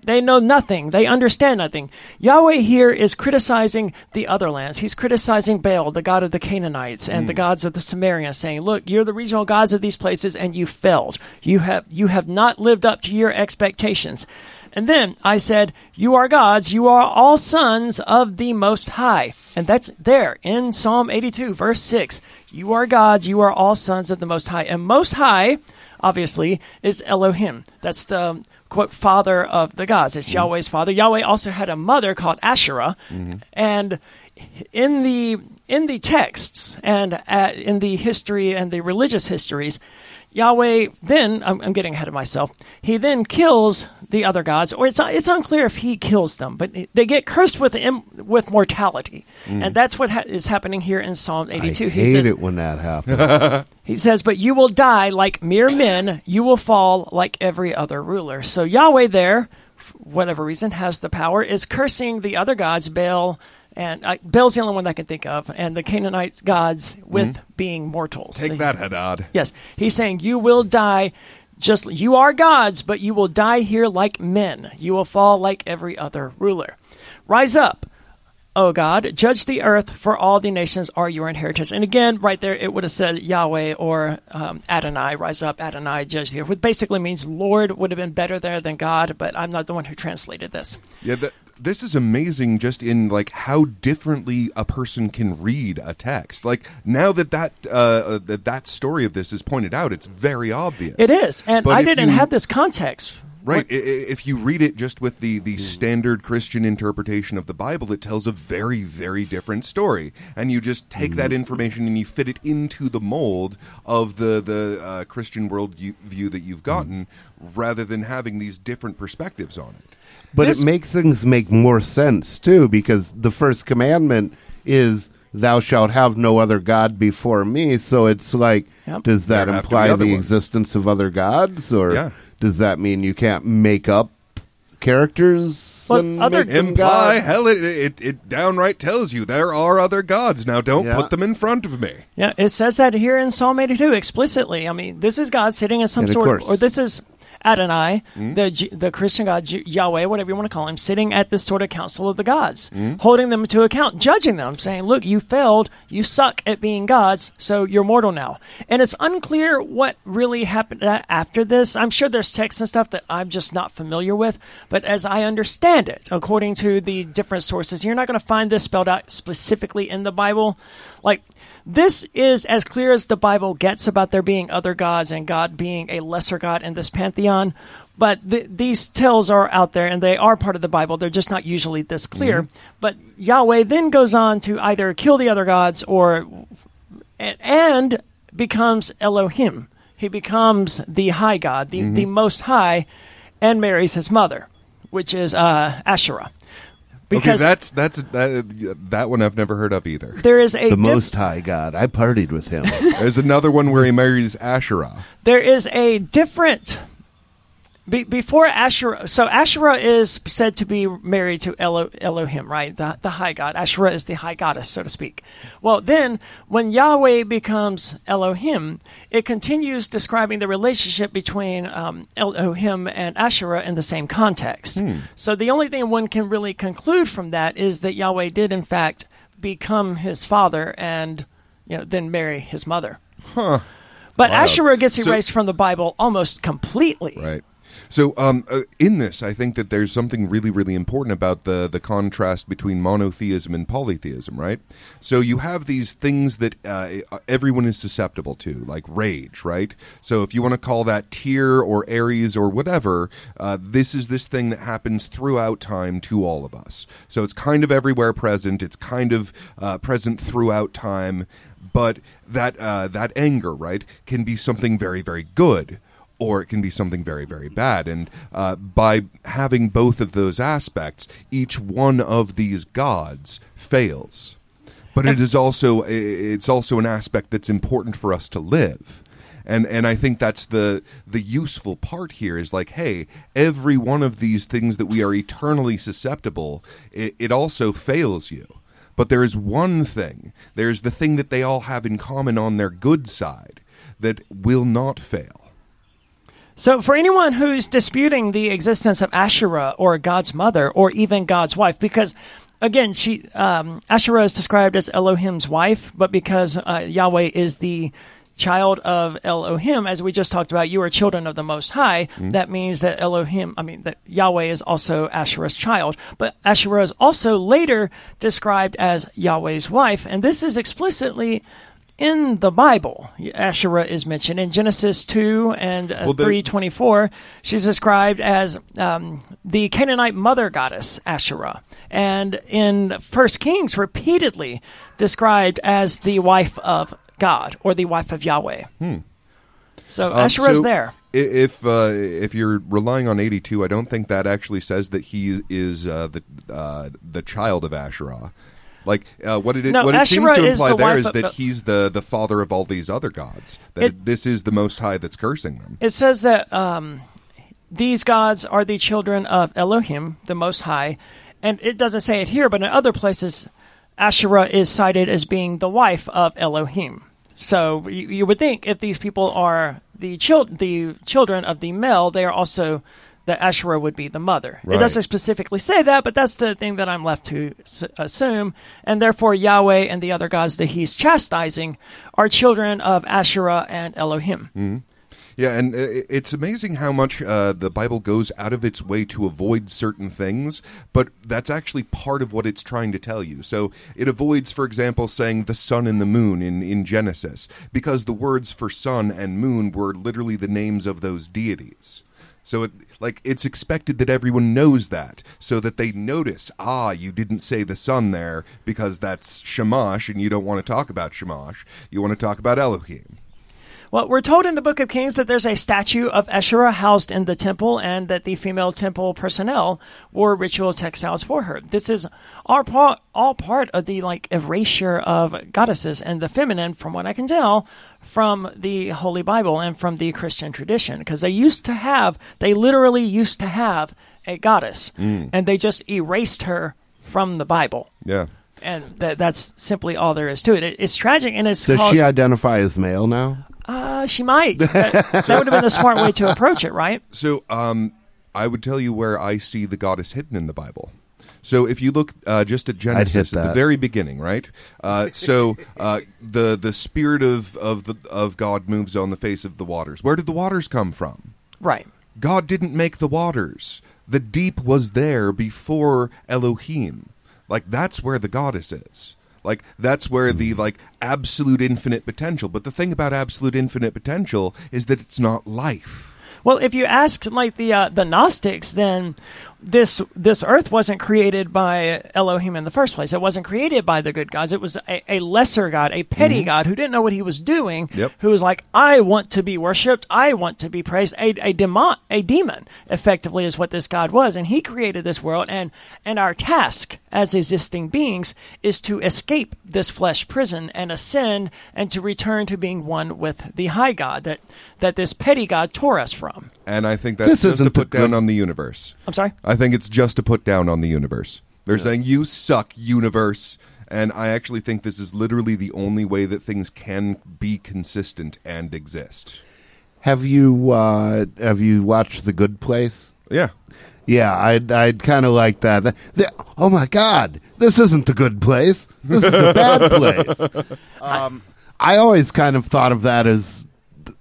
They know nothing. They understand nothing. Yahweh here is criticizing the other lands. He's criticizing Baal, the god of the Canaanites, and the hmm. gods of the Sumerians, saying, "Look, you're the regional gods of these places, and you failed. You have you have not lived up to your expectations." And then I said, "You are gods. You are all sons of the Most High." And that's there in Psalm 82, verse six. You are gods. You are all sons of the Most High. And Most High, obviously, is Elohim. That's the quote father of the gods. It's Yahweh's father. Yahweh also had a mother called Asherah, and in the in the texts and uh, in the history and the religious histories, Yahweh then I'm, I'm getting ahead of myself. He then kills the other gods, or it's it's unclear if he kills them, but they get cursed with im, with mortality, mm. and that's what ha- is happening here in Psalm 82. I he hate says, it when that happens. he says, But you will die like mere men, you will fall like every other ruler. So Yahweh there, for whatever reason, has the power, is cursing the other gods, Baal, and uh, Baal's the only one I can think of, and the Canaanites gods with being mortals. Take So- that, Hadad. Yes. He's saying you will die just you are gods, but you will die here like men. You will fall like every other ruler. Rise up, O God, judge the earth, for all the nations are your inheritance. And again, right there, it would have said Yahweh or um, Adonai, rise up, Adonai, judge the earth, which basically means Lord would have been better there than God, but I'm not the one who translated this. Yeah, th- this is amazing. Just in like how differently a person can read a text. Like now that that uh, uh, that that story of this is pointed out, it's very obvious. It is. And But I didn't you- have this context. Right. I- i- If you read it just with the, the standard Christian interpretation of the Bible, it tells a very, very different story. And you just take that information and you fit it into the mold of the, the uh, Christian world you, view that you've gotten rather than having these different perspectives on it. But This- it makes things make more sense too, because the first commandment is "Thou shalt have no other god before me." So it's like, Yep. does that There have to be imply other the ones. existence of other gods, or Yeah. does that mean you can't make up characters Well, and other- make Imply, gods? hell, it, it, it downright tells you there are other gods. Now don't Yeah. put them in front of me. Yeah, it says that here in Psalm 82 explicitly. I mean, this is God sitting in some And sort of, course. or this is Adonai, hmm? the J- the Christian God Yahweh, whatever you want to call him, sitting at this sort of council of the gods, hmm? holding them to account, judging them, saying, "Look, you failed. You suck at being gods, so you're mortal now." And it's unclear what really happened after this. I'm sure there's texts and stuff that I'm just not familiar with, but as I understand it, according to the different sources, you're not going to find this spelled out specifically in the Bible, like. This is as clear as the Bible gets about there being other gods and God being a lesser God in this pantheon. But th- these tales are out there and they are part of the Bible. They're just not usually this clear. But Yahweh then goes on to either kill the other gods or and, becomes Elohim. He becomes the high God, the, the most high, and marries his mother, which is uh, Asherah. Okay, that's that's that that one I've never heard of either. there is a the diff- Most High God. I partied with him. There's another one where he marries Asherah. there is a different be, before Asherah. So Asherah is said to be married to Elo, Elohim, right? The the high god. Asherah is the high goddess, so to speak. Well, then when Yahweh becomes Elohim, it continues describing the relationship between um, Elohim and Asherah in the same context. So the only thing one can really conclude from that is that Yahweh did in fact become his father and you know then marry his mother. Huh. But Wild. Asherah gets So- erased from the Bible almost completely. Right. So, um, uh, in this, I think that there's something really, really important about the the contrast between monotheism and polytheism, right? So you have these things that uh, everyone is susceptible to, like rage, right? So if you want to call that Tyr or Ares or whatever, uh, this is this thing that happens throughout time to all of us. So it's kind of everywhere present. It's kind of uh, present throughout time, but that uh, that anger, right, can be something very, very good or it can be something very, very bad. And uh, by having both of those aspects, each one of these gods fails. But it is also it's also an aspect that's important for us to live. And and I think that's the the useful part here is like, hey, every one of these things that we are eternally susceptible, it, it also fails you. But there is one thing. There's the thing that they all have in common on their good side that will not fail. So, for anyone who's disputing the existence of Asherah or God's mother or even God's wife, because again, she um, Asherah is described as Elohim's wife, but because uh, Yahweh is the child of Elohim, as we just talked about, you are children of the Most High. That means that Elohim, I mean, that Yahweh is also Asherah's child. But Asherah is also later described as Yahweh's wife, and this is explicitly in the Bible. Asherah is mentioned in Genesis 2 and uh, Well, there- 324. She's described as um, the Canaanite mother goddess Asherah. And in First Kings, repeatedly described as the wife of God or the wife of Yahweh. So Um, Asherah's so there. If uh, if you're relying on 82, I don't think that actually says that he is uh, the uh, the child of Asherah. Like uh, what it No, what it seems Asherah to is imply the there wife is of- that he's the the father of all these other gods. That It- this is the Most High that's cursing them. It says that um, these gods are the children of Elohim, the Most High, and it doesn't say it here, but in other places, Asherah is cited as being the wife of Elohim. So you, you would think if these people are the chil- the children of the male, they are also that Asherah would be the mother. Right. It doesn't specifically say that, but that's the thing that I'm left to s- assume. And therefore, Yahweh and the other gods that he's chastising are children of Asherah and Elohim. Yeah, and it's amazing how much uh, the Bible goes out of its way to avoid certain things, but that's actually part of what it's trying to tell you. So it avoids, for example, saying the sun and the moon in, in Genesis, because the words for sun and moon were literally the names of those deities. So it like it's expected that everyone knows that, so that they notice, ah, you didn't say the sun there because that's Shamash, and you don't want to talk about Shamash. You want to talk about Elohim. Well, we're told in the Book of Kings that there's a statue of Asherah housed in the temple, and that the female temple personnel wore ritual textiles for her. This is all part, all part of the like erasure of goddesses and the feminine, from what I can tell, from the Holy Bible and from the Christian tradition, because they used to have, they literally used to have a goddess, mm. and they just erased her from the Bible. Yeah. And that, that's simply all there is to it. it it's tragic, and it's Does caused, she identify as male now? Uh, she might. that, that would have been a smart way to approach it, right? So, um, I would tell you where I see the goddess hidden in the Bible. So, if you look uh, just at Genesis at the very beginning, right? Uh, so, uh, the the spirit of of the of God moves on the face of the waters. Where did the waters come from? Right. God didn't make the waters. The deep was there before Elohim. Like that's where the goddess is. Like that's where the like absolute infinite potential. But the thing about absolute infinite potential is that it's not life. Well, if you ask like the uh, the Gnostics, then this this earth wasn't created by Elohim in the first place. It wasn't created by the good gods. It was a, a lesser god, a petty mm-hmm. god who didn't know what he was doing. Yep. Who was like, I want to be worshipped. I want to be praised. A a demon, a demon, effectively is what this god was, and he created this world. And and our task as existing beings is to escape this flesh prison and ascend and to return to being one with the high God that that this petty god tore us from. And I think that's This just isn't a put down good- on the universe. I'm sorry. I think it's just to put down on the universe. They're saying you suck, universe. And I actually think this is literally the only way that things can be consistent and exist. Have you uh, have you watched The Good Place? Yeah. Yeah, I'd I'd kind of like that. The- the- oh my God, this isn't the good place. This is a bad place. Um, I always kind of thought of that as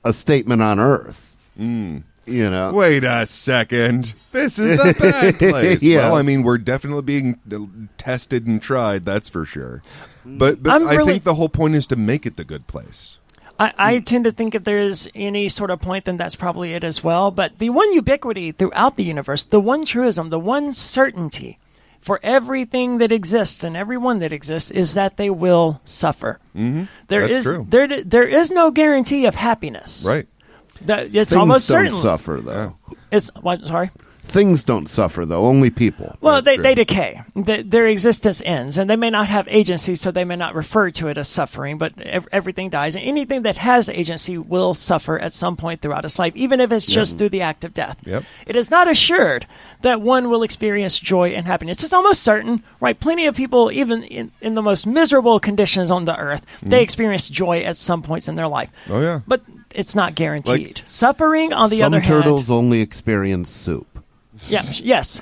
a statement on Earth. Mm. You know, Wait a second. This is the bad place. Yeah. Well, I mean, we're definitely being tested and tried, that's for sure. But but I'm really- think the whole point is to make it the good place. I, I tend to think if there's any sort of point, then that's probably it as well. But the one ubiquity throughout the universe, the one truism, the one certainty for everything that exists and everyone that exists is that they will suffer. Mm-hmm. That's is true. there there is no guarantee of happiness. Right. That, it's things almost don't certain. suffer though. It's what? Sorry. Things don't suffer though. Only people. Well, they, they decay. Th their existence ends, and they may not have agency, so they may not refer to it as suffering, but ev- everything dies. And anything that has agency will suffer at some point throughout its life, even if it's just through the act of death. Yep. It is not assured that one will experience joy and happiness. It's almost certain, right? Plenty of people, even in, in the most miserable conditions on the earth, they experience joy at some points in their life. Mm-hmm. Oh, yeah. But it's not guaranteed. Suffering, on the other hand, turtles only experience soup. yeah, yes.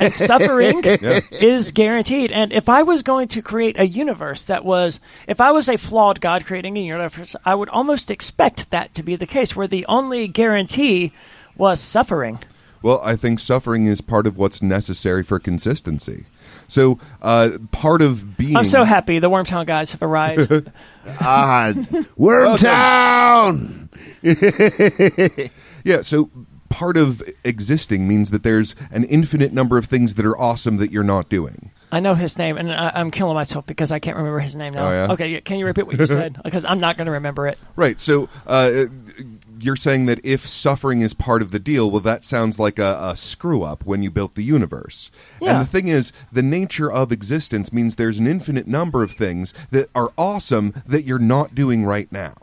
and suffering is guaranteed. And if I was going to create a universe that was, if I was a flawed God creating a universe, I would almost expect that to be the case, where the only guarantee was suffering. Well, I think suffering is part of what's necessary for consistency. So, uh, part of being I'm so happy the Wormtown guys have arrived. Ah, Wormtown. Yeah, so part of existing means that there's an infinite number of things that are awesome that you're not doing. I know his name, and I, I'm killing myself because I can't remember his name now. Oh, yeah? Okay, can you repeat what you said? Because I'm not going to remember it. Right. So uh, you're saying that if suffering is part of the deal, well, that sounds like a, a screw up when you built the universe. Yeah. And the thing is, the nature of existence means there's an infinite number of things that are awesome that you're not doing right now.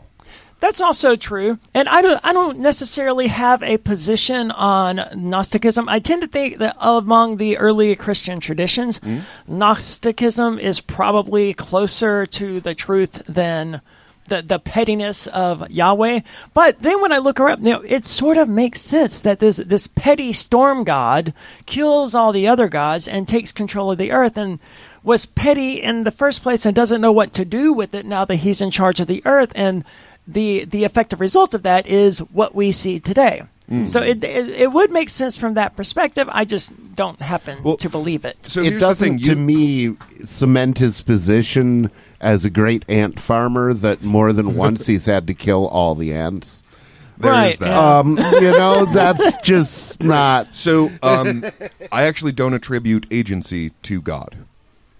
That's also true, and I don't. I don't necessarily have a position on Gnosticism. I tend to think that among the early Christian traditions, hmm? Gnosticism is probably closer to the truth than the the pettiness of Yahweh. But then when I look around, you know, it sort of makes sense that this this petty storm god kills all the other gods and takes control of the earth and was petty in the first place and doesn't know what to do with it now that he's in charge of the earth and the the effective result of that is what we see today. So it, it it would make sense from that perspective. I just don't happen Well, to believe it. So it doesn't, thing, to me, cement his position as a great ant farmer that more than once he's had to kill all the ants. There is Right, that. yeah. Um, you know, that's just not. So, um, I actually don't attribute agency to God.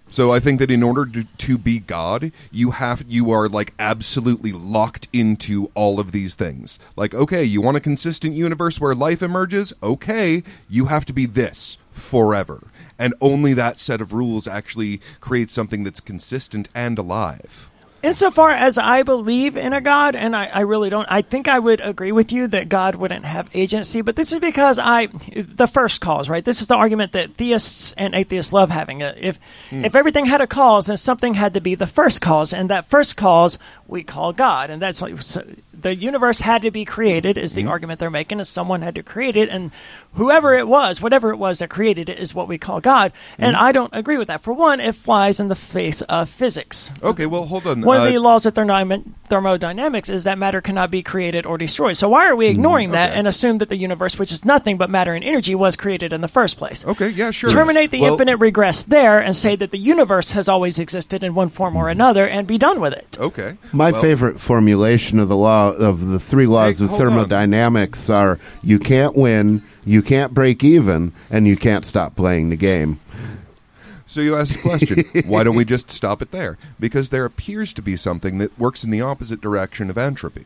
So I think that in order to, to be God, you have you are like absolutely locked into all of these things. Like, okay, you want a consistent universe where life emerges? Okay, you have to be this forever. And only that set of rules actually creates something that's consistent and alive. Insofar as I believe in a God, and I, I really don't, I think I would agree with you that God wouldn't have agency, but this is because I, the first cause, right? This is the argument that theists and atheists love having. Uh, If, if everything had a cause, then something had to be the first cause, and that first cause we call God, and that's like, so the universe had to be created is the Mm-hmm. argument they're making is someone had to create it and whoever it was whatever it was that created it is what we call god and Mm-hmm. i don't agree with that for one it flies in the face of physics Okay, well, hold on. one of Uh, the laws of thermodynamics is that matter cannot be created or destroyed. So why are we ignoring that Mm-hmm. Okay. and assume that the universe, which is nothing but matter and energy, was created in the first place? okay, yeah, sure. Terminate the Well, infinite regress there and say that the universe has always existed in one form or another and be done with it. Okay. My Well, favorite formulation of the law of the three laws Hey, of hold on. thermodynamics are you can't win, you can't break even, and you can't stop playing the game. So you ask a question. Why don't we just stop it there? Because there appears to be something that works in the opposite direction of entropy.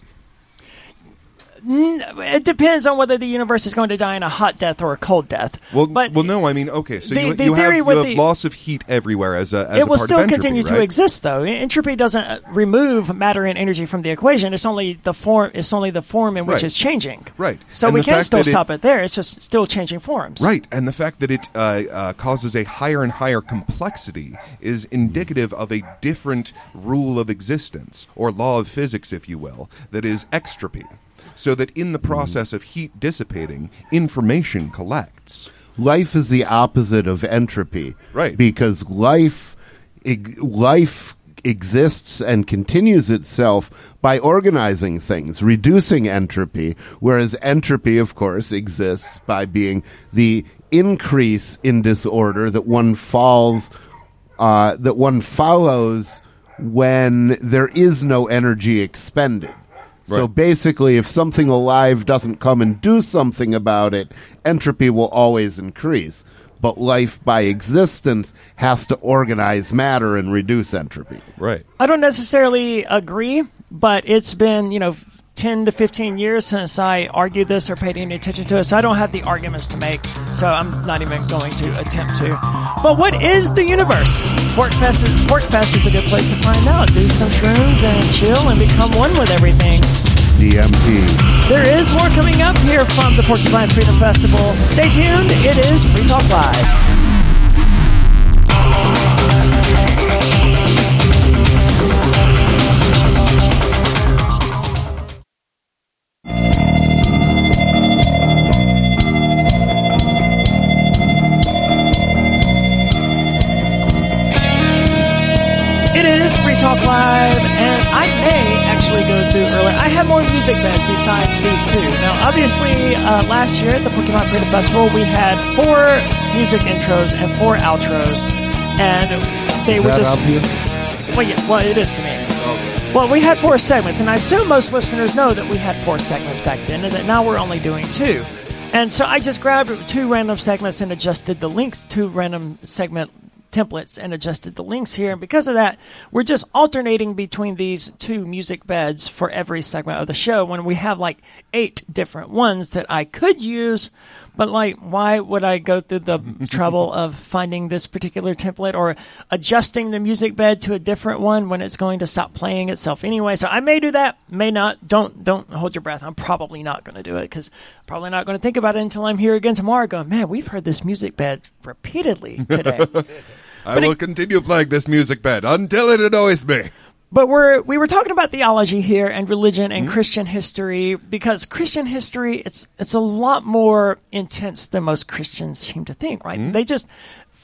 It depends on whether the universe is going to die in a hot death or a cold death. Well, but well, no. I mean, okay. So the- you, the you have, you have the- loss of heat everywhere as a as it a will part still of entropy, continue to exist, though. Entropy doesn't uh, remove matter and energy from the equation. It's only the form. It's only the form in which Right. it's changing. Right. So And we can still that it- stop it there. It's just still changing forms. Right, and the fact that it uh, uh, causes a higher and higher complexity is indicative of a different rule of existence, or law of physics, if you will, that is extropy. So that in the process of heat dissipating, information collects. Life is the opposite of entropy. Right. Because life life exists and continues itself by organizing things, reducing entropy, whereas entropy, of course, exists by being the increase in disorder that one falls, uh, that one follows when there is no energy expended. So basically, if something alive doesn't come and do something about it, entropy will always increase. But life by existence has to organize matter and reduce entropy. Right. I don't necessarily agree, but it's been you know. 10 to 15 years since I argued this or paid any attention to it, so I don't have the arguments to make, so I'm not even going to attempt to. But what is the universe? Porcfest is, Porcfest is a good place to find out. Do some shrooms and chill and become one with everything. DMT. There is more coming up here from the Porcupine Freedom Festival. Stay tuned. It is Free Talk Live. Live, and I may actually go through earlier. I have more music beds besides these two. Now, obviously, uh, last year at the Porcupine Freedom Festival, we had four music intros and four outros, and they Is were just. Well, yeah, well, it is to me. Well, we had four segments, and I assume most listeners know that we had four segments back then, and that now we're only doing two. And so I just grabbed two random segments and adjusted the links to random segment templates and adjusted the links here. And because of that, we're just alternating between these two music beds for every segment of the show when we have like eight different ones that I could use. But like, why would I go through the trouble of finding this particular template or adjusting the music bed to a different one when it's going to stop playing itself anyway? So I may do that, may not. Don't don't hold your breath. I'm probably not going to do it because probably not going to think about it until I'm here again tomorrow. Going, man, we've heard this music bed repeatedly today. I will continue playing this music bed until it annoys me. But we're we were talking about theology here and religion and hmm? Christian history because Christian history it's it's a lot more intense than most Christians seem to think, right? Hmm? They just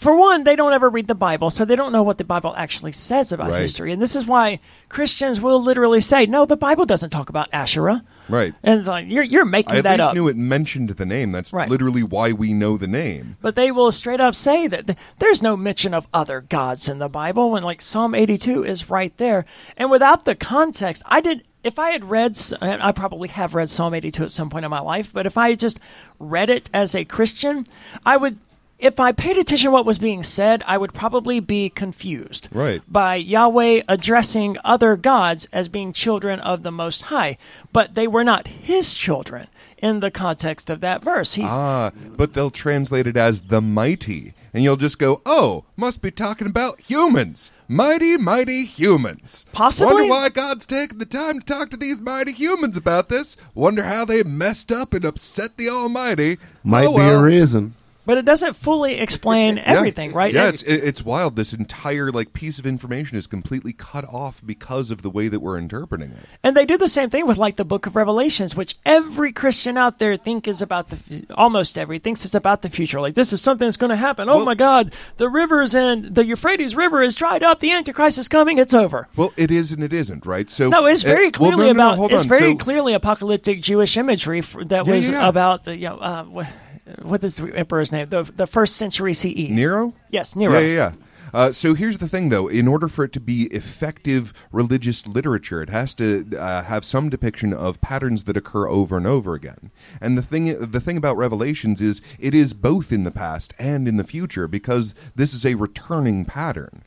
for one, they don't ever read the Bible, so they don't know what the Bible actually says about Right. history. And this is why Christians will literally say, "No, the Bible doesn't talk about Asherah." Right. And like you're you're making I at that up. knew it mentioned the name. That's Right. literally why we know the name. But they will straight up say that th- there's no mention of other gods in the Bible, when like Psalm 82 is right there. And without the context, I did. If I had read, and I probably have read Psalm 82 at some point in my life, but if I just read it as a Christian, I would. If I paid attention to what was being said, I would probably be confused Right. by Yahweh addressing other gods as being children of the Most High, but they were not His children in the context of that verse. He's Ah, but they'll translate it as the mighty. And you'll just go, oh, must be talking about humans. Mighty, mighty humans. Possibly. Wonder why God's taking the time to talk to these mighty humans about this. Wonder how they messed up and upset the Almighty. Might Oh, be a reason. But it doesn't fully explain everything, yeah. right? Yeah, it's it's wild. This entire like piece of information is completely cut off because of the way that we're interpreting it. And they do the same thing with like the Book of Revelations, which every Christian out there think is about the almost every thinks it's about the future. Like this is something that's going to happen. Oh my God, the rivers and the Euphrates River is dried up. The Antichrist is coming. It's over. Well, it is and it isn't, right? So No, it's uh, very well, clearly no, no, no, about. hold it's on. very So- clearly apocalyptic Jewish imagery f that Yeah, was yeah, about the you know uh, what is the emperor's name? The the first century CE. Nero. Yes, Nero. Yeah, yeah, yeah. Uh, so here's the thing, though. In order for it to be effective religious literature, it has to uh, have some depiction of patterns that occur over and over again. And the thing, the thing about Revelations is it is both in the past and in the future because this is a returning pattern.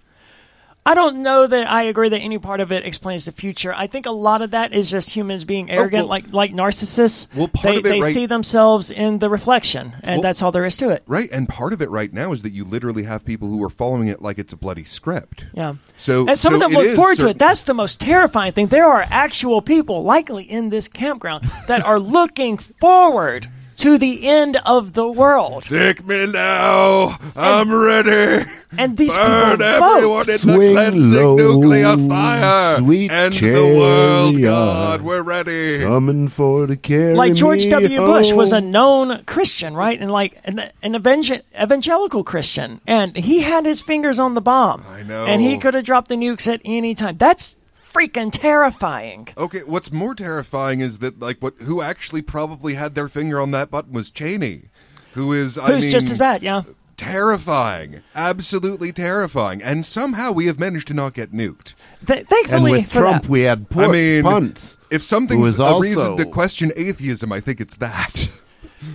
I don't know that I agree that any part of it explains the future. I think a lot of that is just humans being oh, arrogant, well- like like narcissists. Well, part they of it, they right- see themselves in the reflection, and Well- that's all there is to it. Right, and part of it right now is that you literally have people who are following it like it's a bloody script. Yeah. So and some so of them look forward to it. That's the most terrifying thing. There are actual people, likely in this campground, that are looking forward to the end of the world. Take me now. I'm ready. And these Burn people everyone vote. in the Swing cleansing low, nuclear fire. sweet End the world. God. We're ready. Coming for to carry like George me W. Bush was a known Christian, right? And like an, an evangel- evangelical Christian. And he had his fingers on the bomb. I know. And he could have dropped the nukes at any time. That's freaking terrifying. Okay, what's more terrifying is that like what who actually probably had their finger on that button was Cheney, who is I Who's mean, just as bad, yeah. terrifying, absolutely terrifying, and somehow we have managed to not get nuked. Th- And thankfully with for Trump, that. we had I mean, punts. if who something's was a reason to question atheism, I think it's that.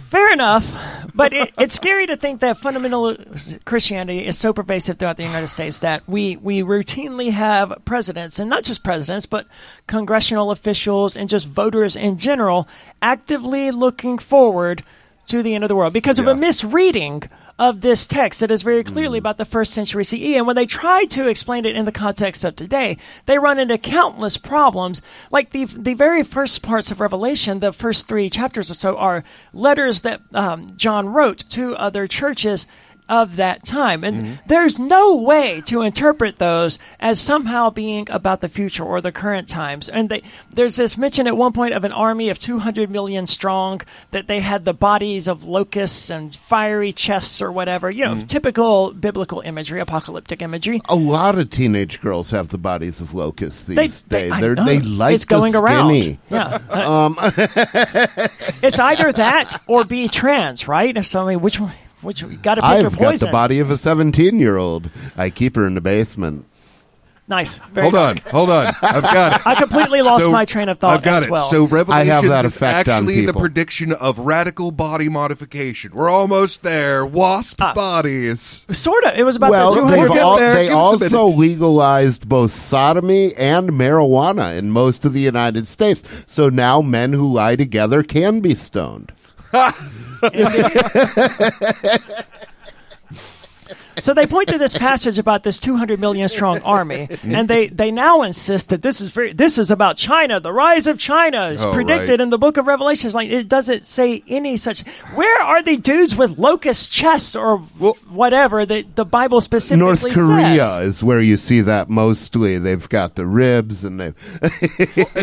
Fair enough, but it, it's scary to think that fundamental Christianity is so pervasive throughout the United States that we we routinely have presidents, and not just presidents, but congressional officials and just voters in general, actively looking forward to the end of the world because of a misreading of this text that is very clearly about the first century CE. And when they try to explain it in the context of today, they run into countless problems. Like the the very first parts of Revelation, the first three chapters or so are letters that um, John wrote to other churches of that time. And mm-hmm. there's no way to interpret those as somehow being about the future or the current times. And they, there's this mention at one point of an army of 200 million strong, that they had the bodies of locusts and fiery chests or whatever. You know, mm-hmm. typical biblical imagery, apocalyptic imagery. A lot of teenage girls have the bodies of locusts these They- days. They, They're, they like It's going the around. Yeah. Uh, um, it's either that or be trans, right? So, I mean, which one? Which you got to pick I've got poison. the body of a 17 year old. I keep her in the basement. Nice. Very hold dark. on, hold on. I've got it. I completely lost So, my train of thought I've got as it. well. So Revelations I have that is actually the prediction of radical body modification. We're almost there. Wasp Ah. bodies. sort of. It was about well, the We're two they've hundred. there. they Give us a minute. also legalized both sodomy and marijuana in most of the United States. So now men who lie together can be stoned. and, So they point to this passage about this 200 million strong army, and they, they now insist that this is very this is about China. The rise of China is Oh, predicted right. in the Book of Revelations. Like it doesn't say any such. Where are the dudes with locust chests or whatever that the Bible specifically North Korea says? is where you see that mostly. They've got the ribs and they.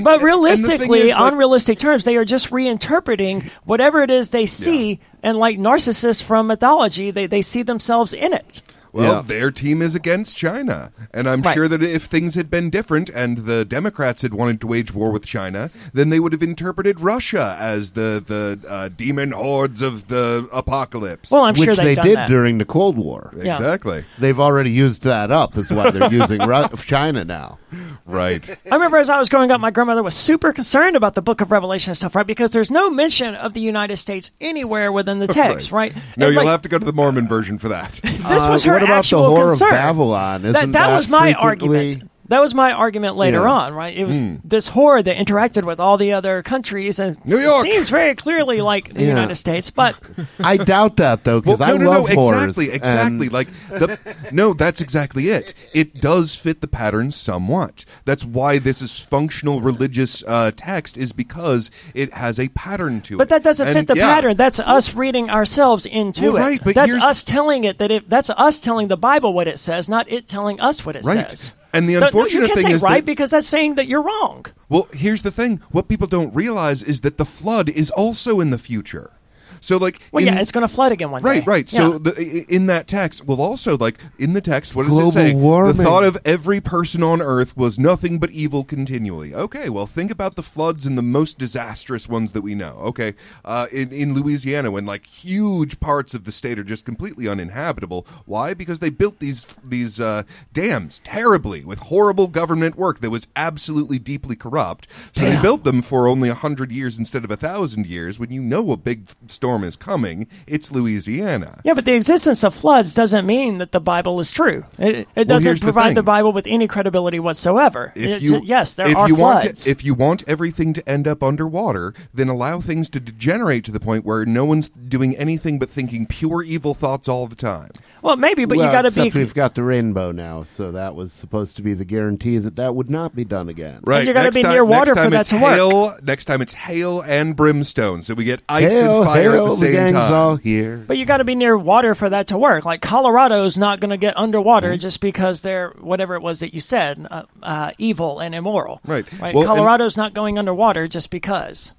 But realistically, is, like- on realistic terms, they are just reinterpreting whatever it is they see, and like narcissists from mythology, they, they see themselves in it. Well, Yeah. their team is against China. And I'm Right. sure that if things had been different and the Democrats had wanted to wage war with China, then they would have interpreted Russia as the, the uh, demon hordes of the apocalypse. Well, I'm sure which they've they done did that. during the Cold War. Yeah. exactly. They've already used that up. Is why they're using Ru- China now. Right. I remember as I was growing up, my grandmother was super concerned about the Book of Revelation and stuff, right? Because there's no mention of the United States anywhere within the text, right? No, And, you'll like, have to go to the Mormon version for that. This was Uh, her what about the Whore concern. of Babylon? Isn't that, that was my frequently- argument. That was my argument later Yeah. on, right? It was this horde that interacted with all the other countries and New York! seems very clearly like the Yeah. United States, but I doubt that though, Well, because no, I no, love no, horrors. exactly, exactly. and- Like the no, that's exactly it. It does fit the pattern somewhat. That's why this is functional religious uh, text, is because it has a pattern to it. but that doesn't And, fit the yeah, pattern. That's us reading ourselves into Well, it. right, but that's here's- us telling it that it. That's us telling the Bible what it says, not it telling us what it Right. says. And the No, no, unfortunate you can't thing say is right that- because that's saying that you're wrong. Well, here's the thing. What people don't realize is that the flood is also in the future. So, like, Well, in- yeah, it's going to flood again one time. Right, day. right. So Yeah. the, in that text, well, also like in the text, what does global it say? warming. The thought of every person on earth was nothing but evil continually. Okay, well, think about the floods and the most disastrous ones that we know. Okay, uh, in in Louisiana, when like huge parts of the state are just completely uninhabitable. Why? Because they built these these uh, dams terribly with horrible government work that was absolutely deeply corrupt. So they built them for only a hundred years instead of a thousand years. When you know a big storm is coming, it's Louisiana. Yeah, but the existence of floods doesn't mean that the Bible is true. It, it doesn't here's the provide thing. the Bible with any credibility whatsoever. If you, yes, there if are you floods. Want to, if you want everything to end up underwater, then allow things to degenerate to the point where no one's doing anything but thinking pure evil thoughts all the time. well, maybe, but well, you got to be. We've got the rainbow now, so that was supposed to be the guarantee that that would not be done again. Right. you gotta next be time, near water next time for that it's to work. hail, Next time it's hail and brimstone, so we get ice Hail, and fire hail, at the the gang's time. all here. But you got to be near water for that to work. Like Colorado's not going to get underwater Mm-hmm. just because they're whatever it was that you said, uh, uh, evil and immoral. Right. Right. Well, and- Colorado's not going underwater just because.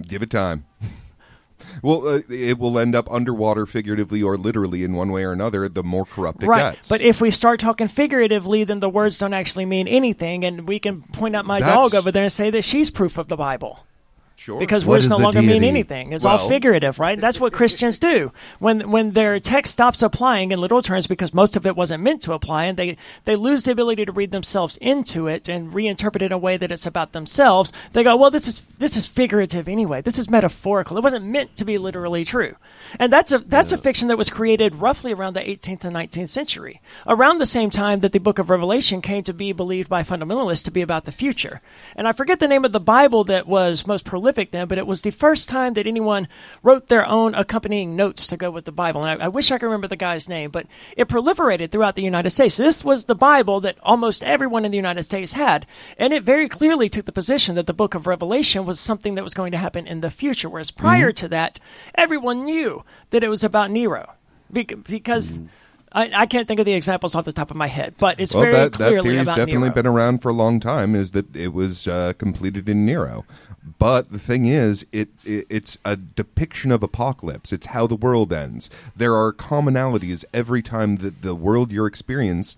Give it time. Well, uh, it will end up underwater, figuratively or literally, in one way or another. The more corrupt it right. gets. But if we start talking figuratively, then the words don't actually mean anything, and we can point out my That's- dog over there and say that she's proof of the Bible. Sure, because What words no a longer mean anything. It's Well- all figurative, right? That's what Christians do. When when their text stops applying in literal terms because most of it wasn't meant to apply, and they they lose the ability to read themselves into it and reinterpret it in a way that it's about themselves. They go, well, this is this is figurative anyway. This is metaphorical. It wasn't meant to be literally true. And that's a that's a fiction that was created roughly around the 18th and 19th century, around the same time that the Book of Revelation came to be believed by fundamentalists to be about the future. And I forget the name of the Bible that was most prolific then, but it was the first time that anyone wrote their own accompanying notes to go with the Bible. And I, I wish I could remember the guy's name, but it proliferated throughout the United States. This was the Bible that almost everyone in the United States had, and it very clearly took the position that the Book of Revelation was something that was going to happen in the future, whereas prior to that, everyone knew that it was about Nero. Bec- Because I, I can't think of the examples off the top of my head, but it's well, very that, that clearly theory's about definitely Nero. been around for a long time. Is that it was uh, completed in Nero, but the thing is, it, it it's a depiction of apocalypse. It's how the world ends. There are commonalities every time that the world you're experience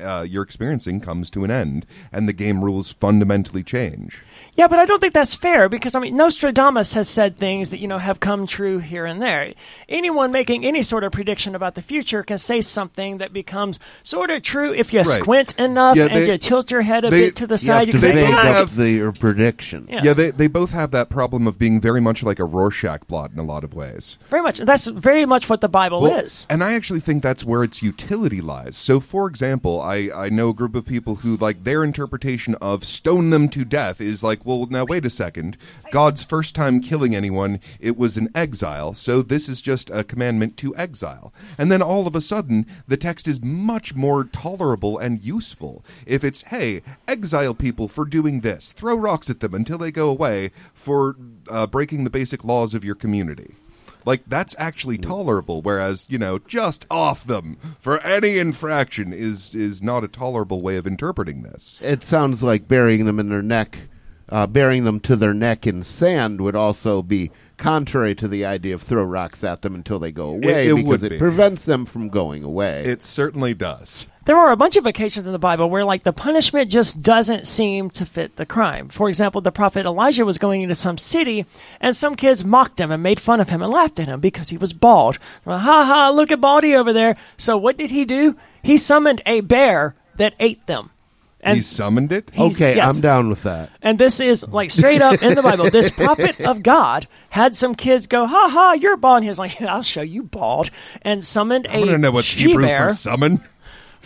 uh, you're experiencing comes to an end, and the game rules fundamentally change. Yeah, but I don't think that's fair because I mean Nostradamus has said things that you know have come true here and there. Anyone making any sort of prediction about the future can say something that becomes sort of true if you Right. squint enough Yeah, and they- you tilt your head a they- bit to the You side. have You can say, they both "Ah, have- the prediction. Yeah. Yeah, they they both have that problem of being very much like a Rorschach blot in a lot of ways. very much. That's very much what the Bible Well, is. And I actually think that's where its utility lies. So, for example, I, I know a group of people who, like, their interpretation of stone them to death is like, well, now wait a second. God's first time killing anyone, it was an exile, so this is just a commandment to exile. And then all of a sudden, the text is much more tolerable and useful. If it's, hey, exile people for doing this, throw rocks at them until they go away for uh, breaking the basic laws of your community. Like that's actually tolerable, whereas you know just off them for any infraction is is not a tolerable way of interpreting this. It sounds like burying them in their neck, uh, burying them to their neck in sand would also be contrary to the idea of throw rocks at them until they go away it because would it be. prevents them from going away. It certainly does. There are a bunch of occasions in the Bible where, like, the punishment just doesn't seem to fit the crime. For example, the prophet Elijah was going into some city, and some kids mocked him and made fun of him and laughed at him because he was bald. Well, ha ha! Look at Baldy over there. So what did he do? He summoned a bear that ate them. And he summoned it. he's- okay, yes. I'm down with that. And this is like straight up in the Bible. This prophet of God had some kids go, "Ha ha, you're bald." And he was like, "I'll show you bald," and summoned I want to a know what's she Hebrew bear. for summon.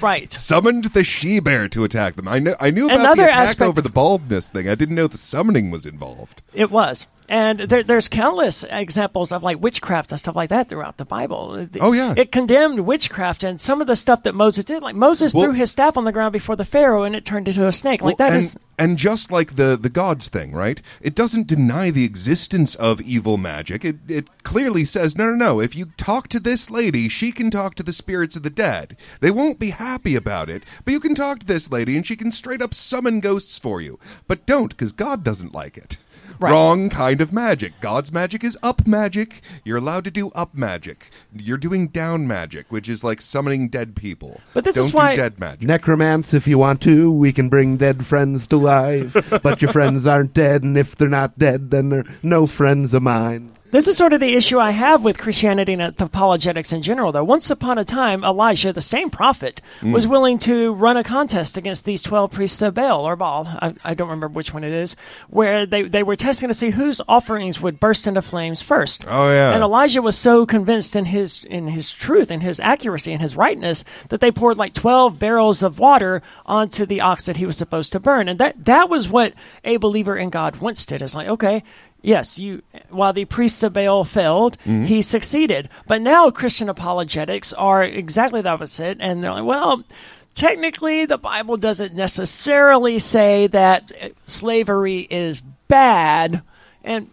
Right. Summoned the she bear to attack them. I know. I knew about Another the attack aspect- over the baldness thing. I didn't know the summoning was involved. It was. And there, there's countless examples of like witchcraft and stuff like that throughout the Bible. Oh, yeah. it condemned witchcraft and some of the stuff that Moses did. Like Moses Well- threw his staff on the ground before the Pharaoh, and it turned into a snake. Like Well, that and, is and just like the the gods thing, right? It doesn't deny the existence of evil magic. It it clearly says no, no, no. If you talk to this lady, she can talk to the spirits of the dead. They won't be happy about it, but you can talk to this lady, and she can straight up summon ghosts for you. But don't, because God doesn't like it. Right. Wrong kind of magic. God's magic is up magic. You're allowed to do up magic. You're doing down magic, which is like summoning dead people. But this Don't is why- do dead magic. Necromance, if you want to, we can bring dead friends to life. but your friends aren't dead, and if they're not dead, then they're no friends of mine. This is sort of the issue I have with Christianity and apologetics in general, though. Once upon a time, Elijah, the same prophet, mm. was willing to run a contest against these 12 priests of Baal or Baal. I, I don't remember which one it is, where they, they were testing to see whose offerings would burst into flames first. Oh, yeah. And Elijah was so convinced in his, in his truth, in his accuracy, in his rightness, that they poured like 12 barrels of water onto the ox that he was supposed to burn. And that, that was what a believer in God once did. It's like, okay, Yes, you. While the priests of Baal failed, mm-hmm. he succeeded. But now Christian apologetics are exactly the opposite, and they're like, well, technically, the Bible doesn't necessarily say that slavery is bad, and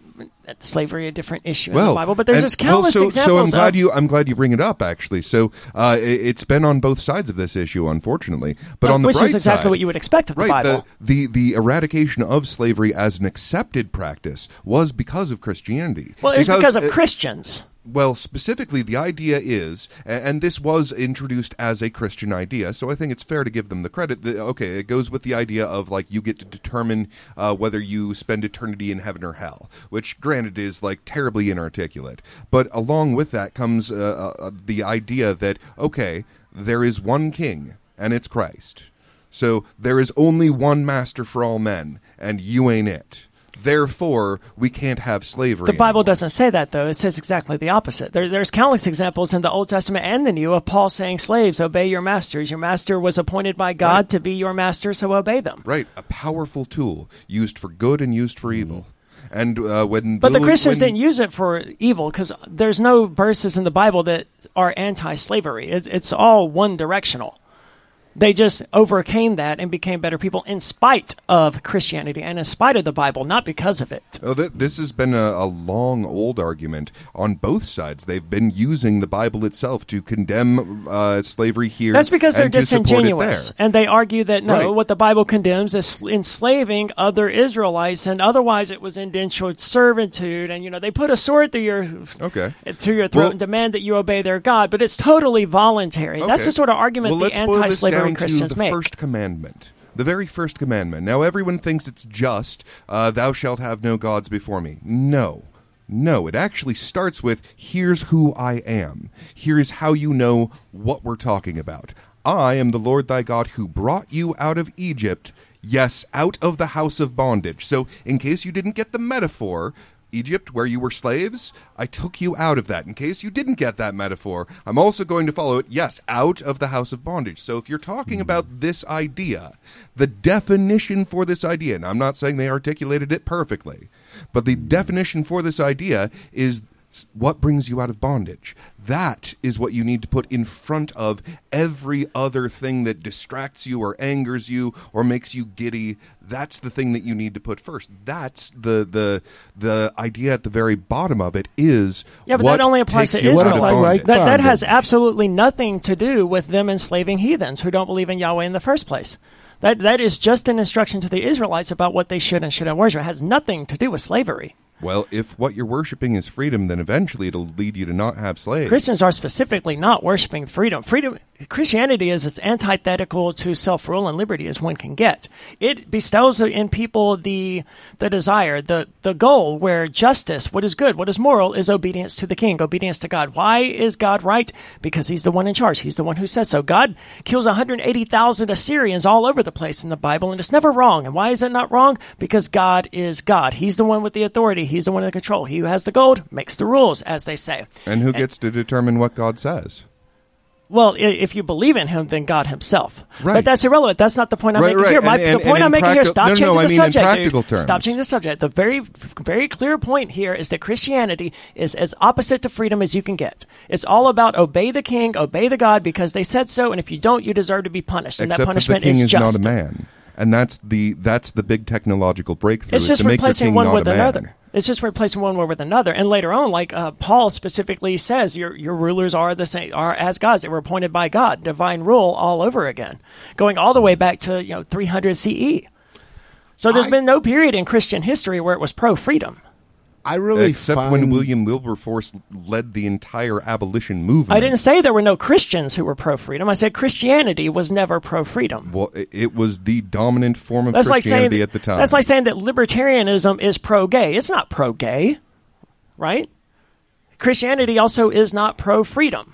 slavery a different issue in the Bible. But there's and- just countless well, so, examples. So I'm glad of, you I'm glad you bring it up. Actually, so uh, it, it's been on both sides of this issue, unfortunately. But on the which bright is exactly side, what you would expect of the right, Bible. The, the the eradication of slavery as an accepted practice was because of Christianity. well, it's because of Christians. Well, specifically, the idea is, and this was introduced as a Christian idea, so I think it's fair to give them the credit. That, okay, it goes with the idea of like you get to determine uh, whether you spend eternity in heaven or hell, which, granted, is like terribly inarticulate. But along with that comes uh, uh, the idea that okay, there is one King, and it's Christ. So there is only one master for all men, and you ain't it. Therefore, we can't have slavery. The Bible anymore. doesn't say that, though. It says exactly the opposite. There, there's countless examples in the Old Testament and the New of Paul saying, Slaves, obey your masters. Your master was appointed by God Right. to be your master, so obey them. Right, a powerful tool used for good and used for evil. And uh, when But the Christians when- didn't use it for evil because there's no verses in the Bible that are anti slavery. It's, it's all one directional. They just overcame that and became better people in spite of Christianity and in spite of the Bible, not because of it. Oh, th- this has been a, a long, old argument on both sides. They've been using the Bible itself to condemn uh, slavery here. That's because they're and to support it disingenuous, and they argue that no, Right. what the Bible condemns is enslaving other Israelites, and otherwise it was indentured servitude, and you know they put a sword through your Okay. through your throat Well- and demand that you obey their God, but it's totally voluntary. That's the sort of argument well, the this anti-slavery down Christians to the make. First commandment. The very first commandment. Now, everyone thinks it's just, uh, thou shalt have no gods before me. No. No, it actually starts with, here's who I am. Here is how you know what we're talking about. I am the Lord thy God who brought you out of Egypt, yes, out of the house of bondage. So, in case you didn't get the metaphor, Egypt, where you were slaves, I took you out of that. In case you didn't get that metaphor, I'm also going to follow it, yes, out of the house of bondage. So if you're talking hmm. about this idea, the definition for this idea, and I'm not saying they articulated it perfectly, but the hmm. definition for this idea is what brings you out of bondage. That is what you need to put in front of every other thing that distracts you or angers you or makes you giddy. That's the thing that you need to put first. That's the the the idea at the very bottom of it is Yeah, but what that only applies to you Israel. of What if I like that, that has absolutely nothing to do with them enslaving heathens who don't believe in Yahweh in the first place. That that is just an instruction to the Israelites about what they should and shouldn't worship. It has nothing to do with slavery. Well, if what you're worshiping is freedom, then eventually it'll lead you to not have slaves. Christians are specifically not worshiping freedom. Freedom Christianity is as antithetical to self rule and liberty as one can get. It bestows in people the the desire, the the goal where justice, what is good, what is moral, is obedience to the king, obedience to God. Why is God right? Because he's the one in charge. He's the one who says so. God kills 180,000 Assyrians all over the place in the Bible, and it's never wrong. And why is it not wrong? Because God is God. He's the one with the authority. He's the one in control. He who has the gold makes the rules, as they say. and who gets to determine what God says? Well, if you believe in him, then God himself. Right. But that's irrelevant. That's not the point I'm Right, making right. here. My, And- and- the point and I'm in making here, stop no, no, changing no, the mean subject. dude. terms. Stop changing the subject. The very, very clear point here is that Christianity is as opposite to freedom as you can get. It's all about obey the king, obey the God because they said so, and if you don't, you deserve to be punished. And Except that that the king is is just. not a man, and that's the that's the big technological breakthrough. It's just to make replacing one with another. It's just replacing one word with another. And later on, like uh, Paul specifically says, your your rulers are the same are as gods. They were appointed by God, divine rule all over again, going all the way back to you know 300 CE. So there's I- been no period in Christian history where it was pro freedom. I really Except find when William Wilberforce led the entire abolition movement. I didn't say there were no Christians who were pro freedom. I said Christianity was never pro freedom. Well, it- it was the dominant form of That's like saying Christianity at the time. that's like saying that libertarianism is pro gay. It's not pro gay, right? Christianity also is not pro freedom.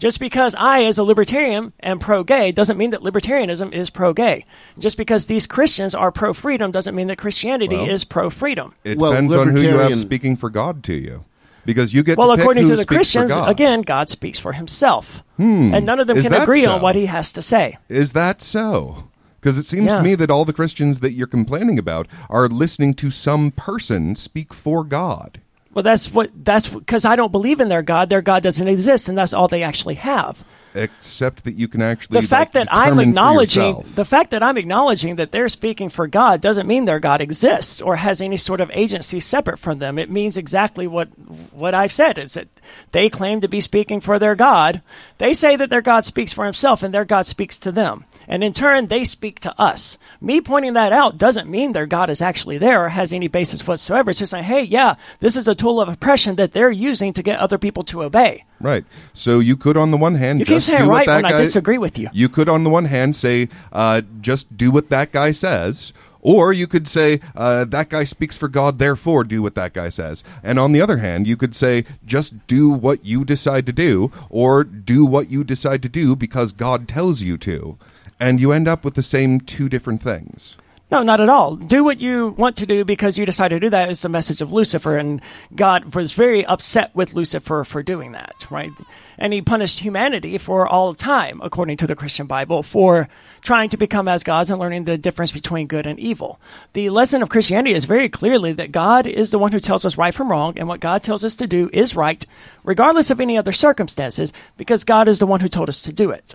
Just because I, as a libertarian, am pro gay doesn't mean that libertarianism is pro gay. Just because these Christians are pro freedom doesn't mean that Christianity Well, is pro freedom. It Well, depends on who you have speaking for God to you, because you get Well, to pick according who to the Christians, God. again, God speaks for himself. Hmm. And none of them Is can agree so? on what he has to say. Is that so? Because it seems Yeah. to me that all the Christians that you're complaining about are listening to some person speak for God. Well, that's what that's because I don't believe in their God. Their God doesn't exist, and that's all they actually have. Except that you can actually the fact like, that I'm acknowledging the fact that I'm acknowledging that they're speaking for God doesn't mean their God exists or has any sort of agency separate from them. It means exactly what what I've said. Is that they claim to be speaking for their God. They say that their God speaks for himself and their God speaks to them. And in turn, they speak to us. Me pointing that out doesn't mean their God is actually there or has any basis whatsoever. It's just like, hey, yeah, this is a tool of oppression that they're using to get other people to obey. Right. So you could, on the one hand, You keep just saying do right when I disagree with you. You could, on the one hand, say, uh, just do what that guy says. Or you could say, uh, that guy speaks for God, therefore do what that guy says. And on the other hand, you could say, just do what you decide to do, or do what you decide to do because God tells you to. And you end up with the same two different things. No, not at all. Do what you want to do because you decide to do that is the message of Lucifer, and God was very upset with Lucifer for doing that, right? And he punished humanity for all time, according to the Christian Bible, for trying to become as gods and learning the difference between good and evil. The lesson of Christianity is very clearly that God is the one who tells us right from wrong, and what God tells us to do is right, regardless of any other circumstances, because God is the one who told us to do it.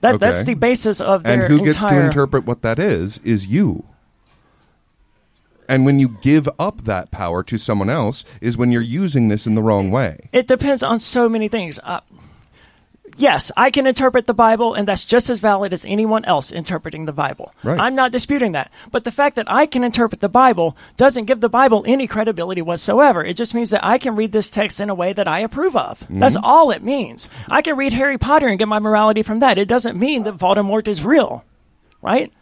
That, That's the basis of their entire and who gets to interpret what that is is you. And when you give up that power to someone else is when you're using this in the wrong way. It depends on so many things. Uh, yes, I can interpret the Bible, and that's just as valid as anyone else interpreting the Bible. Right. I'm not disputing that. But the fact that I can interpret the Bible doesn't give the Bible any credibility whatsoever. It just means that I can read this text in a way that I approve of. Mm-hmm. That's all it means. I can read Harry Potter and get my morality from that. It doesn't mean that Voldemort is real, right?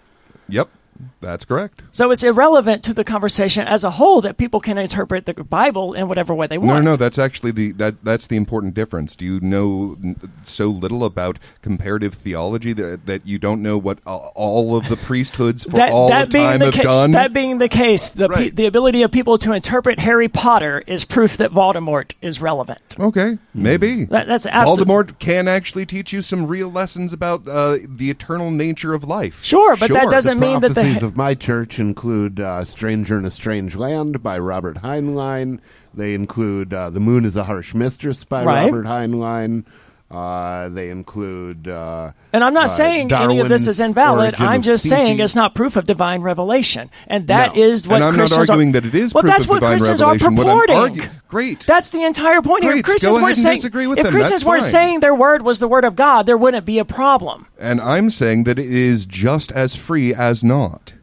yep that's correct. So it's irrelevant to the conversation as a whole that people can interpret the Bible in whatever way they want. no no, that's actually the that that's the important difference. Do you know so little about comparative theology that, that you don't know what a- all of the priesthoods for all the time the have ca- done? that being the case, the pe- the ability of people to interpret Harry Potter is proof that Voldemort is relevant. okay maybe. That- that's absolute- Voldemort can actually teach you some real lessons about uh, the eternal nature of life. Sure, but that doesn't mean that the of my church include uh, "Stranger in a Strange Land" by Robert Heinlein. They include uh, "The Moon is a Harsh Mistress" by Right. Robert Heinlein. Uh, they include. Uh, And I'm not uh, saying any of this is invalid. I'm just saying it's not proof of divine revelation, and that No. is what Christians arguing are. that it is well, that's what Christians revelation. are purporting. argu- Great. That's the entire point here. Great. If Christians weren't saying, if them. Christians weren't fine. saying their word was the word of God, there wouldn't be a problem. And I'm saying that it is just as free as not.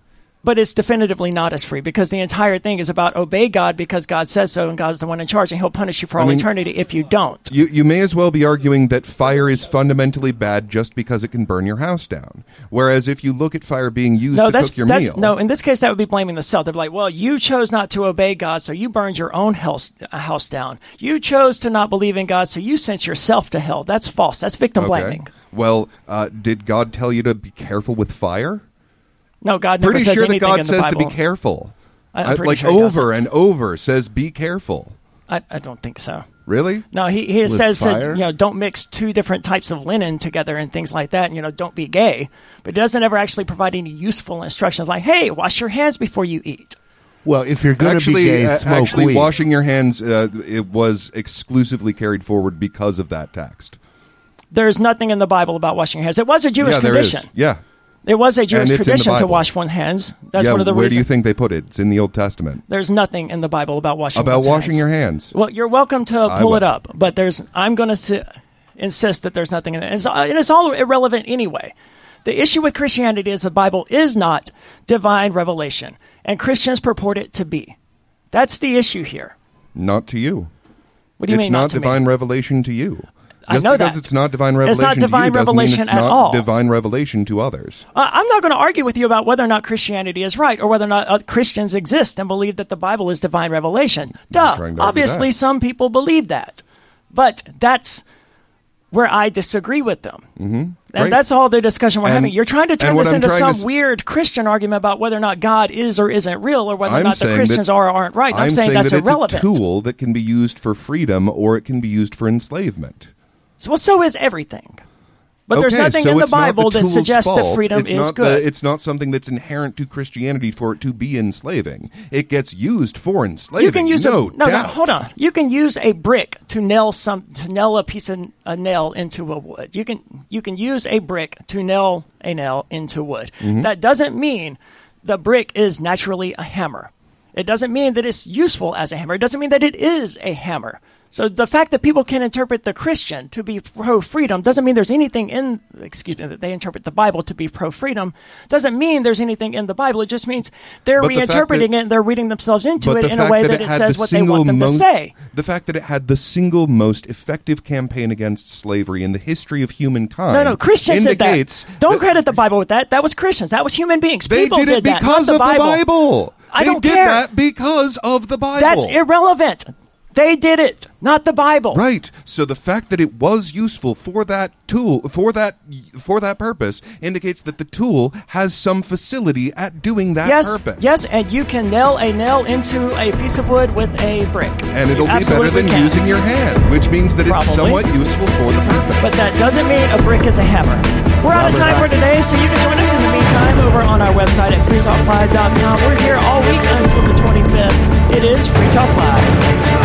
But it's definitively not as free because the entire thing is about obey God because God says so and God's the one in charge and he'll punish you for all mean- eternity if you don't. You, you may as well be arguing that fire is fundamentally bad just because it can burn your house down. Whereas if you look at fire being used No, to that's, cook your that's meal, no. In this case, that would be blaming the self. They'd be like, "Well, you chose not to obey God, so you burned your own house, uh, house down. You chose to not believe in God, so you sent yourself to hell." That's false. That's victim okay. blaming. Well, uh, did God tell you to be careful with fire? No, God never Pretty says sure that anything God in the says to Bible. be careful. I- I'm pretty like sure over doesn't. and over says be careful. I, I don't think so. Really? No, he, he With says that, you know don't mix two different types of linen together and things like that. And, you know, don't be gay, but it doesn't ever actually provide any useful instructions like, hey, wash your hands before you eat. Well, if you're going to actually, be gay, uh, smoke actually, weed. washing your hands uh, it was exclusively carried forward because of that text. There's nothing in the Bible about washing your hands. It was a Jewish yeah, there is. tradition. Yeah. It was a Jewish it's in the tradition to wash one's hands. That's yeah, one of the reasons. where reasons. do you think they put it? It's in the Old Testament. There's nothing in the Bible about washing About washing hands. your hands. Well, you're welcome to I pull will. it up, but there's. I'm going to insist that there's nothing in it, and it's, and it's all irrelevant anyway. The issue with Christianity is the Bible is not divine revelation, and Christians purport it to be. That's the issue here. Not to you. What do you it's mean not not to me? divine revelation to you. I Just know because that. it's not divine revelation. It's not to divine you doesn't mean revelation it's at not all. divine revelation to others. Uh, I'm not going to argue with you about whether or not Christianity is right or whether or not uh, Christians exist and believe that the Bible is divine revelation. Duh. to Obviously, some people believe that. But that's where I disagree with them. Mm-hmm. And that's all the discussion we're And- having. You're trying to turn this I'm into some to weird Christian argument about whether or not God is or isn't real or whether or I'm not the Christians that, are or aren't right. I'm, saying, that's that it's a tool that can be used for freedom or it can be used for enslavement. So, well, so is everything. But there's nothing so in the Bible that tool's suggests that freedom it's is good. The, it's not something that's inherent to Christianity for it to be enslaving. It gets used for enslaving. You can use no a no, no. Hold on. You can use a brick to nail some to nail a piece of a nail into a wood. You can you can use a brick to nail a nail into wood. Mm-hmm. That doesn't mean the brick is naturally a hammer. It doesn't mean that it's useful as a hammer. It doesn't mean that it is a hammer. So the fact that people can interpret the Christian to be pro freedom doesn't mean there's anything in excuse me that they interpret the Bible to be pro freedom doesn't mean there's anything in the Bible. It just means they're But the reinterpreting that- it and they're reading themselves into it the in a way that, that, it it says the what they want them to say. the fact that it had the single most effective campaign against slavery in the history of humankind. No, no, Christians did that. Don't that credit the Bible with that. That was Christians. That was human beings. They People did it that, because not of the Bible. the Bible. I they don't did care. that because of the Bible. That's irrelevant. They did it, not the Bible. Right. So the fact that it was useful for that tool for that for that purpose indicates that the tool has some facility at doing that Yes, purpose. yes, and you can nail a nail into a piece of wood with a brick. And it'll be better than can. using your hand, which means that Probably. it's somewhat useful for the purpose. But that doesn't mean a brick is a hammer. We're out of time for today, so you can join us in the meantime over on our website at freetalklive.com. We're here all week until the 25th. It is Free Talk Live.